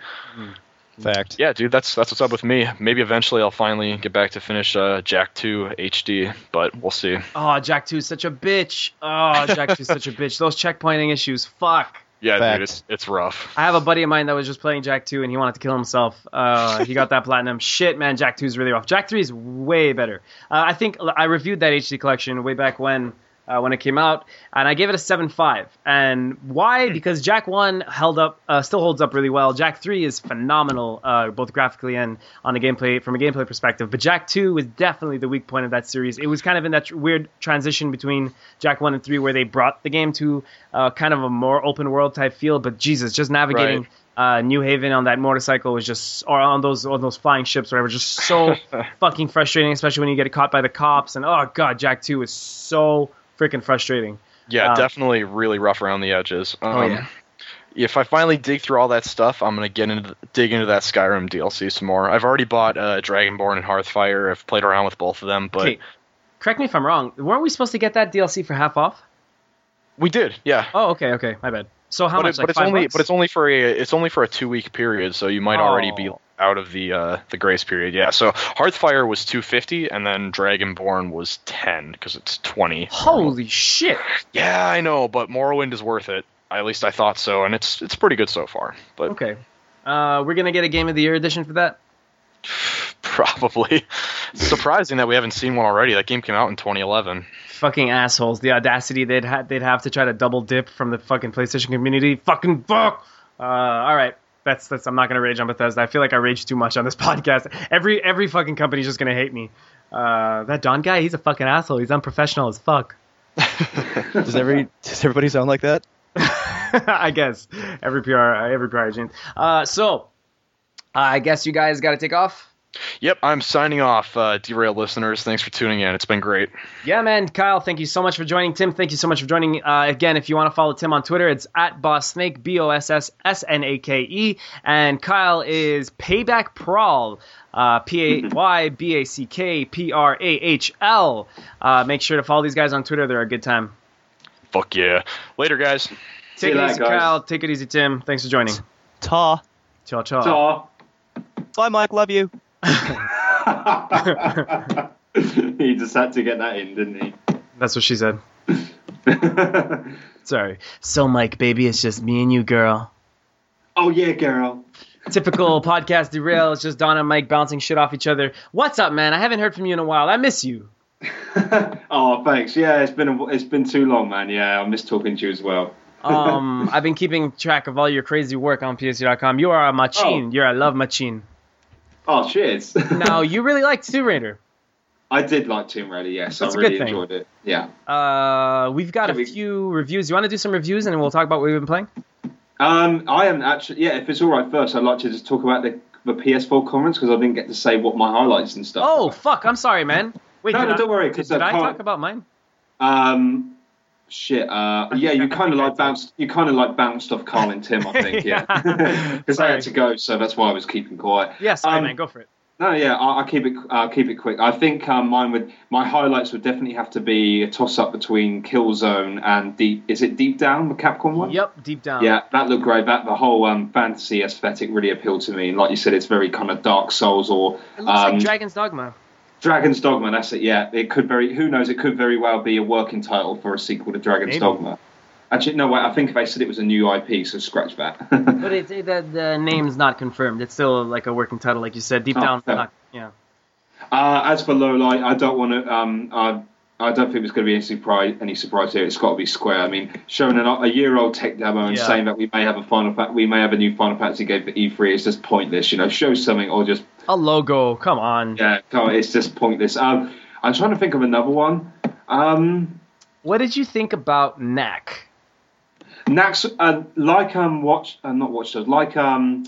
S2: Fact.
S3: Yeah, dude, that's that's what's up with me. Maybe eventually I'll finally get back to finish uh, Jak 2 HD, but we'll see.
S1: Oh, Jak 2 is such a bitch. Oh, Jak 2 is such a bitch. Those checkpointing issues, fuck.
S3: Yeah,
S2: Fact.
S3: dude, it's it's rough.
S1: I have a buddy of mine that was just playing Jak 2 and he wanted to kill himself. Uh, he got that platinum. Shit, man, Jak 2 is really rough. Jak 3 is way better. Uh, I think I reviewed that HD collection way back when. Uh, when it came out, and I gave it a 7.5. And why? Because Jak 1 held up, uh, still holds up really well. Jak 3 is phenomenal, uh, both graphically and on a gameplay from a gameplay perspective. But Jak 2 was definitely the weak point of that series. It was kind of in that tr- weird transition between Jak 1 and 3, where they brought the game to uh, kind of a more open world type feel. But Jesus, just navigating
S3: Right.
S1: uh, New Haven on that motorcycle was just, or on those on those flying ships, or whatever, just so fucking frustrating. Especially when you get caught by the cops, and oh god, Jak Two is so freaking frustrating.
S3: Yeah,
S1: Um,
S3: definitely really rough around the edges. Um,
S1: Oh, yeah.
S3: If I finally dig through all that stuff, I'm gonna get into dig into that Skyrim DLC some more. I've already bought uh, Dragonborn and Hearthfire. I've played around with both of them, but
S1: Okay, correct me if I'm wrong. Weren't we supposed to get that DLC for half off?
S3: We did, yeah.
S1: Oh, okay, okay, my bad. So how
S3: but,
S1: much?
S3: it,
S1: like
S3: but it's only
S1: bucks?
S3: but it's only for a it's only for a two week period, so you might already be
S1: Oh.
S3: out of the uh, the grace period. Yeah. So Hearthfire was two fifty, and then Dragonborn was ten because it's twenty.
S1: holy shit.
S3: Yeah, I know, but Morrowind is worth it. At least I thought so, and it's it's pretty good so far. But
S1: Okay, uh, we're gonna get a Game of the Year edition for that.
S3: probably it's surprising that we haven't seen one already. That game came out in 2011.
S1: Fucking assholes. The audacity they'd ha- they'd have to try to double dip from the fucking PlayStation community. Fucking fuck. Uh, all right. That's that's. I'm not gonna rage on Bethesda. I feel like I rage too much on this podcast. Every every fucking company's just gonna hate me. Uh, that Don guy, he's a fucking asshole. He's unprofessional as fuck.
S2: Does every does everybody sound like that?
S1: I guess every PR, every PR agent. Uh, so I guess you guys got to take off.
S3: Yep, I'm signing off, uh, derail listeners. Thanks for tuning in. It's been great.
S1: Yeah, man. Kyle, thank you so much for joining. Tim, thank you so much for joining. Uh, again, if you want to follow Tim on Twitter, it's at Boss Snake, B O S S S N A K E. And Kyle is Payback Prahl, uh, P A Y B A C K P R A H L. Uh, make sure to follow these guys on Twitter. They're a good time.
S3: Fuck yeah. Later, guys.
S1: Take
S4: you
S1: it
S4: later,
S1: easy,
S4: guys.
S1: Kyle. Take it easy, Tim. Thanks for joining.
S2: Ta.
S1: Ciao, ciao.
S4: Ta.
S2: Bye, Mike. Love you.
S4: He just had to get that in, didn't he?
S1: That's what she said. Sorry. So, Mike, baby, it's just me and you, girl.
S4: oh yeah, girl.
S1: Typical podcast derail. It's just Don and Mike bouncing shit off each other. What's up, man? I haven't heard from you in a while. I miss you.
S4: oh, thanks. Yeah, it's been a, it's been too long, man. Yeah, I miss talking to you as well.
S1: Um, I've been keeping track of all your crazy work on PSU.com. You are a machine.
S4: Oh.
S1: You're a love machine.
S4: Oh, cheers.
S1: Now, you really liked Tomb Raider.
S4: I did like Tomb Raider. Yes,
S1: That's a
S4: I really
S1: good thing.
S4: enjoyed it. Yeah.
S1: Uh, we've got a
S4: we-
S1: few reviews. You want to do some reviews and we'll talk about what we've been playing?
S4: Um, I am actually. Yeah, if it's all right, first I'd like to just talk about the the PS4 conference because I didn't get to say what my highlights and stuff.
S1: Oh, fuck. I'm sorry, man. Wait,
S4: No, no,
S1: I-
S4: don't worry,
S1: Did,
S4: 'cause
S1: did
S4: I
S1: I talk about mine?
S4: Um, shit. Uh, yeah, you kind of like bounced. You kind of like bounced off Carl and Tim, I think. Yeah, because I had to go, so that's why I was keeping quiet.
S1: Yes,
S4: Um,
S1: man. Go for it.
S4: No, yeah, I'll, I'll keep it. I'll keep it quick. I think um, mine would. My highlights would definitely have to be a toss up between Killzone and Deep. Is it Deep Down, the Capcom one?
S1: Yep, deep down.
S4: Yeah, that looked great. That the whole um, fantasy aesthetic really appealed to me. And like you said, it's very kind of Dark Souls or
S1: It looks
S4: um,
S1: like Dragon's Dogma.
S4: Dragon's Dogma. That's it. Yeah, it could very. Who knows? It could very well be a working title for a sequel to Dragon's
S1: Maybe.
S4: Dogma. Actually, no. Wait. I think if I said it was a new IP, so scratch that.
S1: But it, it, the, the name's not confirmed. It's still like a working title, like you said. Deep
S4: Oh,
S1: down, not, yeah.
S4: Uh, as for low light, I don't want to. Um, I, I don't think there's going to be any surprise. Any surprise here. It's got to be Square. I mean, showing an, a year-old tech demo and
S1: Yeah.
S4: saying that we may have a final, fa- we may have a new Final Fantasy game for E3 is just pointless. You know, show something or just
S1: A logo. Come on.
S4: yeah, come on, it's just pointless. Um, I'm trying to think of another one. Um,
S1: What did you think about Knack?
S4: Nax, uh, like um, watch, uh, not Watch like um,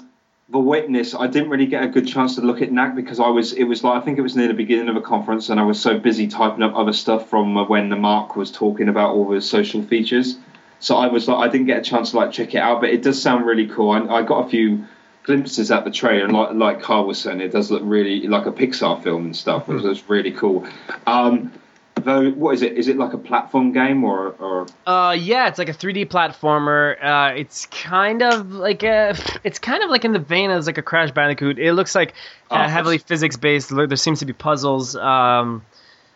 S4: The Witness. I didn't really get a good chance to look at Knack because I was, it was like I think it was near the beginning of a conference, and I was so busy typing up other stuff from uh, when the Mark was talking about all the social features. So I was like, I didn't get a chance to like check it out, but it does sound really cool. I, I got a few glimpses at the trailer, and like like Carl was saying, it does look really like a Pixar film and stuff. Was, it was really cool. Um, what is it? Is it like a platform game or or
S1: Uh, yeah, it's like a 3D platformer. Uh, it's kind of like a, it's kind of like in the vein as like a Crash Bandicoot. It looks like uh,
S4: Oh,
S1: heavily physics based. There seems to be puzzles. Um,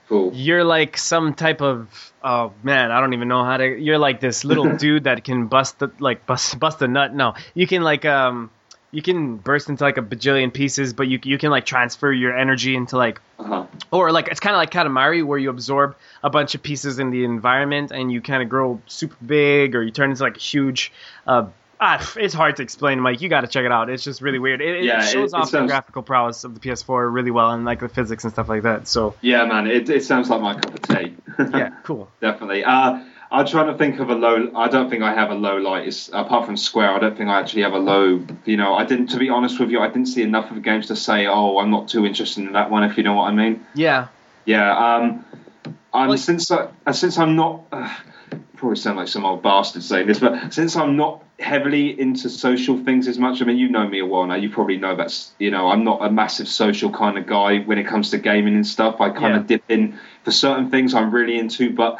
S4: cool?
S1: you're like some type of oh man, I don't even know how to. You're like this little dude that can bust the like bust bust a nut. No, you can like um. You can burst into like a bajillion pieces, but you you can like transfer your energy into like
S4: Uh-huh.
S1: or like it's kind of like Katamari where you absorb a bunch of pieces in the environment and you kind of grow super big or you turn into like a huge uh ah, it's hard to explain mike you got to check it out it's just really weird it, it
S4: Yeah,
S1: shows
S4: it- it
S1: off the graphical prowess of the ps4 really well and like the physics and stuff like that so
S4: Yeah, man, it, it sounds like my cup of tea.
S1: yeah cool
S4: definitely. Uh, I'm trying to think of a low. I don't think I have a low light. It's, apart from Square, I don't think I actually have a low. You know, I didn't. To be honest with you, I didn't see enough of the games to say, "Oh, I'm not too interested in that one." If you know what I mean.
S1: yeah
S4: Yeah. Um, I'm
S1: Like-
S4: since I, uh, since I'm not. Uh, probably sound like some old bastard saying this, but since I'm not heavily into social things as much, I mean, you know me a while now. You probably know that's you know I'm not a massive social kind of guy when it comes to gaming and stuff. I kind
S1: Yeah.
S4: of dip in for certain things I'm really into, but.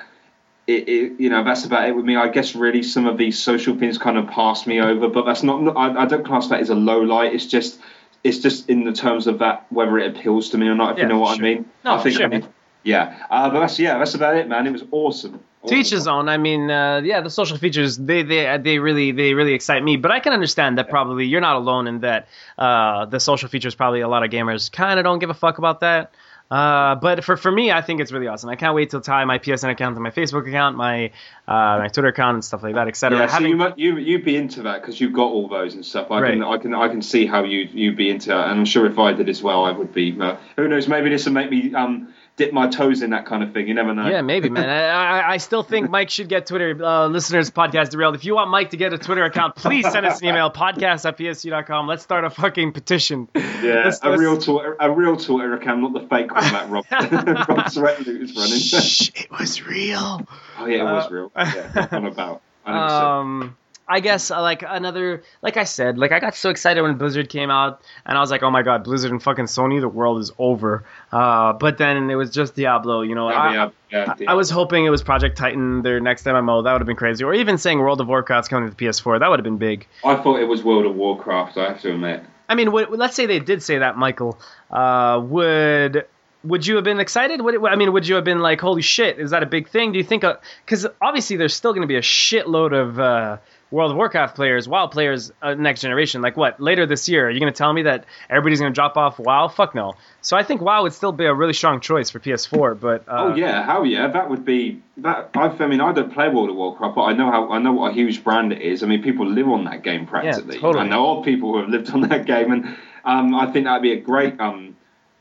S4: It, it, you know that's about it with me. I guess really some of these social things kind of pass me over, but that's not. I, I don't class that as a low light. It's just, it's just in the terms of that whether it appeals to me or not. If
S1: Yeah,
S4: you know what
S1: sure.
S4: I mean.
S1: No,
S4: I think
S1: sure,
S4: I mean, yeah, uh, but that's yeah, that's about it, man. It was awesome.
S1: to each his. I mean, uh, yeah, the social features they they they really they really excite me. But I can understand that probably you're not alone in that. Uh, the social features probably a lot of gamers kind of don't give a fuck about that. Uh, but for for me, I think it's really awesome. I can't wait to tie my PSN account to my Facebook account, my uh, my Twitter account, and stuff like that, etc.
S4: Yeah, so
S1: Having-
S4: you might, you you'd be into that because you've got all those and stuff. I can I can I can see how you you'd be into that, and I'm sure if I did as well, I would be. Uh, who knows? Maybe this will make me um dip my toes in that kind of thing. You never know.
S1: Yeah, maybe, man. I, I, still think Mike should get Twitter. Uh, listeners, podcast derailed. If you want Mike to get a Twitter account, please send us an email, podcast at psc.com. Let's start a fucking petition.
S4: Yeah,
S1: Let's-
S4: a
S1: let's-
S4: real Twitter, a real Twitter account, not the fake one that Rob Rob Sweatloot is running.
S1: Shh, it was real.
S4: oh yeah, it was
S1: Uh,
S4: real. Yeah, on about. I know, so-
S1: Um, I guess uh, like another, like I said, like I got so excited when Blizzard came out, and I was like, oh my god, Blizzard and fucking Sony, the world is over. Uh, but then it was just Diablo, you know. I,
S4: yeah, yeah, yeah.
S1: I was hoping it was Project Titan, their next MMO. That would have been crazy. Or even saying World of Warcraft's coming to the PS4. That would have been big.
S4: I thought it was World of Warcraft. I have to admit.
S1: I mean, let's say they did say that, Michael. Uh, would would you have been excited? Would it, I mean, would you have been like, "Holy shit, is that a big thing?" Do you think? Because obviously, there's still going to be a shitload of uh, World of Warcraft players, WoW players, uh, next generation. Like what? Later this year, are you going to tell me that everybody's going to drop off WoW? Fuck no. So I think WoW would still be a really strong choice for PS4. But uh,
S4: Oh yeah, hell yeah, that would be that. I've, I mean, I don't play World of Warcraft, but I know how I know what a huge brand it is. I mean, people live on that game practically.
S1: Yeah, totally.
S4: I know of people who have lived on that game, and um, I think that'd be a great um,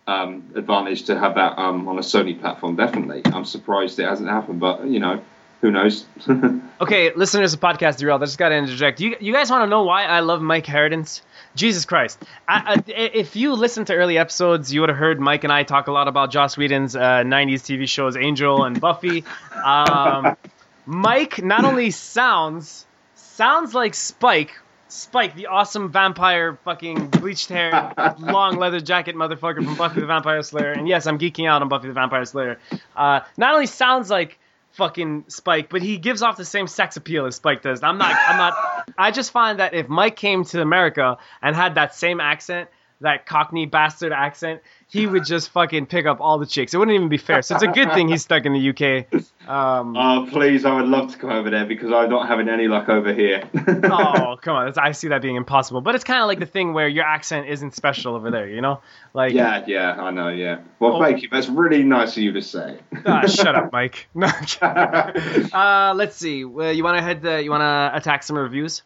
S4: um, advantage to have that um, on a Sony platform. Definitely, I'm surprised it hasn't happened, but you know, who knows?
S1: Okay, listeners of Podcast Derailed, I just got to interject. You, you guys want to know why I love Mike Harradence? Jesus Christ. I, I, if you listen to early episodes, you would have heard Mike and I talk a lot about Joss Whedon's uh, 90s TV shows Angel and Buffy. Um, Mike not only sounds sounds like Spike, Spike, the awesome vampire, fucking bleached hair, long leather jacket motherfucker from Buffy the Vampire Slayer. And yes, I'm geeking out on Buffy the Vampire Slayer. Uh, not only sounds like fucking Spike, but he gives off the same sex appeal as Spike does. I'm not. I'm not. I just find that if Mike came to America and had that same accent, that Cockney bastard accent, he would just fucking pick up all the chicks. It wouldn't even be fair. So it's a good thing he's stuck in the UK. Um,
S4: oh please, I would love to come over there because I'm not having any luck over here.
S1: oh come on, that's, I see that being impossible. But it's kind of like the thing where your accent isn't special over there, you know? Like,
S4: Yeah, yeah, I know. Yeah. Well,
S1: Oh.
S4: thank you. That's really nice of you to say.
S1: ah, shut up, Mike. No, uh, let's see. Well, you want to head? The, you want to attack some reviews?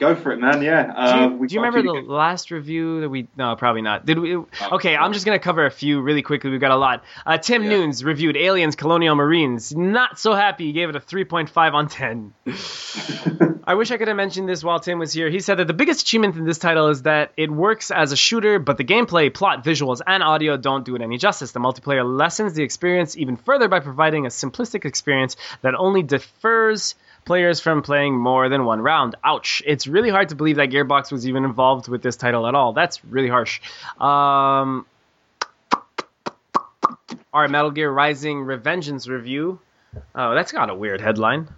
S4: Go for it, man. Yeah.
S1: Do
S4: Uh,
S1: you,
S4: we've
S1: do you remember the
S4: good-
S1: last review that we? No, probably not. Did we? Okay, I'm just gonna cover a few really quickly. We've got a lot. Uh, Tim
S4: Yeah.
S1: Nunes reviewed Aliens: Colonial Marines. Not so happy. He gave it a 3.5 on 10. I wish I could have mentioned this while Tim was here. He said that the biggest achievement in this title is that it works as a shooter, but the gameplay, plot, visuals, and audio don't do it any justice. The multiplayer lessens the experience even further by providing a simplistic experience that only defers players from playing more than one round. Ouch. It's really hard to believe that Gearbox was even involved with this title at all. That's really harsh. Um, our Metal Gear Rising Revengeance review. Oh, that's got a weird headline.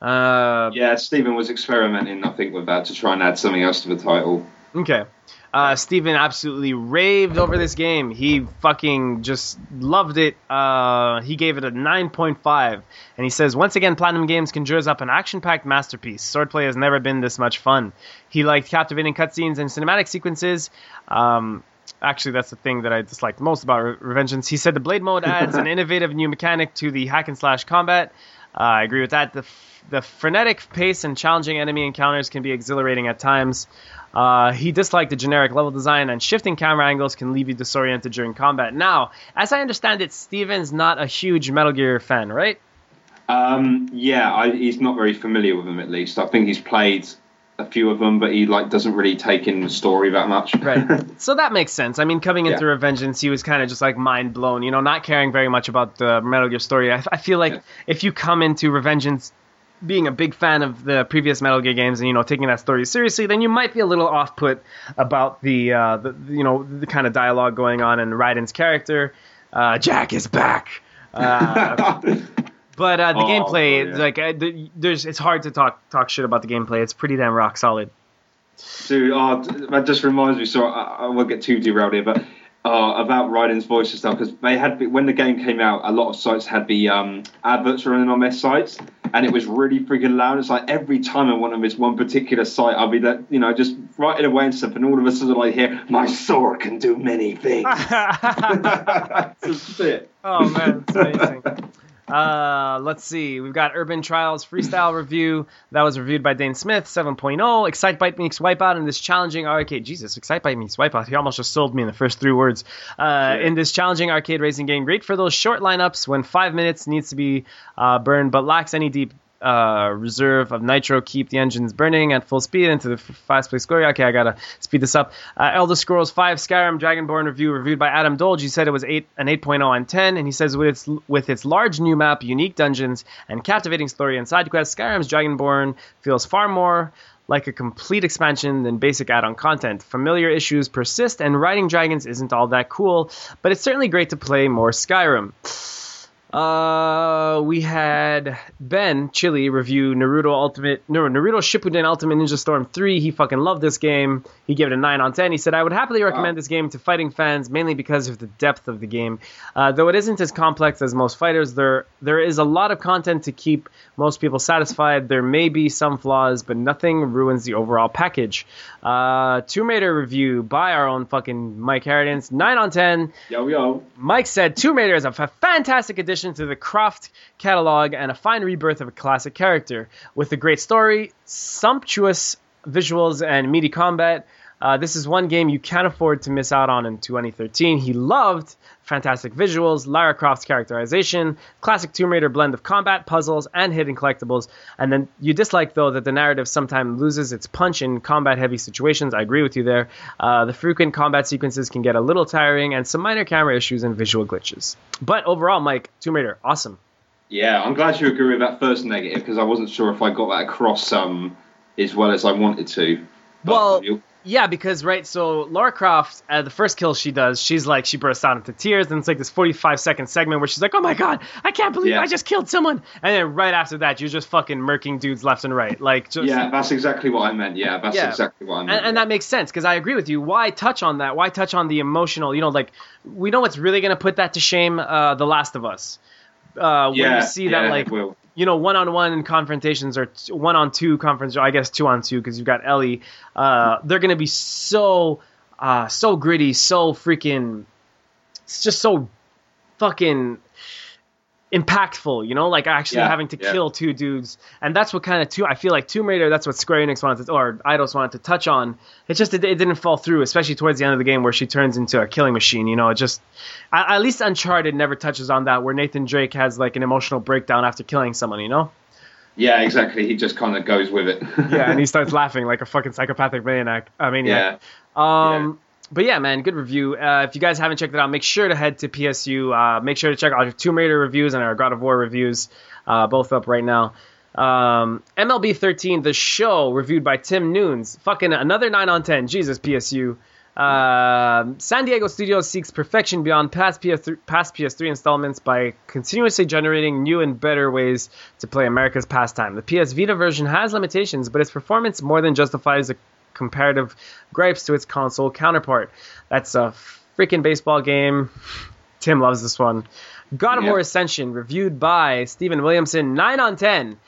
S1: Uh,
S4: Yeah, Stephen was experimenting, I think, with that to try and add something else to the title.
S1: Okay. Uh, Steven absolutely raved over this game. He fucking just loved it. Uh, he gave it a 9.5. And he says, Once again, Platinum Games conjures up an action packed masterpiece. Swordplay has never been this much fun. He liked captivating cutscenes and cinematic sequences. Um, actually, that's the thing that I disliked most about Re- Revengeance. He said the Blade mode adds an innovative new mechanic to the hack and slash combat. Uh, I agree with that. The, f- the frenetic pace and challenging enemy encounters can be exhilarating at times. Uh, he disliked the generic level design, and shifting camera angles can leave you disoriented during combat. Now, as I understand it, Steven's not a huge Metal Gear fan, right?
S4: Um, yeah, I, he's not very familiar with them, at least. I think he's played a few of them, but he like doesn't really take in the story that much.
S1: Right. so that makes sense. I mean, coming into
S4: Yeah.
S1: Revengeance, he was kind of just like mind blown, you know, not caring very much about the Metal Gear story. I, I feel like
S4: Yeah.
S1: if you come into Revengeance being a big fan of the previous Metal Gear games and you know taking that story seriously, then you might be a little off put about the, uh, the you know the kind of dialogue going on in Raiden's character. Uh, Jack is back. Uh, But uh, the
S4: Oh,
S1: gameplay,
S4: oh, yeah.
S1: like, uh, th- there's, it's hard to talk talk shit about the gameplay. It's pretty damn rock solid.
S4: Dude, oh, that just reminds me. So I, I won't get too derailed here, but uh, about Raiden's voice and stuff because they had when the game came out, a lot of sites had the um, adverts running on their sites, and it was really freaking loud. It's like every time I went on this one particular site, I'll be that you know just writing away and stuff, and all of a sudden I hear my sword can do many things. That's it.
S1: Oh man, it's amazing. Uh, let's see. We've got Urban Trials Freestyle Review. That was reviewed by Dane Smith, 7.0. Excite Excitebike meets Wipeout in this challenging arcade. Jesus, Excitebike meets Wipeout. He almost just sold me in the first three words. Uh, in this challenging arcade racing game, great for those short lineups when five minutes needs to be uh, burned, but lacks any deep uh, reserve of nitro, keep the engines burning at full speed into the fast place glory. Okay, I gotta speed this up. Uh, Elder Scrolls 5 Skyrim Dragonborn review reviewed by Adam Dolge. He said it was eight an 8.0 on 10, and he says with its with its large new map, unique dungeons, and captivating story and side quests, Skyrim's Dragonborn feels far more like a complete expansion than basic add-on content. Familiar issues persist, and riding dragons isn't all that cool, but it's certainly great to play more Skyrim. Uh, we had Ben Chili review Naruto Ultimate, no, Naruto Shippuden Ultimate Ninja Storm 3. He fucking loved this game. He gave it a 9 on 10. He said, I would happily recommend this game to fighting fans, mainly because of the depth of the game. Uh, though it isn't as complex as most fighters, there there is a lot of content to keep most people satisfied. There may be some flaws, but nothing ruins the overall package. Uh, Tomb Raider review by our own fucking Mike Harradence, 9 on 10.
S4: Yo, yo.
S1: Mike said Tomb Raider is a f- fantastic addition to the Croft catalog and a fine rebirth of a classic character. With a great story, sumptuous visuals, and meaty combat, uh, this is one game you can't afford to miss out on in 2013. He loved fantastic visuals, Lara Croft's characterization, classic Tomb Raider blend of combat, puzzles, and hidden collectibles. And then you dislike, though, that the narrative sometimes loses its punch in combat heavy situations. I agree with you there. Uh, the frequent combat sequences can get a little tiring, and some minor camera issues and visual glitches. But overall, Mike, Tomb Raider, awesome.
S4: Yeah, I'm glad you agree with that first negative because I wasn't sure if I got that across um, as well as I wanted to. But
S1: Well, Yeah, because right, so Laura Croft, uh, the first kill she does, she's like she bursts out into tears, and it's like this 45 second segment where she's like, "Oh my god, I can't believe
S4: Yeah.
S1: I just killed someone," and then right after that, you're just fucking murking dudes left and right, like just
S4: yeah, that's exactly what I meant. Yeah, that's
S1: Yeah.
S4: exactly what I meant.
S1: and, and that makes sense because I agree with you. Why touch on that? Why touch on the emotional? You know, like we know what's really gonna put that to shame. Uh, the Last of Us. Uh, when
S4: yeah,
S1: you see
S4: yeah,
S1: that like you know, one on one confrontations or one on two or I guess two on two because you've got Ellie. Uh, they're gonna be so, uh, so gritty, so freaking, it's just so fucking impactful, you know, like actually
S4: Yeah,
S1: having to
S4: yeah.
S1: kill two dudes, and that's what kind of two. I feel like Tomb Raider. That's what Square Enix wanted to, or Eidos wanted to touch on. It just it, it didn't fall through, especially towards the end of the game where she turns into a killing machine. You know, it just at, at least Uncharted never touches on that, where Nathan Drake has like an emotional breakdown after killing someone. You know.
S4: Yeah, exactly. He just kind of goes with it.
S1: Yeah, and he starts laughing like a fucking psychopathic maniac. I mean,
S4: yeah.
S1: Um, but yeah, man, good review. Uh, if you guys haven't checked it out, make sure to head to PSU. Uh, make sure to check out our Tomb Raider reviews and our God of War reviews, uh, both up right now. Um, MLB 13, the show, reviewed by Tim Nunes. Fucking another 9 on 10. Jesus, PSU. Uh, San Diego Studios seeks perfection beyond past PS3, past PS3 installments by continuously generating new and better ways to play America's pastime. The PS Vita version has limitations, but its performance more than justifies the comparative gripes to its console counterpart. That's a freaking baseball game. Tim loves this one. God of. War Ascension, reviewed by Stephen Williamson, 9 on 10.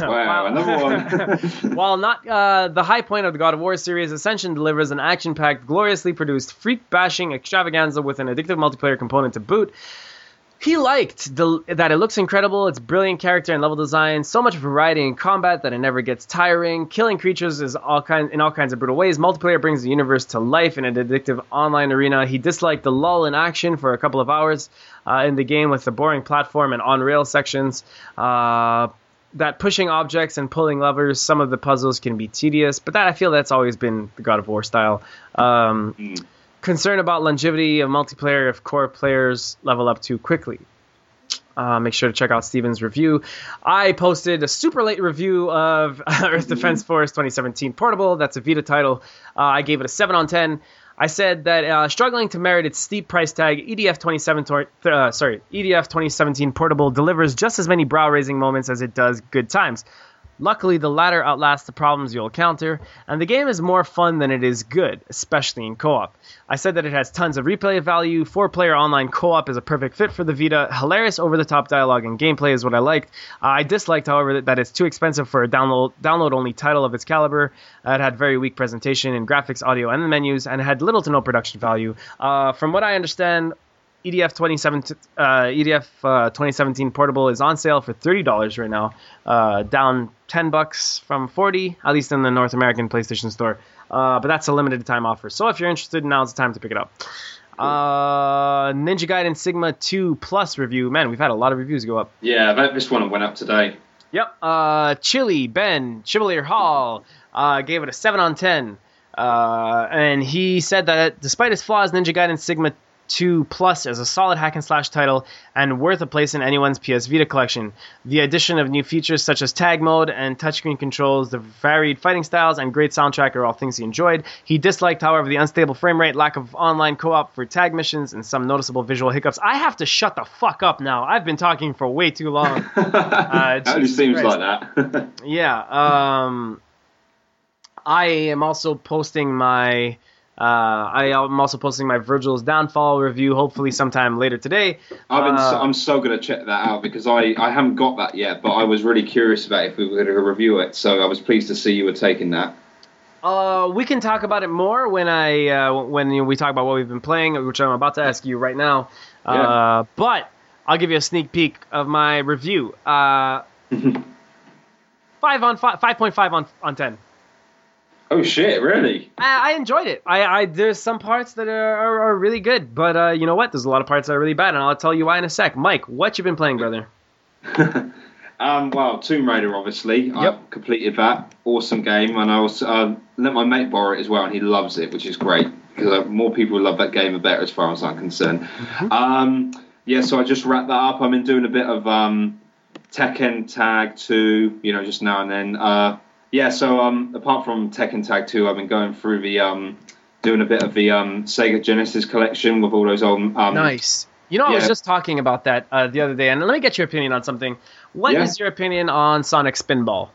S4: Wow, another one.
S1: While not uh, the high point of the God of War series, Ascension delivers an action packed, gloriously produced, freak bashing extravaganza with an addictive multiplayer component to boot. He liked the, that it looks incredible, its brilliant character and level design, so much variety in combat that it never gets tiring. Killing creatures is all kind, in all kinds of brutal ways. Multiplayer brings the universe to life in an addictive online arena. He disliked the lull in action for a couple of hours uh, in the game with the boring platform and on rail sections. Uh, that pushing objects and pulling levers, some of the puzzles can be tedious, but that I feel that's always been the God of War style. Um,
S4: Mm.
S1: Concern about longevity of multiplayer if core players level up too quickly. Uh, make sure to check out Steven's review. I posted a super late review of Earth Defense Force 2017 Portable. That's a Vita title. Uh, I gave it a 7 on 10. I said that uh, struggling to merit its steep price tag, EDF 27 tor- uh, sorry, EDF 2017 Portable delivers just as many brow-raising moments as it does good times. Luckily, the latter outlasts the problems you'll encounter, and the game is more fun than it is good, especially in co-op. I said that it has tons of replay value. Four-player online co-op is a perfect fit for the Vita. Hilarious, over-the-top dialogue and gameplay is what I liked. I disliked, however, that, it's too expensive for a download download-only title of its caliber. Uh, it had very weak presentation in graphics, audio, and the menus, and it had little to no production value. Uh, from what I understand, EDF 2017 uh, EDF uh, 2017 portable is on sale for thirty dollars right now, uh, down ten bucks from forty, at least in the North American PlayStation Store. Uh, but that's a limited time offer. So if you're interested, now's the time to pick it up. Uh, Ninja Gaiden Sigma 2 Plus review. Man, we've had a lot of reviews go up.
S4: Yeah, that, this one went up today.
S1: Yep. Uh, Chili Ben Chevalier Hall uh, gave it a seven on ten, uh, and he said that despite its flaws, Ninja Gaiden Sigma 2 Plus as a solid hack and slash title and worth a place in anyone's PS Vita collection. The addition of new features such as tag mode and touchscreen controls, the varied fighting styles, and great soundtrack are all things he enjoyed. He disliked, however, the unstable frame rate, lack of online co op for tag missions, and some noticeable visual hiccups. I have to shut the fuck up now. I've been talking for way too long.
S4: that only
S1: Jesus
S4: seems
S1: Christ.
S4: like that.
S1: Yeah. Um, I am also posting my. Uh, I am also posting my Vergil's Downfall review. Hopefully, sometime later today.
S4: I've been, so,
S1: Uh,
S4: I'm so going to check that out because I, I haven't got that yet, but I was really curious about if we were going to review it. So I was pleased to see you were taking that.
S1: Uh, we can talk about it more when I uh, when you know, we talk about what we've been playing, which I'm about to ask you right now. Uh, but I'll give you a sneak peek of my review. Uh, five on five, five point five on on ten.
S4: Oh shit! Really?
S1: I, I enjoyed it. I, I there's some parts that are, are, are really good, but uh, you know what? There's a lot of parts that are really bad, and I'll tell you why in a sec. Mike, what you been playing, brother?
S4: Um, well, Tomb Raider, obviously.
S1: Yep.
S4: I've completed that. Awesome game, and I also uh, let my mate borrow it as well, and he loves it, which is great because uh, more people love that game, the better, as far as I'm concerned.
S1: Mm-hmm.
S4: Um, yeah, so I just wrapped that up. I've been doing a bit of um, Tekken Tag 2, you know, just now and then. Uh, yeah, so um, apart from Tekken Tag 2, I've been going through the um, doing a bit of the um, Sega Genesis collection with all those old um,
S1: Nice. You know, I was just talking about that uh, the other day, and let me get your opinion on something. What is
S4: Yeah.
S1: your opinion on Sonic Spinball?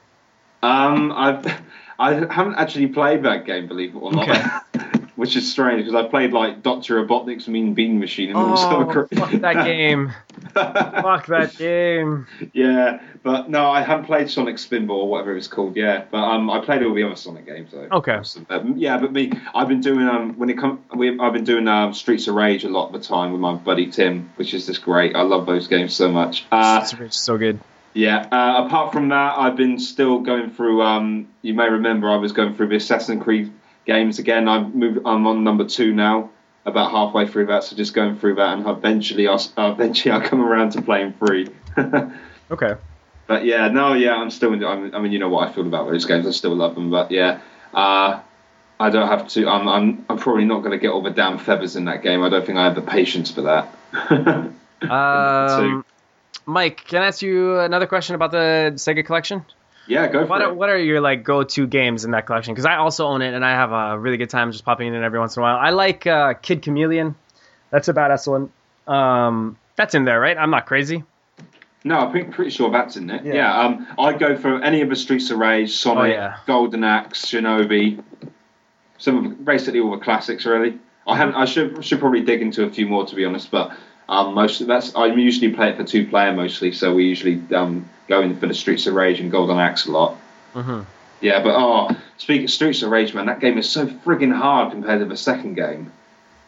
S4: Um, I've I haven't actually played that game, believe it or not. Which is strange because I played like Doctor Robotnik's Mean Bean Machine and
S1: Oh,
S4: so
S1: fuck that game. fuck that game.
S4: yeah, but no, I haven't played Sonic Spinball or whatever it's called. Yeah, but um, I played all the other Sonic games though.
S1: Okay.
S4: But, yeah, but me, I've been doing um when it come, we, I've been doing um Streets of Rage a lot of the time with my buddy Tim, which is just great. I love those games so much. Uh,
S1: It's so good.
S4: Yeah. Uh, apart from that, I've been still going through. Um, you may remember I was going through the Assassin's Creed games again. I've moved. I'm on number two now, about halfway through that. So just going through that, and eventually, I'll eventually I'll come around to playing three.
S1: Okay.
S4: but yeah, no, yeah, I'm still. I mean, I mean, you know what I feel about those games. I still love them. But yeah. Uh, I don't have to. I'm. I'm. I'm probably not going to get all the damn feathers in that game. I don't think I have the patience for that.
S1: Um, Mike, can I ask you another question about the Sega collection?
S4: Yeah, go for
S1: What are,
S4: it.
S1: what are your like go-to games in that collection? Because I also own it, and I have a really good time just popping it in every once in a while. I like uh, Kid Chameleon. That's a badass one. Um, that's in there, right? I'm not crazy.
S4: No, I'm pretty, pretty sure that's in it.
S1: Yeah.
S4: Yeah, um, I'd go for any of the Streets of Rage, Sonic,
S1: Oh, yeah.
S4: Golden Axe, Shinobi, some of basically all the classics really. I haven't. I should should probably dig into a few more to be honest, but um, most that's I usually play it for two player mostly, so we usually um, go in for the Streets of Rage and Golden Axe a lot.
S1: Mm-hmm.
S4: Yeah, but oh, speaking of Streets of Rage, man, that game is so friggin' hard compared to the second game.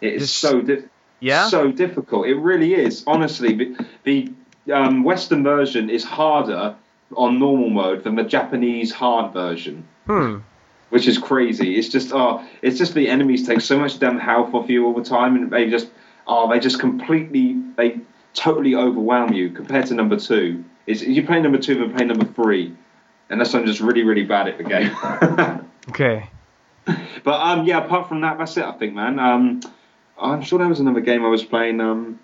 S4: It is
S1: Just-
S4: so di-
S1: Yeah.
S4: so difficult. It really is. Honestly, the, the um, Western version is harder on normal mode than the Japanese hard version,
S1: hmm.
S4: which is crazy. It's just oh, it's just the enemies take so much damn health off you all the time, and they just oh, they just completely they totally overwhelm you compared to number two. Is you play number two, then play number three, unless I'm just really really bad at the game.
S1: Okay.
S4: But um, yeah, apart from that, that's it. I think, man. Um, I'm sure there was another game I was playing. Um,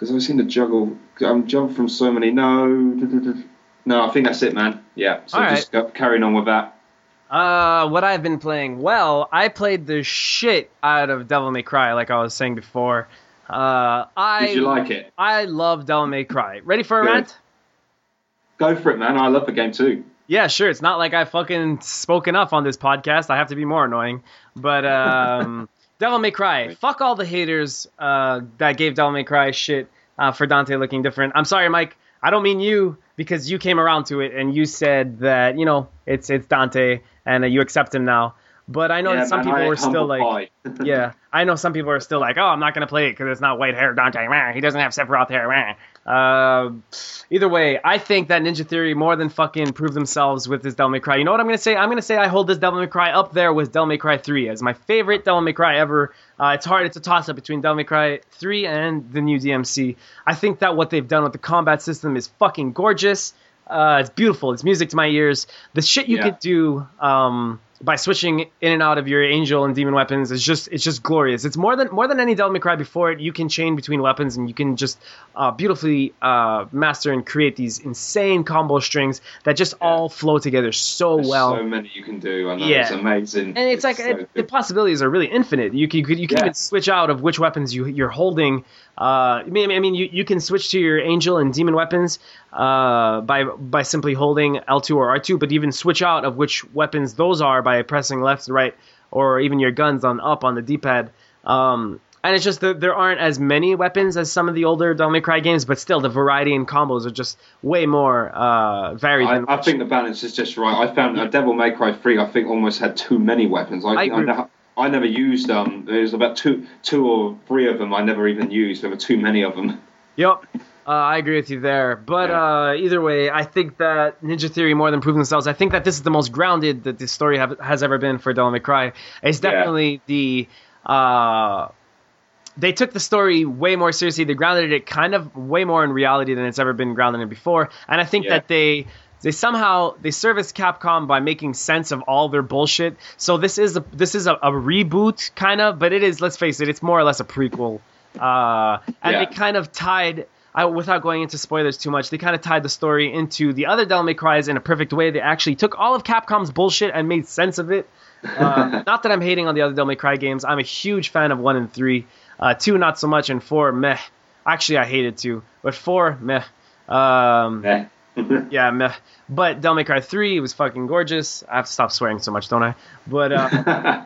S4: because I've seen the juggle. I'm jumping from so many. No, no. I think that's it, man. Yeah. So
S1: All right.
S4: just go, carrying on with that.
S1: Uh, what I've been playing? Well, I played the shit out of Devil May Cry, like I was saying before. Uh, I
S4: Did you like it?
S1: I love Devil May Cry. Ready for a
S4: Good.
S1: rant?
S4: Go for it, man. I love the game too.
S1: Yeah, sure. It's not like I fucking spoke enough on this podcast. I have to be more annoying. But um, Devil May Cry. Fuck all the haters uh, that gave Devil May Cry shit uh, for Dante looking different. I'm sorry, Mike. I don't mean you because you came around to it and you said that you know it's it's Dante and uh, you accept him now. But I know
S4: Yeah,
S1: that some people were still like, yeah, I know some people are still like, oh, I'm not gonna play it because it's not white hair Dante. He doesn't have Sephiroth hair. Uh, either way, I think that Ninja Theory more than fucking proved themselves with this Devil May Cry. You know what I'm gonna say? I'm gonna say I hold this Devil May Cry up there with Devil May Cry 3 as my favorite Devil May Cry ever. Uh, it's hard. It's a toss up between Devil May Cry 3 and the new DMC. I think that what they've done with the combat system is fucking gorgeous. Uh, it's beautiful. It's music to my ears. The shit you
S4: Yeah.
S1: could do um, by switching in and out of your angel and demon weapons is just it's just glorious. It's more than more than any Devil May Cry before it. You can chain between weapons and you can just uh, beautifully uh, master and create these insane combo strings that just all flow together so
S4: There's
S1: well.
S4: so many you can do. I know
S1: Yeah.
S4: it's amazing.
S1: and it's, like
S4: so
S1: it, the possibilities are really infinite. You can you can, you can
S4: Yeah.
S1: even switch out of which weapons you you're holding. Uh, I mean, I mean, you, you can switch to your angel and demon weapons uh, by by simply holding L2 or R2, but even switch out of which weapons those are by pressing left, right, or even your guns on up on the D-pad. Um, and it's just that there aren't as many weapons as some of the older Devil May Cry games, but still the variety and combos are just way more uh, varied.
S4: I, I think the balance is just right. I found a Devil May Cry 3, I think, almost had too many weapons. I,
S1: I
S4: I,
S1: agree.
S4: I never used um. There's about two, two or three of them I never even used. There were too many of them.
S1: Yep. Uh, I agree with you there. But
S4: Yeah.
S1: uh, either way, I think that Ninja Theory more than proved themselves. I think that this is the most grounded that this story have, has ever been for Devil May Cry. It's
S4: Yeah.
S1: definitely the. Uh, they took the story way more seriously. They grounded it kind of way more in reality than it's ever been grounded in before. And I think
S4: Yeah.
S1: that they they somehow they service Capcom by making sense of all their bullshit. So this is a this is a, a reboot kind of, but it is let's face it, it's more or less a prequel. Uh, and
S4: Yeah.
S1: they kind of tied. I, without going into spoilers too much, they kind of tied the story into the other Devil May Cries in a perfect way. They actually took all of Capcom's bullshit and made sense of it. Uh, not that I'm hating on the other Devil May Cry games. I'm a huge fan of one and three. Uh, two, not so much, and four, meh. Actually, I hated two, but four, meh. Um,
S4: Yeah.
S1: yeah, meh. But Devil May Cry 3 was fucking gorgeous. I have to stop swearing so much, don't I? But uh,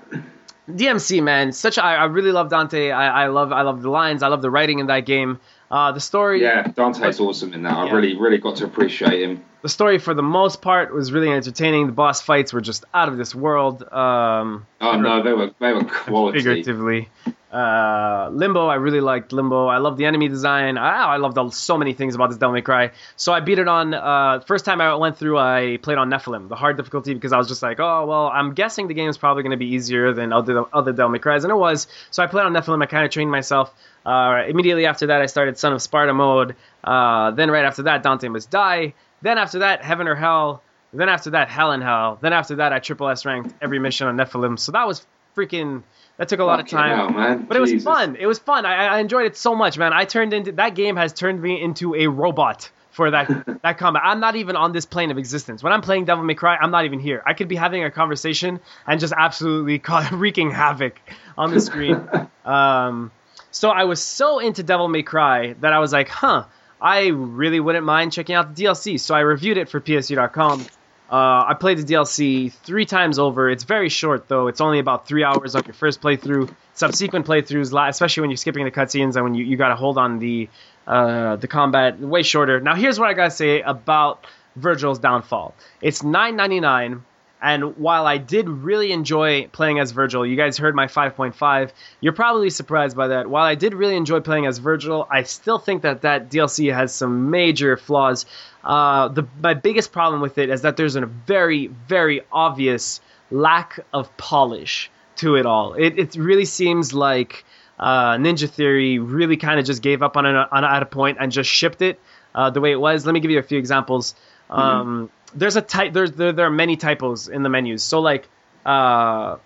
S1: DMC, man, such a, I, I really love Dante. I, I love I love the lines. I love the writing in that game. Uh, the story,
S4: yeah, Dante's awesome in that. I really, really got to appreciate him.
S1: The story for the most part was really entertaining. The boss fights were just out of this world. Um,
S4: Oh no, they were they were quality.
S1: figuratively. Uh, Limbo, I really liked Limbo. I love the enemy design. I, I loved so many things about this Devil May Cry. So I beat it on. Uh, first time I went through, I played on Nephilim, the hard difficulty, because I was just like, oh well, I'm guessing the game is probably going to be easier than other other Devil May Cries, and it was. So I played on Nephilim. I kind of trained myself. Uh, immediately after that, I started Son of Sparda mode. Uh, then right after that, Dante must die. Then after that, Heaven or Hell. Then after that, Hell and Hell. Then after that, I triple S ranked every mission on Nephilim. So that was freaking. That took a lot of time.
S4: hell, man.
S1: But it was fun. It was fun. I, I enjoyed it so much, man. I turned into that game has turned me into a robot for that that combat. I'm not even on this plane of existence. When I'm playing Devil May Cry, I'm not even here. I could be having a conversation and just absolutely wreaking havoc on the screen. um, so I was so into Devil May Cry that I was like, huh, I really wouldn't mind checking out the DLC. So I reviewed it for PSU.com. Uh, I played the DLC three times over. It's very short though. It's only about three hours on your first playthrough. Subsequent playthroughs, especially when you're skipping the cutscenes and when you, you got to hold on the uh, the combat, way shorter. Now here's what I gotta say about Vergil's downfall. It's 9.99, and while I did really enjoy playing as Vergil, you guys heard my 5.5. You're probably surprised by that. While I did really enjoy playing as Vergil, I still think that that DLC has some major flaws. Uh, the my biggest problem with it is that there's a very very obvious lack of polish to it all. It it really seems like uh, Ninja Theory really kind of just gave up on it at a point and just shipped it uh, the way it was. Let me give you a few examples. Um, there's a type. There's there, there are many typos in the menus. So like. Uh,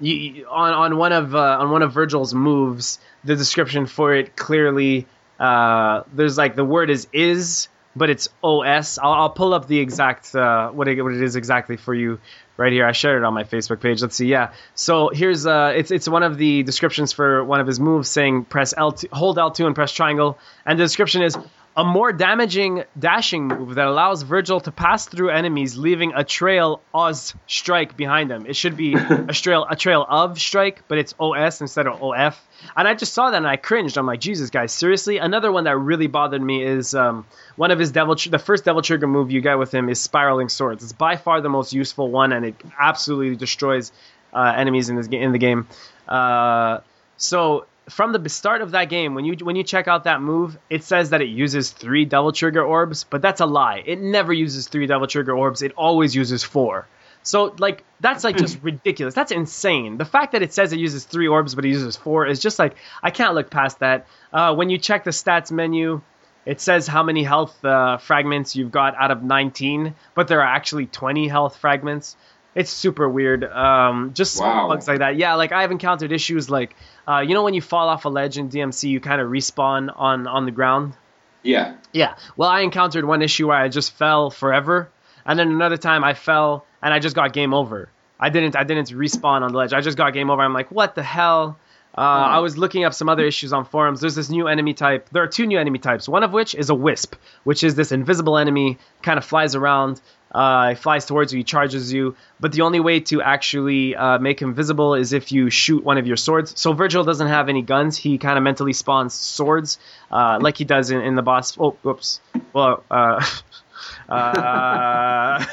S1: you- on on one of uh, on one of Vergil's moves, the description for it clearly uh, there's like the word is is, but it's os. I'll, I'll pull up the exact uh, what it, what it is exactly for you right here. I shared it on my Facebook page. Let's see. Yeah. So here's uh, it's it's one of the descriptions for one of his moves saying press L2, hold L2 and press triangle, and the description is a more damaging dashing move that allows Vergil to pass through enemies, leaving a trail Oz strike behind him. It should be a trail a trail of strike, but it's OS instead of OF. And I just saw that and I cringed. I'm like, Jesus, guys, seriously. Another one that really bothered me is um, one of his devil. Tr- the first devil trigger move you get with him is spiraling swords. It's by far the most useful one, and it absolutely destroys uh, enemies in this in the game. Uh, so from the start of that game, when you when you check out that move, it says that it uses three devil trigger orbs, but that's a lie. It never uses three devil trigger orbs. It always uses four. So like that's like just ridiculous. That's insane. The fact that it says it uses three orbs but it uses four is just like I can't look past that. Uh, when you check the stats menu, it says how many health uh, fragments you've got out of 19, but there are actually 20 health fragments. It's super weird. Um, just small
S4: Wow.
S1: bugs like that. Yeah, like I've encountered issues like uh, you know when you fall off a ledge in DMC, you kind of respawn on on the ground.
S4: Yeah.
S1: Yeah. Well, I encountered one issue where I just fell forever, and then another time I fell and I just got game over. I didn't I didn't respawn on the ledge. I just got game over. I'm like, what the hell? Uh, I was looking up some other issues on forums. There's this new enemy type. There are two new enemy types. One of which is a wisp, which is this invisible enemy, kind of flies around. Uh, flies towards you, he charges you. But the only way to actually uh, make him visible is if you shoot one of your swords. So Vergil doesn't have any guns. He kind of mentally spawns swords, uh, like he does in, in the boss. Oh, whoops. Well, uh, uh,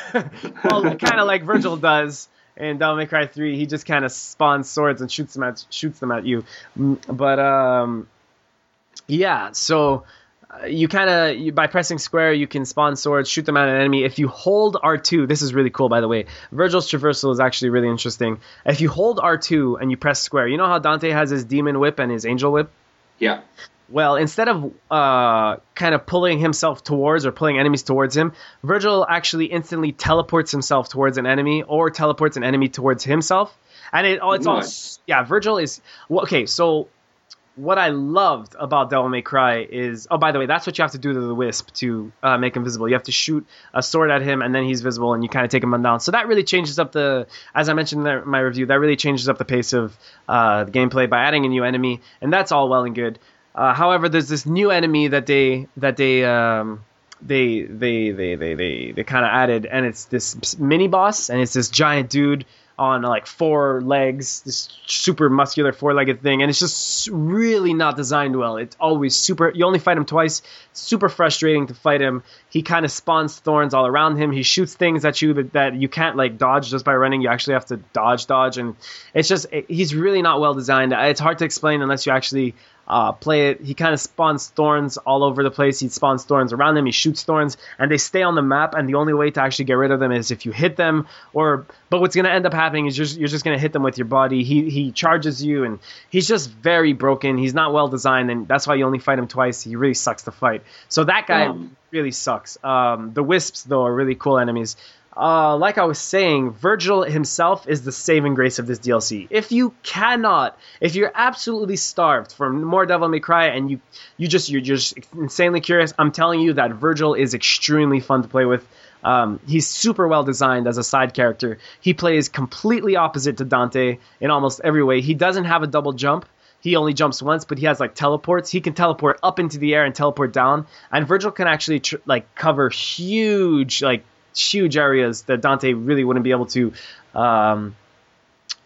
S1: well, kind of like Vergil does in Devil May Cry 3. He just kind of spawns swords and shoots them at shoots them at you. Mm, But um, yeah, so you kind of by pressing square you can spawn swords, shoot them at an enemy. If you hold R2, this is really cool by the way. Vergil's traversal is actually really interesting. If you hold R2 and you press square, you know how Dante has his demon whip and his angel whip.
S4: Yeah.
S1: Well, instead of uh, kind of pulling himself towards or pulling enemies towards him, Vergil actually instantly teleports himself towards an enemy or teleports an enemy towards himself. And it, oh, it's all yeah. Vergil is well, okay. So what I loved about Devil May Cry is oh by the way that's what you have to do to the Wisp to uh, make him visible. You have to shoot a sword at him and then he's visible and you kind of take him down. So that really changes up the as I mentioned in my review that really changes up the pace of uh, the gameplay by adding a new enemy and that's all well and good. Uh, however, there's this new enemy that they that they um, they they they they they, they kind of added, and it's this mini boss, and it's this giant dude on like four legs, this super muscular four-legged thing, and it's just really not designed well. It's always super. You only fight him twice. Super frustrating to fight him. He kind of spawns thorns all around him. He shoots things at you that, that you can't like dodge just by running. You actually have to dodge, dodge, and it's just it, he's really not well designed. It's hard to explain unless you actually uh, play it. He kind of spawns thorns all over the place. He spawns thorns around him. He shoots thorns, and they stay on the map. And the only way to actually get rid of them is if you hit them. Or, but what's going to end up happening is just, you're just going to hit them with your body. He he charges you, and he's just very broken. He's not well designed, and that's why you only fight him twice. He really sucks to fight. So that guy
S4: Um.
S1: really sucks. Um, the wisps though are really cool enemies. Uh, like I was saying, Vergil himself is the saving grace of this DLC. If you cannot, if you're absolutely starved for more Devil May Cry and you you just you're just insanely curious, I'm telling you that Vergil is extremely fun to play with. Um, he's super well designed as a side character. He plays completely opposite to Dante in almost every way. He doesn't have a double jump. He only jumps once, but he has like teleports. He can teleport up into the air and teleport down. And Vergil can actually tr- like cover huge like huge areas that Dante really wouldn't be able to. Um,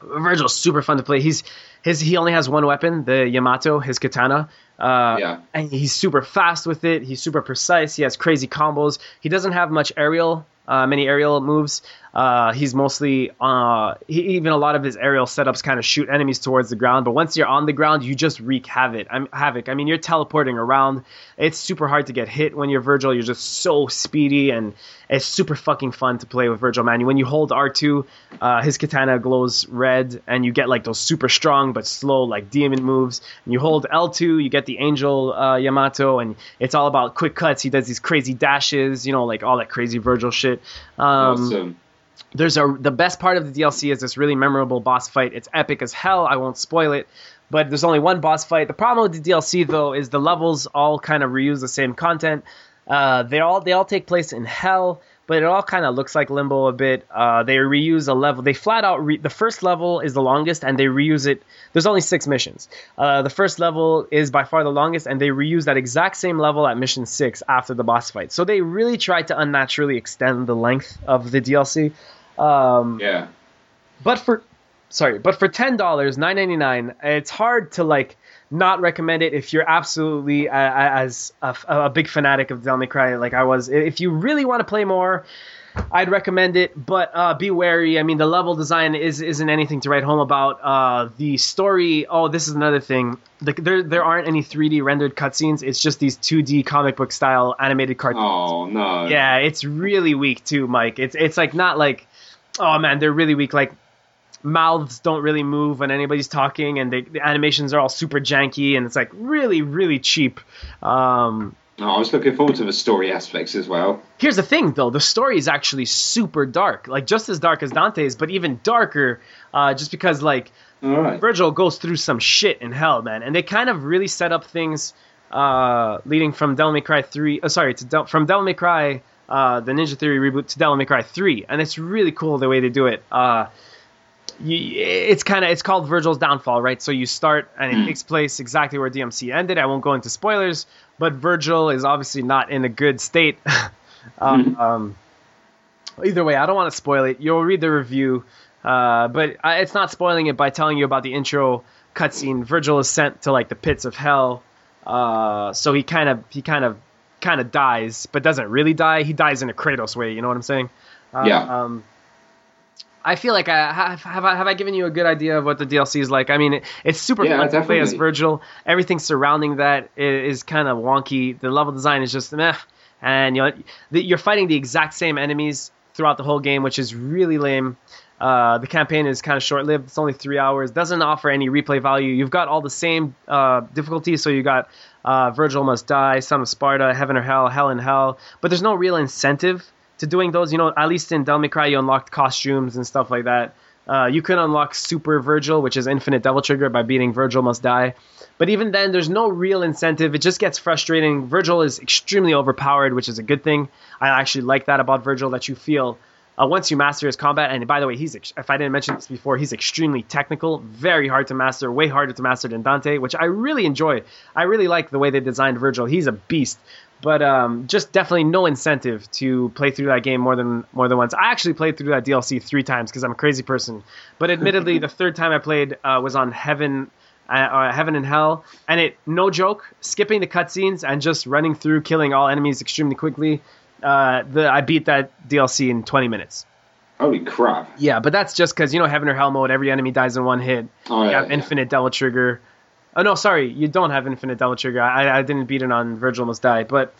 S1: Vergil's super fun to play. He's his he only has one weapon, the Yamato, his katana. Uh,
S4: Yeah.
S1: and he's super fast with it. He's super precise. He has crazy combos. He doesn't have much aerial, uh, many aerial moves. Uh, he's mostly uh, he, even a lot of his aerial setups kind of shoot enemies towards the ground. But once you're on the ground, you just wreak havoc. I'm havoc. I mean, you're teleporting around. It's super hard to get hit when you're Vergil. You're just so speedy, and it's super fucking fun to play with Vergil. Man, when you hold R2, uh, his katana glows red, and you get like those super strong but slow like demon moves. And you hold L2, you get the Angel uh, Yamato, and it's all about quick cuts. He does these crazy dashes, you know, like all that crazy Vergil shit. Um,
S4: awesome.
S1: There's a the best part of the DLC is this really memorable boss fight. It's epic as hell. I won't spoil it, but there's only one boss fight. The problem with the DLC though is the levels all kind of reuse the same content. Uh, they all they all take place in hell, but it all kind of looks like Limbo a bit. Uh, they reuse a level. They flat out re- the first level is the longest, and they reuse it. There's only six missions. Uh, the first level is by far the longest, and they reuse that exact same level at mission six after the boss fight. So they really tried to unnaturally extend the length of the DLC. Um,
S4: Yeah.
S1: but for sorry, but for ten dollars, nine ninety nine, it's hard to like not recommend it if you're absolutely uh, as a, a big fanatic of Devil May Cry like I was. If you really want to play more, I'd recommend it, but uh, be wary. I mean, the level design is isn't anything to write home about. Uh, the story. Oh, this is another thing. The, there there aren't any 3D rendered cutscenes. It's just these 2D comic book style animated cartoons.
S4: Oh no.
S1: Yeah, it's really weak too, Mike. It's it's like not like oh man, they're really weak. Like mouths don't really move when anybody's talking, and they, the animations are all super janky, and it's like really really cheap. Um,
S4: Oh, I was looking forward to the story aspects as well.
S1: here's the thing though, the story is actually super dark, like just as dark as Dante's, but even darker, uh, just because like
S4: right.
S1: Vergil goes through some shit in hell, man, and they kind of really set up things uh, leading from Devil May Cry three. Uh, sorry, to Del- from Devil May Cry, uh, the Ninja Theory reboot to Devil May Cry three, and it's really cool the way they do it. Uh, you, it's kind of it's called Vergil's downfall, right? So you start and it takes place exactly where DMC ended. I won't go into spoilers, but Vergil is obviously not in a good state. um, um, either way, I don't want to spoil it. You'll read the review, uh, but I, it's not spoiling it by telling you about the intro cutscene. Vergil is sent to like the pits of hell, uh, so he kind of he kind of kind of dies, but doesn't really die. He dies in a Kratos way. You know what I'm saying? Uh,
S4: Yeah.
S1: Um, I feel like I have, have I have I given you a good idea of what the DLC is like. I mean, it, it's super
S4: Yeah,
S1: fun to play as. Vergil. Everything surrounding that is, is kind of wonky. The level design is just meh, and you know the, you're fighting the exact same enemies throughout the whole game, which is really lame. Uh, the campaign is kind of short-lived. It's only three hours. Doesn't offer any replay value. You've got all the same uh, difficulties. So you got uh, Vergil must die, Son of Sparda, Heaven or Hell, Hell and Hell. But there's no real incentive to doing those. You know, at least in Devil May Cry, you unlocked costumes and stuff like that. Uh, you can unlock Super Vergil, which is Infinite Devil Trigger, by beating Vergil Must Die. But even then, there's no real incentive. It just gets frustrating. Vergil is extremely overpowered, which is a good thing. I actually like that about Vergil, that you feel uh, once you master his combat. And by the way, he's ex- if I didn't mention this before, he's extremely technical, very hard to master, way harder to master than Dante, which I really enjoy. I really like the way they designed Vergil. He's a beast. But um, just definitely no incentive to play through that game more than more than once. I actually played through that DLC three times because I'm a crazy person. But admittedly, the third time I played uh, was on Heaven, uh, uh, Heaven and Hell, and it no joke, skipping the cutscenes and just running through, killing all enemies extremely quickly. Uh, the I beat that DLC in 20 minutes.
S4: Holy crap.
S1: Yeah, but that's just because you know Heaven or Hell mode, every enemy dies in one hit.
S4: Oh,
S1: you
S4: yeah,
S1: have
S4: yeah.
S1: Infinite Devil Trigger. Oh no, sorry, you don't have Infinite Devil Trigger. I, I didn't beat it on Vergil Must Die, but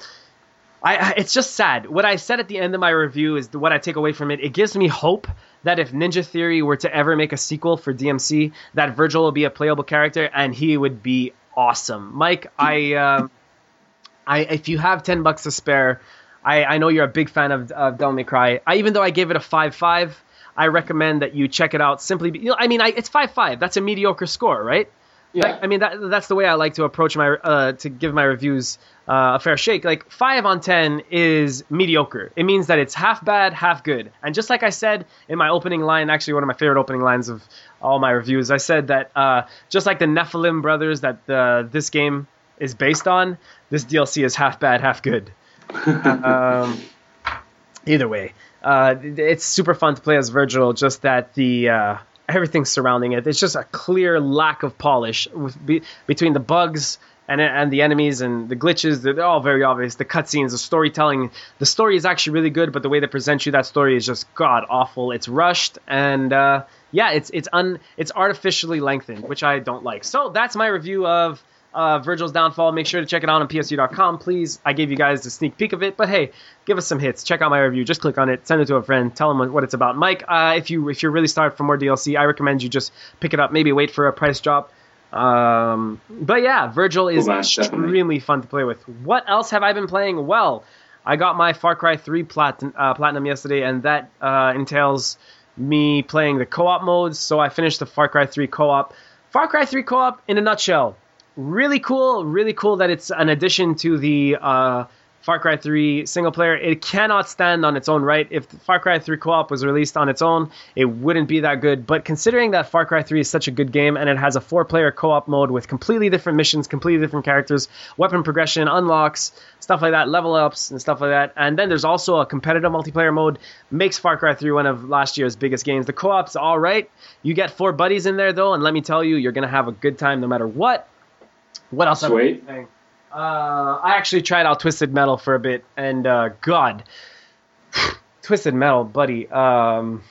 S1: I, I it's just sad. What I said at the end of my review is what I take away from it. It gives me hope that if Ninja Theory were to ever make a sequel for DMC, that Vergil will be a playable character and he would be awesome. Mike, I, um I if you have ten bucks to spare, I, I know you're a big fan of, of Devil May Cry. I, even though I gave it a five five, I recommend that you check it out. Simply, be, you know, I mean, I, it's five five. That's a mediocre score, right?
S4: Yeah.
S1: Like, I mean, that, that's the way I like to approach my uh, to give my reviews uh, a fair shake. Like five on ten is mediocre. It means that it's half bad, half good. And just like I said in my opening line, actually one of my favorite opening lines of all my reviews, I said that uh, just like the Nephilim brothers that uh, this game is based on, this DLC is half bad, half good. um, either way, uh, it's super fun to play as Vergil. Just that the uh, everything surrounding it, it's just a clear lack of polish with, be, between the bugs and and the enemies and the glitches. They're, they're all very obvious. The cutscenes, the storytelling. The story is actually really good, but the way they present you that story is just god awful. It's rushed and. Uh, yeah, it's it's un it's artificially lengthened, which I don't like. So that's my review of uh, Vergil's Downfall. Make sure to check it out on PSU.com, please. I gave you guys a sneak peek of it, but hey, give us some hits. Check out my review. Just click on it, send it to a friend, tell them what- it's about. Mike, uh, if you if you're really starved for more DLC, I recommend you just pick it up. Maybe wait for a price drop. Um, but yeah, Vergil is
S4: Cool, man, definitely.
S1: extremely fun to play with. What else have I been playing? Well, I got my Far Cry 3 platin- uh, platinum yesterday, and that uh, entails me playing the co-op modes. So I finished the Far Cry 3 co-op. Far Cry 3 co-op, in a nutshell, really cool. Really cool that it's an addition to the uh, Far Cry 3 single player. It cannot stand on its own right. If Far Cry 3 co-op was released on its own, it wouldn't be that good. But considering that Far Cry 3 is such a good game and it has a four-player co-op mode with completely different missions, completely different characters, weapon progression, unlocks, stuff like that, level ups and stuff like that, and then there's also a competitive multiplayer mode, makes Far Cry 3 one of last year's biggest games. The co-op's all right. You get four buddies in there though, and let me tell you, you're gonna have a good time no matter what. What else? have I? Uh, I actually tried out Twisted Metal for a bit, and uh, God, Twisted Metal, buddy. Um,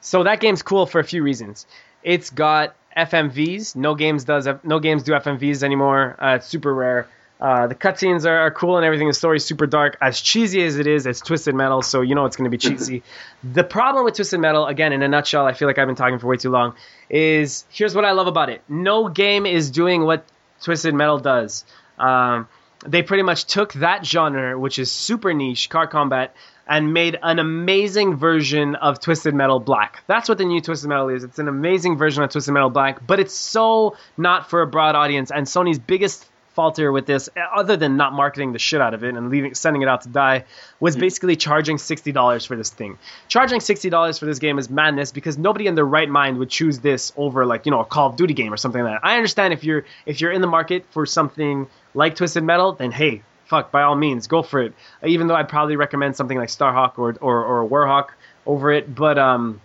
S1: so that game's cool for a few reasons. It's got FMVs. No games does no games do FMVs anymore. Uh, it's super rare. Uh, the cutscenes are, are cool and everything. The story's super dark. As cheesy as it is, it's Twisted Metal, so you know it's going to be cheesy. the problem with Twisted Metal, again, in a nutshell, I feel like I've been talking for way too long, is here's what I love about it. No game is doing what Twisted Metal does. Um, they pretty much took that genre, which is super niche, car combat, and made an amazing version of Twisted Metal Black. That's what the new Twisted Metal is. It's an amazing version of Twisted Metal Black, but it's so not for a broad audience. And Sony's biggest falter with this, other than not marketing the shit out of it and leaving sending it out to die, was basically charging sixty dollars for this thing. Charging sixty dollars for this game is madness because nobody in their right mind would choose this over like you know a Call of Duty game or something like that. I understand if you're if you're in the market for something like Twisted Metal, then hey, fuck, by all means, go for it. Even though I'd probably recommend something like Starhawk or or, or Warhawk over it, but um,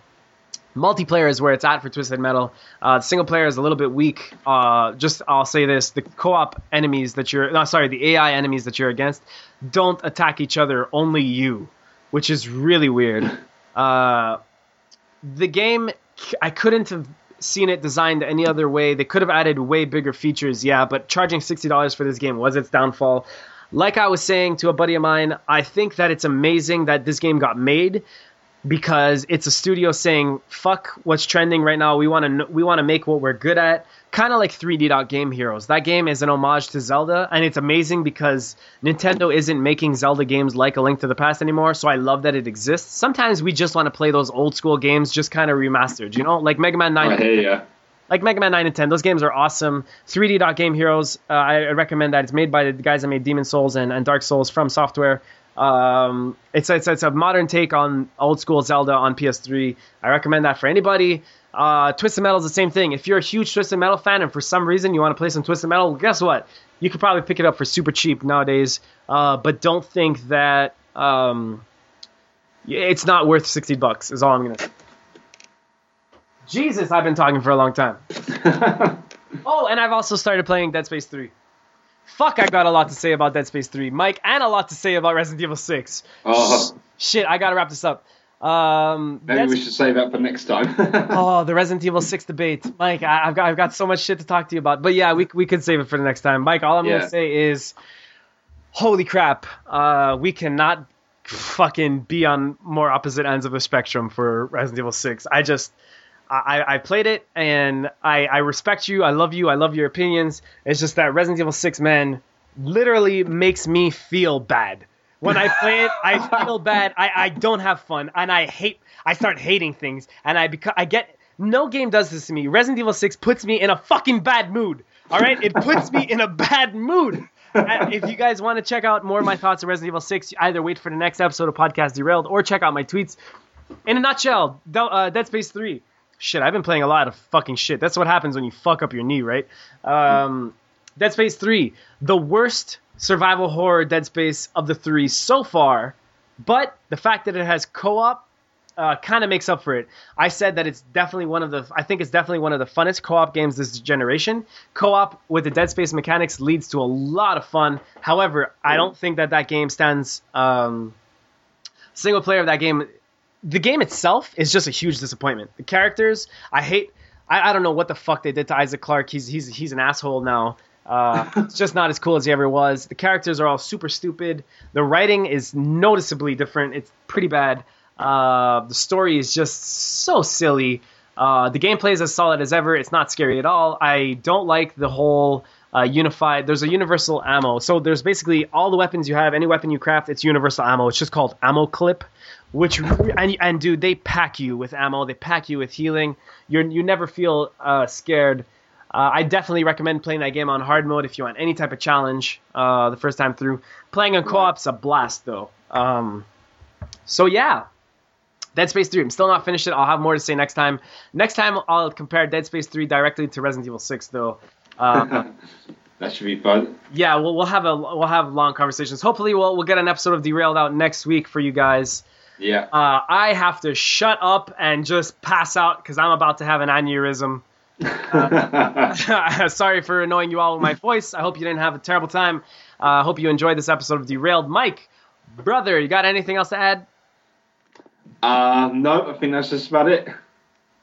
S1: multiplayer is where it's at for Twisted Metal. Uh, single player is a little bit weak. Uh, just I'll say this: the co-op enemies that you're, no, sorry, the AI enemies that you're against don't attack each other, only you, which is really weird. Uh, the game, I couldn't have seen it designed any other way. They could have added way bigger features, yeah, but charging sixty dollars for this game was its downfall. Like I was saying to a buddy of mine, I think that it's amazing that this game got made because it's a studio saying fuck what's trending right now. We want to we want to make what we're good at. Kind of like 3D Dot Game Heroes. That game is an homage to Zelda, and it's amazing because Nintendo isn't making Zelda games like A Link to the Past anymore. So I love that it exists. Sometimes we just want to play those old school games, just kind of remastered. You know, like Mega Man 9
S4: I hear ya.
S1: like Mega Man 9 and 10. Those games are awesome. 3D Dot Game Heroes, uh, I I recommend that. It's made by the guys that made Demon Souls and, and Dark Souls from software. Um, it's, it's, it's a modern take on old school Zelda on PS3. I recommend that for anybody. Uh, Twisted Metal is the same thing. If you're a huge Twisted Metal fan and for some reason you want to play some Twisted Metal, guess what? You could probably pick it up for super cheap nowadays. Uh, but don't think that um, it's not worth 60 bucks, is all I'm going to say. Jesus, I've been talking for a long time. Oh, and I've also started playing Dead Space 3. Fuck, I got a lot to say about Dead Space 3, Mike, and a lot to say about Resident Evil 6.
S4: Oh,
S1: Shit, I gotta wrap this up. Um,
S4: maybe
S1: Dead
S4: we should save that for next time.
S1: Oh, the Resident Evil 6 debate. Mike, I, I've got I've got so much shit to talk to you about. But yeah, we we could save it for the next time. Mike, all I'm
S4: Yeah.
S1: gonna say is holy crap. Uh we cannot fucking be on more opposite ends of the spectrum for Resident Evil 6. I just I, I played it and I, I respect you. I love you. I love your opinions. It's just that Resident Evil 6, man, literally makes me feel bad. When I play it, I feel bad. I, I don't have fun, and I hate. I start hating things, and I beca- I get. No game does this to me. Resident Evil 6 puts me in a fucking bad mood. All right, it puts me in a bad mood. If you guys want to check out more of my thoughts on Resident Evil 6, either wait for the next episode of Podcast Derailed or check out my tweets. In a nutshell, uh, Dead Space 3. Shit, I've been playing a lot of fucking shit. That's what happens when you fuck up your knee, right? Um, Dead Space 3, the worst survival horror Dead Space of the three so far, but the fact that it has co op uh, kind of makes up for it. I said that it's definitely one of the, I think it's definitely one of the funnest co op games this generation. Co op with the Dead Space mechanics leads to a lot of fun. However, I don't think that that game stands, um, single player of that game the game itself is just a huge disappointment. The characters, I hate. I, I don't know what the fuck they did to Isaac Clarke. He's he's he's an asshole now. Uh, it's just not as cool as he ever was. The characters are all super stupid. The writing is noticeably different. It's pretty bad. Uh, the story is just so silly. Uh, the gameplay is as solid as ever. It's not scary at all. I don't like the whole uh, unified. There's a universal ammo. So there's basically all the weapons you have, any weapon you craft, it's universal ammo. It's just called ammo clip which and, and dude they pack you with ammo they pack you with healing you're you never feel uh, scared Uh, I definitely recommend playing that game on hard mode if you want any type of challenge uh, the first time through. Playing on co-op's a blast though. Um, so yeah, Dead Space 3. I'm still not finished it. I'll have more to say next time. Next time I'll compare Dead Space 3 directly to Resident Evil 6 though. Uh,
S4: that should be fun.
S1: yeah, we'll, we'll have a we'll have long conversations. Hopefully we'll we'll get an episode of Derailed out next week for you guys.
S4: Yeah.
S1: Uh, I have to shut up and just pass out because I'm about to have an aneurysm. Uh, sorry for annoying you all with my voice. I hope you didn't have a terrible time. I uh, hope you enjoyed this episode of Derailed. Mike, brother, you got anything else to add?
S4: Uh, no, I think that's just about it.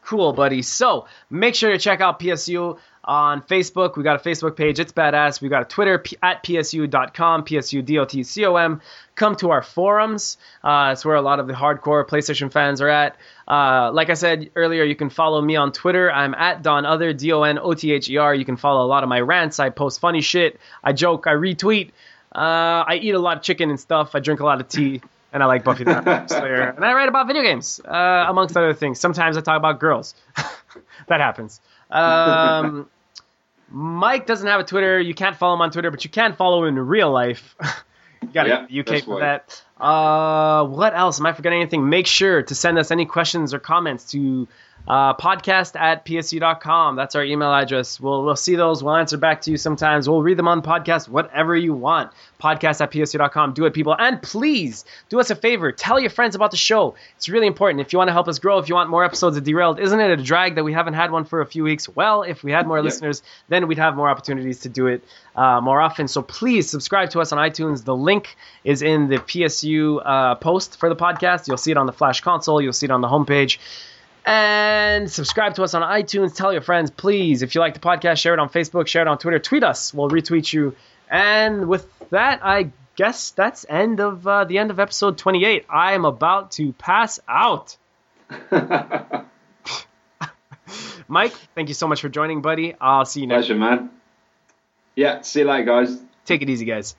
S1: Cool, buddy. So make sure to check out PSU on Facebook. We got a Facebook page. It's badass. We got a Twitter p- at psu.com, psu.dotcom. Come to our forums. Uh, it's where a lot of the hardcore PlayStation fans are at. Uh, like I said earlier, you can follow me on Twitter. I'm at Don Other, D O N O T H E R. You can follow a lot of my rants. I post funny shit. I joke. I retweet. Uh, I eat a lot of chicken and stuff. I drink a lot of tea. And I like Buffy the Vampire Slayer. And I write about video games, uh, amongst other things. Sometimes I talk about girls. that happens. Um, Mike doesn't have a Twitter. You can't follow him on Twitter, but you can follow him in real life. you got
S4: Yeah,
S1: to UK
S4: that's
S1: for
S4: why.
S1: that. Uh, what else? Am I forgetting anything? Make sure to send us any questions or comments to uh, podcast at psu.com. That's our email address. We'll, we'll see those. We'll answer back to you sometimes. We'll read them on the podcast, whatever you want. Podcast at psu.com. Do it, people. And please do us a favor. Tell your friends about the show. It's really important. If you want to help us grow, if you want more episodes of Derailed, isn't it a drag that we haven't had one for a few weeks? Well, if we had more listeners, then we'd have more opportunities to do it uh, more often. So please subscribe to us on iTunes. The link is in the PSU uh, post for the podcast. You'll see it on the Flash console. You'll see it on the homepage. And subscribe to us on iTunes. Tell your friends, please. If you like the podcast, share it on Facebook, share it on Twitter, tweet us. We'll retweet you. And with that, I guess that's end of uh, the end of episode 28. I am about to pass out. Mike, thank you so much for joining, buddy. I'll see you next.
S4: Pleasure, man. Yeah, see you later, guys.
S1: Take it easy, guys.